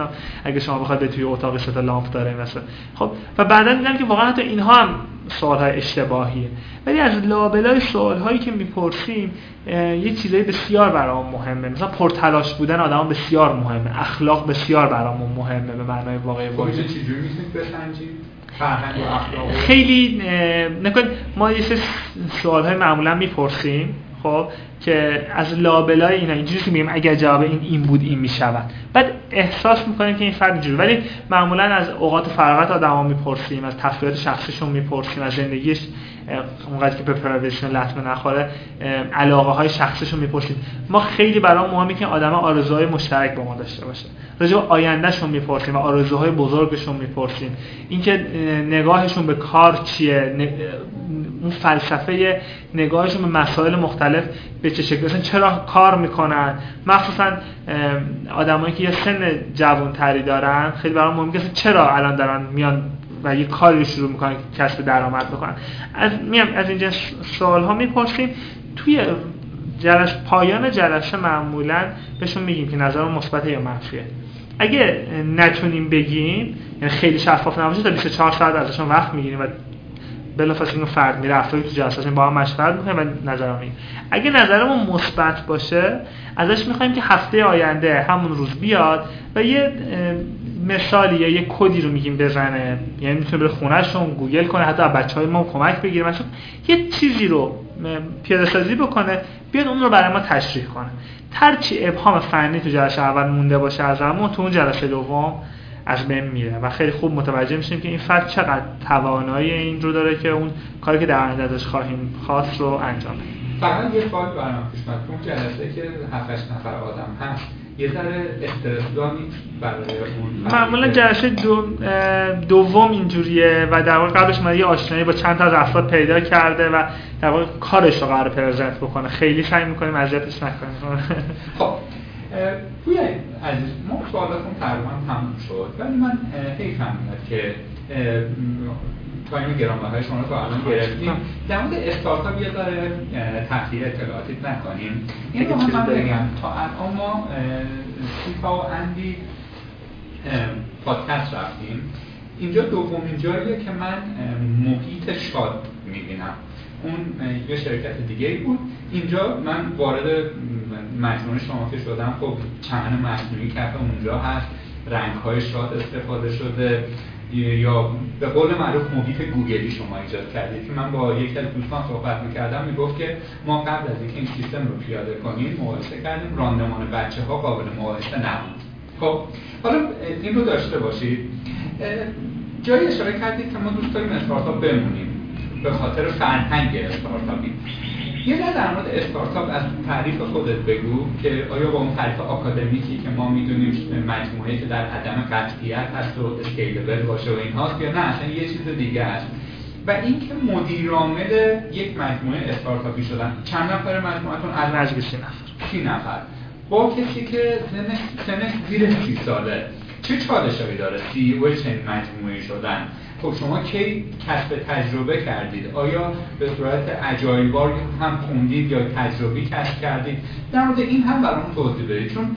اگه شما بخواید به توی اتاق سه لامپ داره مثلا. خب و بعدا دیدم که واقعا حتی اینها هم سوال های اشتباهیه. ولی از لابلای سوال هایی که می‌پرسیم یه چیزایی بسیار برام مهمه. مثلا پرتلاش بودن آدم بسیار مهمه. اخلاق بسیار برامون مهمه به معنای واقعی خب چجوری می‌تونید بسنجید فرهنگ و اخلاق. خیلی نکن ما یه سوال های معمولا می‌پرسیم. خب که از لابلای اینا اینجوری که میگیم اگر جواب این این بود این می‌شود. بعد احساس می‌کنیم که این فرد اینجوری. ولی معمولا از اوقات فراغت آدما می‌پرسیم از تفریحات شخصیشون می‌پرسیم از زندگیش اونقدر که به پرایویشن لطمه نخوره علاقه های شخصیشون می‌پرسیم ما خیلی برای مهمه که آدم آرزوهای مشترک با ما داشته باشه. راجع به آیندهشون می‌پرسیم و آرزوهای بزرگشون می‌پرسیم. اینکه نگاهشون به کار چیه؟ اون فلسفه نگاهشون به مسائل مختلف به چه شکل چرا کار می‌کنن؟ مخصوصا آدمایی که یه سن جوان تری دارن خیلی برام مهمه که چرا الان دارن میان و یه کاری شروع می‌کنن که کسب درآمد بکنن. از میام از اینجا سوال ها می‌پرسیم. توی جلس پایان جلسه معمولا بهشون میگیم که نظر مثبت یا منفیه. اگه نتونیم بگیم یعنی خیلی شفاف نباشه تا 24 ساعت ازشون وقت می‌گیریم و بلافاصله اینو فرد میره افرادی تو جلسه با هم مشورت می‌کنیم و نظرمون میگیم اگه نظرمون مثبت باشه ازش می‌خوایم که هفته آینده همون روز بیاد و یه مثالی یا یه کدی رو میگیم بزنه. یعنی می‌تونه بره خونهشون گوگل کنه حتی بچه های ما کمک بگیره. مثلا یه چیزی رو پیاده سازی بکنه بیاد اون رو برای ما تشریح کنه. ترچی ابهام فنی تو جلسه اول مونده باشه از همون تو اون جلسه دوم از بین میره و خیلی خوب متوجه میشیم که این فرد چقدر توانایی این رو داره که اون کاری که در آینده ازش خواهیم خواست رو انجام بده. فقط یه سوال برام پیش اون جلسه که 7 نفر آدم هست یه ذره استرسگاهی برای اون معمولا جلسه دو دوم اینجوریه و در واقع قبلش ما یه آشنایی با چند تا از افراد پیدا کرده و در واقع کارش رو قرار پرزنت بکنه. خیلی سعی می‌کنیم اذیتش نکنیم. خب. پویا عزیز ما سوالاتون تقریبا تموم شد. ولی من حیفم میاد که تایم گرانبهای شما رو تا الان گرفتیم. در مورد استارتاپ یه ذره تحلیل اطلاعاتی نکنیم. این رو هم بگم. تا الان ما سی تا و اندی پادکست رفتیم. اینجا دومین جاییه که من محیط شاد می‌بینم. اون یه شرکت دیگه بود. اینجا من وارد مجموعه شما که شدم خب چمن مصنوعی کف اونجا هست. رنگ های شاد استفاده شده. یا به قول معروف محیط گوگلی شما ایجاد کردید که من با یک از دوستان صحبت می‌کردم می‌گفت که ما قبل از اینکه این سیستم رو پیاده کنیم مقایسه کردیم. راندمان بچه ها قابل مقایسه نبود. خب حالا این رو داشته باشید. جایی اشاره کردید که ما دوست داریم استارتاپ بمونیم. به خاطر فرهنگ استارتاپی یه ذره در مورد استارتاپ از تعریف خودت بگو که آیا با اون تعریف آکادمیکی که ما می‌دونیم مجموعه که در عدم قطعیت هست و scalable باشه و اینهاست یا نه اصلا یه چیز دیگه است. و اینکه مدیر عامل یک مجموعه استارتاپی شدن. چند نفر مجموعتون از نزدیک سی نفر. سی نفر. با کسی که سنش زیر سی ساله. چه چالشایی داره؟ CEO چنین مجموعه شدن. خب شما کی کسب تجربه کردید؟ آیا به صورت HR هم خوندید یا تجربی کسب کردید؟ در مورد این هم برامون توضیح بدید. چون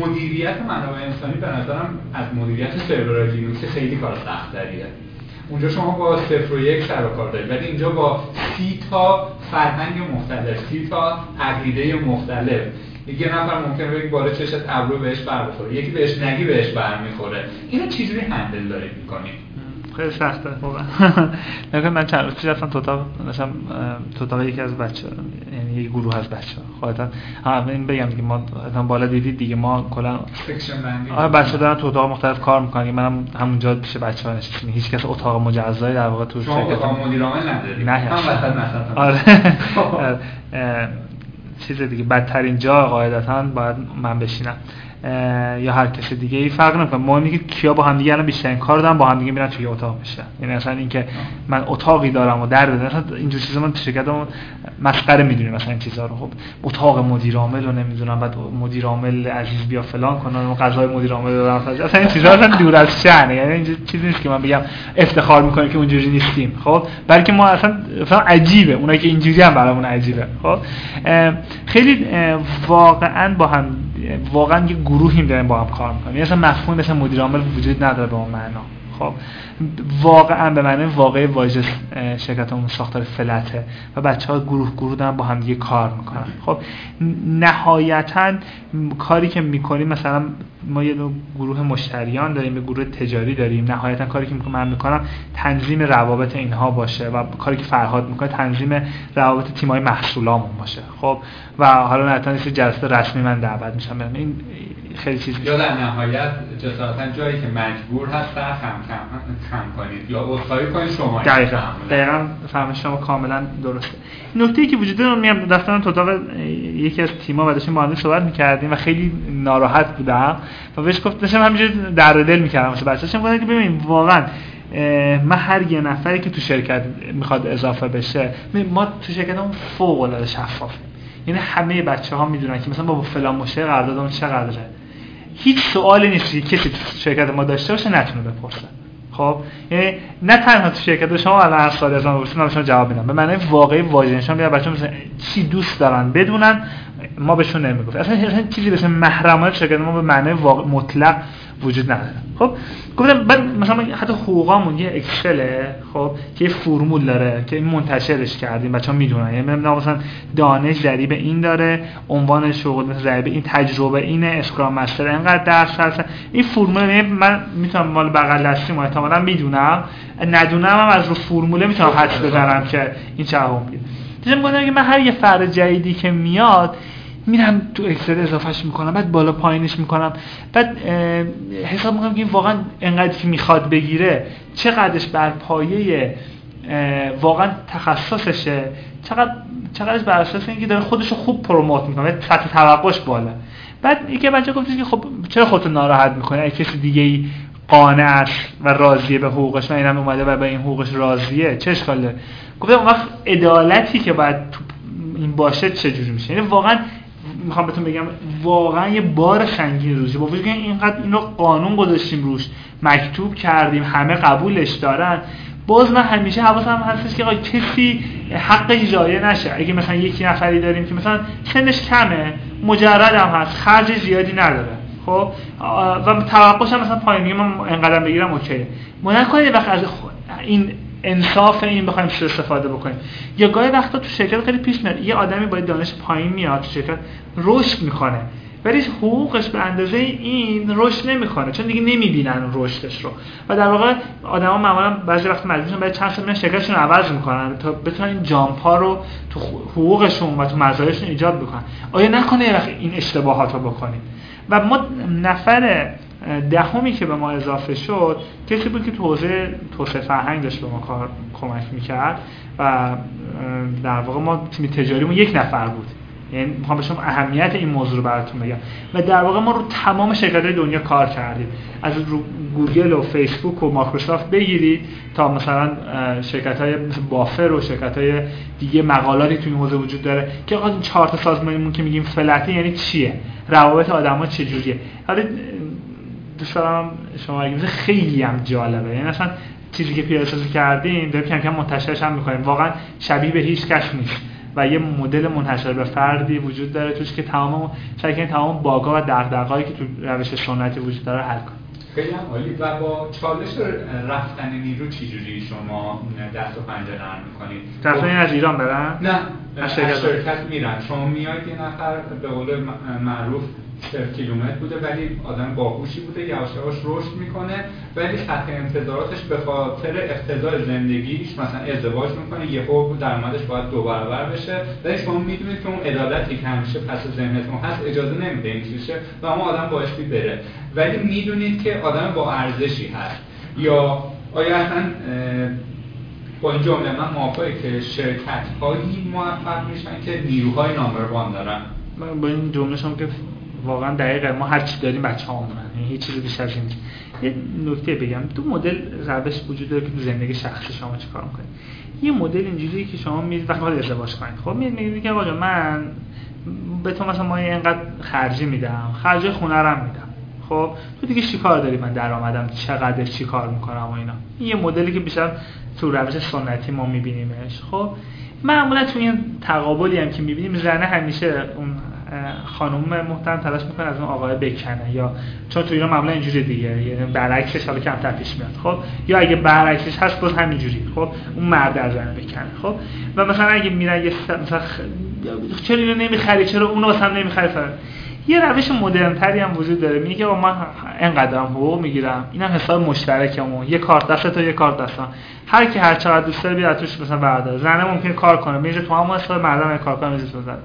مدیریت منابع انسانی به نظرم از مدیریت سرور لینوکس خیلی کار سختریه اونجا شما با صفر و یک سر و کار دارید. ولی اینجا با سی تا فرهنگ مختلف سی تا عقیده مختلف. یه نفر ممکنه بگه بالا چشت ابرو بهش بر بخوره یکی بهش نگی بهش بر می‌خوره. اینو چجوری هندل دارید می‌کنید؟ خیلی سخته واقعا. نگاه من چند روز پیش رفتم تو اتاق مثلا تو اتاق یکی از بچه یعنی یک گروه از بچه خودتا هم این بگم که ما بالا دیدید دیگه ما کلا آره بچه دارن تو اتاق مختلف کار می‌کنن منم همونجا پیش بچه ها نشستیم. هیچ کس اتاق مجزایی در واقع تو شرکت مدیر عامل نداری. نه. هم وسط آره. چیز دیگه بدترین جا قاعدتا باید من بشینم. یا هر کسی دیگه ای فرق نمی‌کنه. مهم که کیا با هم دیگه الان بیشترین کار دارن با هم دیگه میرن توی اتاق میشن یعنی اصلا اینکه من اتاقی دارم و در بده اصلا اینجور چیزا من شرکتمون مسخره می‌دونیم مثلا این چیزا رو. خب اتاق مدیر عامل رو نمی‌دونم بعد مدیر عامل عزیز بیا فلان کنن و غذای مدیر عامل دارن اصلا این چیزا اصلا دور از شأنه. یعنی این چیزی نیست که من بگم افتخار می‌کنیم که اونجوری نیستیم. خب بلکه ما اصلا مثلا عجیبه. اونایی که اینجوری هم برامون عجیبه. خب خیلی واقعا با هم واقعا یه گروهیم داریم با هم کار می‌کنیم. یعنی اصلا مفهوم مثل مدیر عامل وجود نداره به اون معنا. خب واقعا به معنی واقعی واژه شرکتمون ساختار فلته و بچه ها گروه گروه دارن با هم دیگه کار می‌کنن. خب نهایتا کاری که می‌کنیم مثلا ما یه گروه مشتریان داریم یه گروه تجاری داریم. نهایتا کاری که من می‌کنم تنظیم روابط اینها باشه و کاری که فرهاد می‌کنه تنظیم روابط تیمای محصولامون باشه. خب و حالا نهایتا جلسه رسمی من دعوت میشم این خیلی چیز یا در نهایت جسارتا جایی که مجبور هست خم کم, کم کنید یا اصخایی کنید شما دقیقا. دقیقا فهم شما کاملا درسته. نکته ای که وجود داره میام دفترم تو اتاق یکی از تیم‌ها و داشتیم با هم صحبت می‌کردیم و خیلی ناراحت بودم و بهش گفت داشتم همینجوری در دل می‌کردم واسه بچه‌هاشم گفتم که ببین واقعا من هر یه نفری که تو شرکت می‌خواد اضافه بشه ما تو شرکتمون فوق العاده شفافه یعنی همه بچه ها می‌دونن که مثلا با فلان مشتری قراردادمون چقدره. هیچ سوالی نیست که کسی تو شرکت ما داشته باشه نتونه بپرسه. خب؟ یعنی نه تنها تو شرکت شما الان هر سال از من بپرسید شما جواب میدم. به معنی واقعی واژنشون بیا بچه‌ها مثلا چی دوست دارن بدونن ما بهشون نمی‌گفت اصلا اصلا چیزی اسم محرمانه شرکت ما به معنی واقع مطلق وجود نداره. خب؟ گفتم بعد مثلا حتی حقوقامون یه اکسله خب؟ که یه فرمول داره که این منتشرش کردیم. بچه‌ها می‌دونن. یعنی مثلا دانش ضریب این داره عنوان شغل ضریب این تجربه اینه اسکرام مستر اینقدر درس هست. این فرمول یعنی من می‌تونم مال بغل دستیم احتمالاً می‌دونم. ندونم هم از رو فرموله می‌تونم حدس بزنم که این چه حکمی دیدم که من هر یه فرد جدیدی که میاد میرم تو اکسل اضافهش می‌کنم بعد بالا پایینش می‌کنم. بعد حساب می‌کنم که این واقعا انقدر که می‌خواد بگیره چقدرش بر پایه واقعا تخصصشه. چقدر چقدرش بر اساس اینکه داره خودش رو خوب پروموت می‌کنه سطح توقعش بالا. بعد یکی بچه گفت که خب چرا خودتو ناراحت می‌کنه اگه کسی دیگه ای قانع است و راضیه به حقوقش و اینم اومده و به این حقوقش راضیه چه اشکاله گفتم اون وقت عدالتی که باید تو این باشه چجوری میشه؟ یعنی واقعا می‌خوام بهتون بگم واقعا یه بار سنگین روزی. با وجود اینقدر اینو قانون گذاشتیم روش مکتوب کردیم همه قبولش دارن باز من همیشه حواسم هستش که کسی حقش ضایع نشه. اگه مثلا یکی نفری داریم که مثلا سنش کمه مجرد هم هست خرج زیادی نداره. خب؟ و توقعش هم مثلا پایینی من انقدر بگیرم اوکی. ما نکنید وقت از این انصاف این بخوایم سوء استفاده بکنیم. یا گاهی وقتا تو شرکت خیلی پیش میاد. یه آدمی با دانش پایین میاد تو شرکت رشد می‌کنه. ولی حقوقش به اندازه این رشد نمی‌کنه چون دیگه نمی‌بینن رشدش رو. و در واقع آدما معمولا بعضی وقت مجبورن برای چند سال شرکتشون عوض می‌کنن تا بتونن این جامپ ها رو تو حقوقشون و تو مزایاشون ایجاد بکنن. آیا نکنه این اشتباهات رو بکنیم؟ و ما نفر دهمی که به ما اضافه شد کسی بود که تو حوزه توسعه فرهنگ داشت به ما کار کمک می‌کرد و در واقع ما تیم تجاریمون یک نفر بود. یعنی می‌خوام شما اهمیت این موضوع رو براتون بگم. و در واقع ما رو تمام شرکت دنیا کار کردیم. از رو گوگل و فیسبوک و مایکروسافت بگیرید تا مثلا شرکت های مثل بافر و شرکت های دیگه مقالاتی توی این حوزه وجود داره که آقا این چهار تا سازمانمون که میگیم فلته یعنی چیه؟ روابط آدما چجوریه؟ حالا دوست دارم شما اگه خیلی هم جالبه. یعنی اصلا چیزی که پیاده کردیم داریم کم کم منتشرش هم می‌کنیم واقعا شبیه به هیچ کس نیست. و یه مدل منحصر به فردی وجود داره توش که تمام سعی تمام باگا و دغدغه‌هایی که تو روش سنتی وجود داره حل کنیم خیلی هم عالی. و با چالش رفتن نیرو چجوری شما دست و پنجه نرم می‌کنید دست از ایران برن؟ نه از شرکت میرن. شما میاید یه نفر به قول معروف کیلومتر بوده ولی آدم باهوشی بوده یواش یواش رشد می‌کنه ولی سطح انتظاراتش به خاطر اقتضای زندگیش مثلا ازدواج می‌کنه یهو درآمدش باید دو برابر بشه. ولی شما می‌دونید که اون عدالتی که همیشه پس ذهنتون هست اجازه نمیده این چیزشه و اما آدم بایستی بره. ولی می‌دونید که آدم با ارزشی هست. یا آیا اصلا با این جمله من موافقه که شرکت هایی موفق میشن که نیروهای نامبر دارن؟ من با این جمله شما که واقعا دقیقه ما هر چی داریم بچه ها یعنی هیچ چیزی بیشتر این یه نکته بگم. دو مدل روش وجود داره که تو زندگی شخصی شما چیکار می‌کنید یه مدل اینجوریه که شما میرید وقتی ازدواج کنید. خب میرید میگید که آقا من به تو مثلا ما اینقدر خرجی میدم خرج خونه رو میدم. خب تو دیگه چیکار داری؟ من درآمدم چقدر؟ چیکار می‌کنم و اینا. این یه مدلی که بیشتر تو روش سنتی ما میبینیمش. خب معمولا تو این تقابلی هم که می‌بینیم زنه همیشه اون خانم محترم تلاش می‌کنه از اون آقای بکنه یا چون تو ایران معمولا اینجوری دیگه یعنی برعکسش حالا کمتر پیش میاد خب؟ یا اگه برعکسش هست باز همینجوری خب؟ اون مرد از زن بکنه خب؟ و مثلا اگه میرن یه مثلا چرا اینو نمی‌خری؟ چرا اونو مثلا نمی‌خری؟ یه روش مدرن تری هم وجود داره. میگه که من انقدرم حقوق می‌گیرم. اینم حساب مشترکمون. یه کارت دست تا یه کارت دستم هر کی هر چقدر دوست داره بیاد توش مثلا برداره زنه ممکنه کار کنه. میشه تو هم حساب مردم کار کنه میشه زد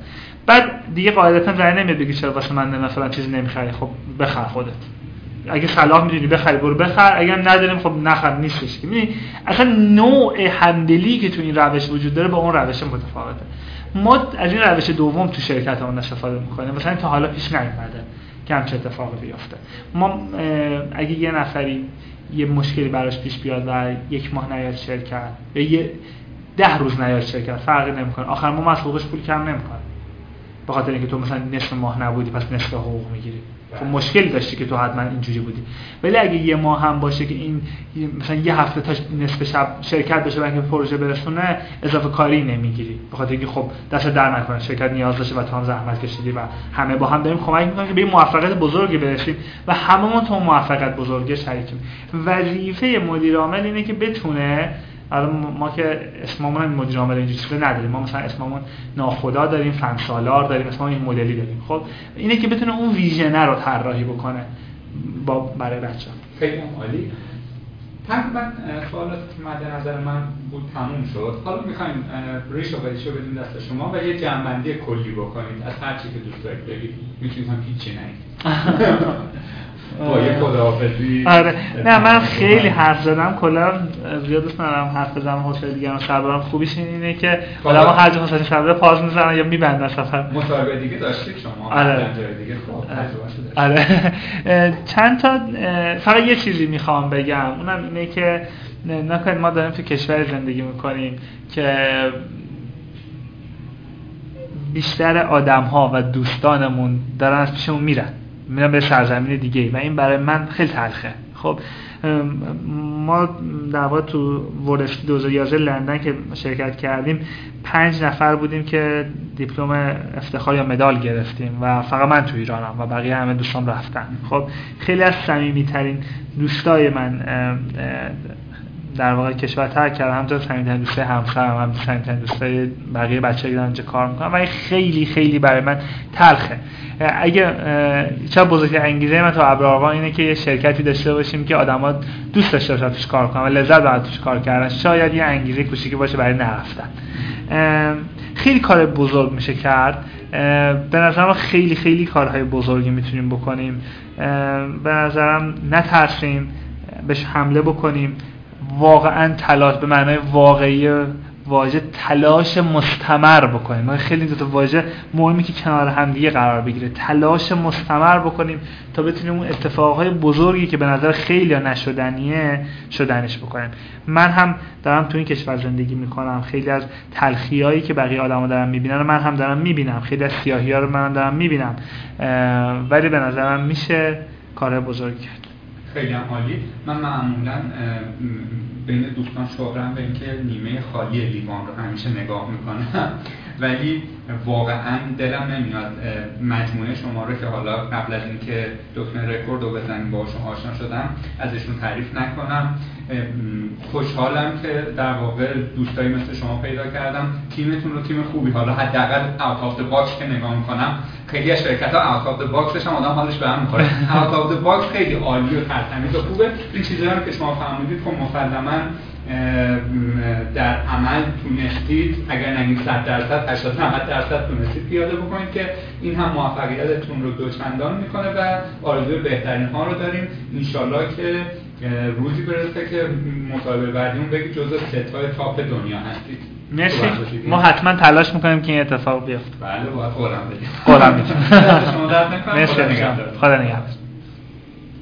بعد دیگه قاعدتا زنه نمیاد بگی چرا واسه من مثلا چیزی نمی‌خری. خب بخر خودت. اگه صلاح می‌دونی بخری برو بخر. اگه نداریم خب نخر نیستش که. اصلا نوع همدلی که تو این روش وجود داره با اون روش متفاوته. ما از این روش دوم تو شرکت همون استفاده می‌کنیم. مثلا تا حالا پیش نیومده که همچه اتفاقی بیفته. ما اگه یه نفری یه مشکلی براش پیش بیاد و یک ماه نیاد شرکت یا یه ده روز نیاد شرکت فرقی نمی‌کنه. آخر ما حقوقش پول کم نمی‌کنه. به خاطر اینکه تو مثلا نصف ماه نبودی پس نصف حقوق می‌گیری. خب مشکلی داشتی که تو حتما اینجوری بودی. ولی اگه یه ماه هم باشه که این مثلا یه هفته تا نصف شب شرکت بشه برای پروژه برسونه اضافه کاری نمی‌گیری. به خاطر اینکه خب دست در نکنه. شرکت نیاز داشته و تو هم زحمت کشیدی و همه با هم داریم کمک می‌کنیم که به موفقیت بزرگی برسیم و هممون تو موفقیت بزرگی شریکیم. وظیفه مدیر عامل اینه که بتونه الان ما که اسممون هم مدیر عامل اینجوری نداریم. ما مثلا اسممون ناخدا داریم فن سالار داریم اسممون این مدلی داریم. خب اینه که بتونه اون ویژنر رو طراحی بکنه با برای بچه خیلی عالی. تقریبا سوالات مد نظر من بود تموم شد. حالا می‌خوایم ریش و رو بدیم دست شما و یه جنبندی کلی بکنید. از هر چی که دوست دارید بگید. می‌تونید هم هیچی نگید. با یه خداحافظی. آره. نه من خیلی حرف زدم. کلا زیاد دوست ندارم حرف بزنم. حوصله دیگه صبرم خوبیش اینه که ما هر جا حوصله صبر پاز می‌زنن یا میبندن سفر. مصاحبه دیگه داشتید شما؟ آره. دیگه خب آره. چند تا فقط یه چیزی می‌خوام بگم. اونم اینه که نکنید ما داریم تو کشور زندگی می‌کنیم که بیشتر آدم ها و دوستانمون دارن از پیشمون میرن. میرم به سرزمین دیگه و این برای من خیلی تلخه. خب ما در واقع تو ورد 2011 لندن که شرکت کردیم پنج نفر بودیم که دیپلم افتخار یا مدال گرفتیم و فقط من تو ایرانم و بقیه همه دوستان رفتن. خب خیلی از صمیمی ترین دوستای من در واقع کشور ترک کردم. همونطور صمیمیترین دوستای همسرم هم صمیمیترین دوستای بقیه بچه‌ای که اینجا کار می‌کنم و خیلی خیلی برای من تلخه. اگه چه بزرگ انگیزه من تو ابراروان اینه که یه شرکتی داشته باشیم که آدما دوست داشته باشن توش کار کنن و لذت ببرن توش کار کردن. شاید یه انگیزه کوچیکی باشه برای نرفتن. خیلی کار بزرگ میشه کرد. به نظرم خیلی خیلی کارهای بزرگی می‌تونیم بکنیم. به نظرم نترسیم بهش حمله بکنیم. واقعا تلاش به معنای واقعی واژه تلاش مستمر بکنیم. ما خیلی دو تا واژه مهمی که کنار همدیگه قرار بگیره. تلاش مستمر بکنیم تا بتونیم اون اتفاقهای بزرگی که به نظر خیلی نشدنیه شدنش بکنیم. من هم دارم تو این کشور زندگی می‌کنم. خیلی از تلخیایی که بقیه آدما دارن می‌بینن من هم دارم می‌بینم. خیلی از سیاهی ها رو من دارم می‌بینم. ولی به نظرم میشه کار بزرگی خیلی عالی. من معمولا بین دوستان شهره‌ام به اینکه نیمه خالی لیوان رو همیشه نگاه می‌کنم. ولی واقعا دلم نمیاد مجموعه شما رو که حالا قبل از اینکه دکمه رکورد رو بزنیم باشون آشنا شدم ازشون تعریف نکنم. خوشحالم که در واقع دوستایی مثل شما پیدا کردم. تیمتون رو تیم خوبی حالا حداقل out of box که نگاه می‌کنم خیلی از شرکت ها out of box ش هم آدم حالش به هم می‌خوره. out of box خیلی عالی و ترتمیز و خوبه. این چیزایی که شما فهمیدید خب مسلما در عمل تونستید اگر نگیم 100 درصد 80 90 درصد تونستید پیاده بکنید که این هم موفقیتتون رو دوچندان می‌کنه و آرزوی بهترین ها رو داریم. انشالله که روزی برسه که مصاحبه بعدیمون بگید جزء ستای top دنیا هستید. مرسی. ما حتما تلاش می‌کنیم که این اتفاق بیفته. بله باید قولم بدیم. قولم بدیم. مرسی. خدا نگهدار.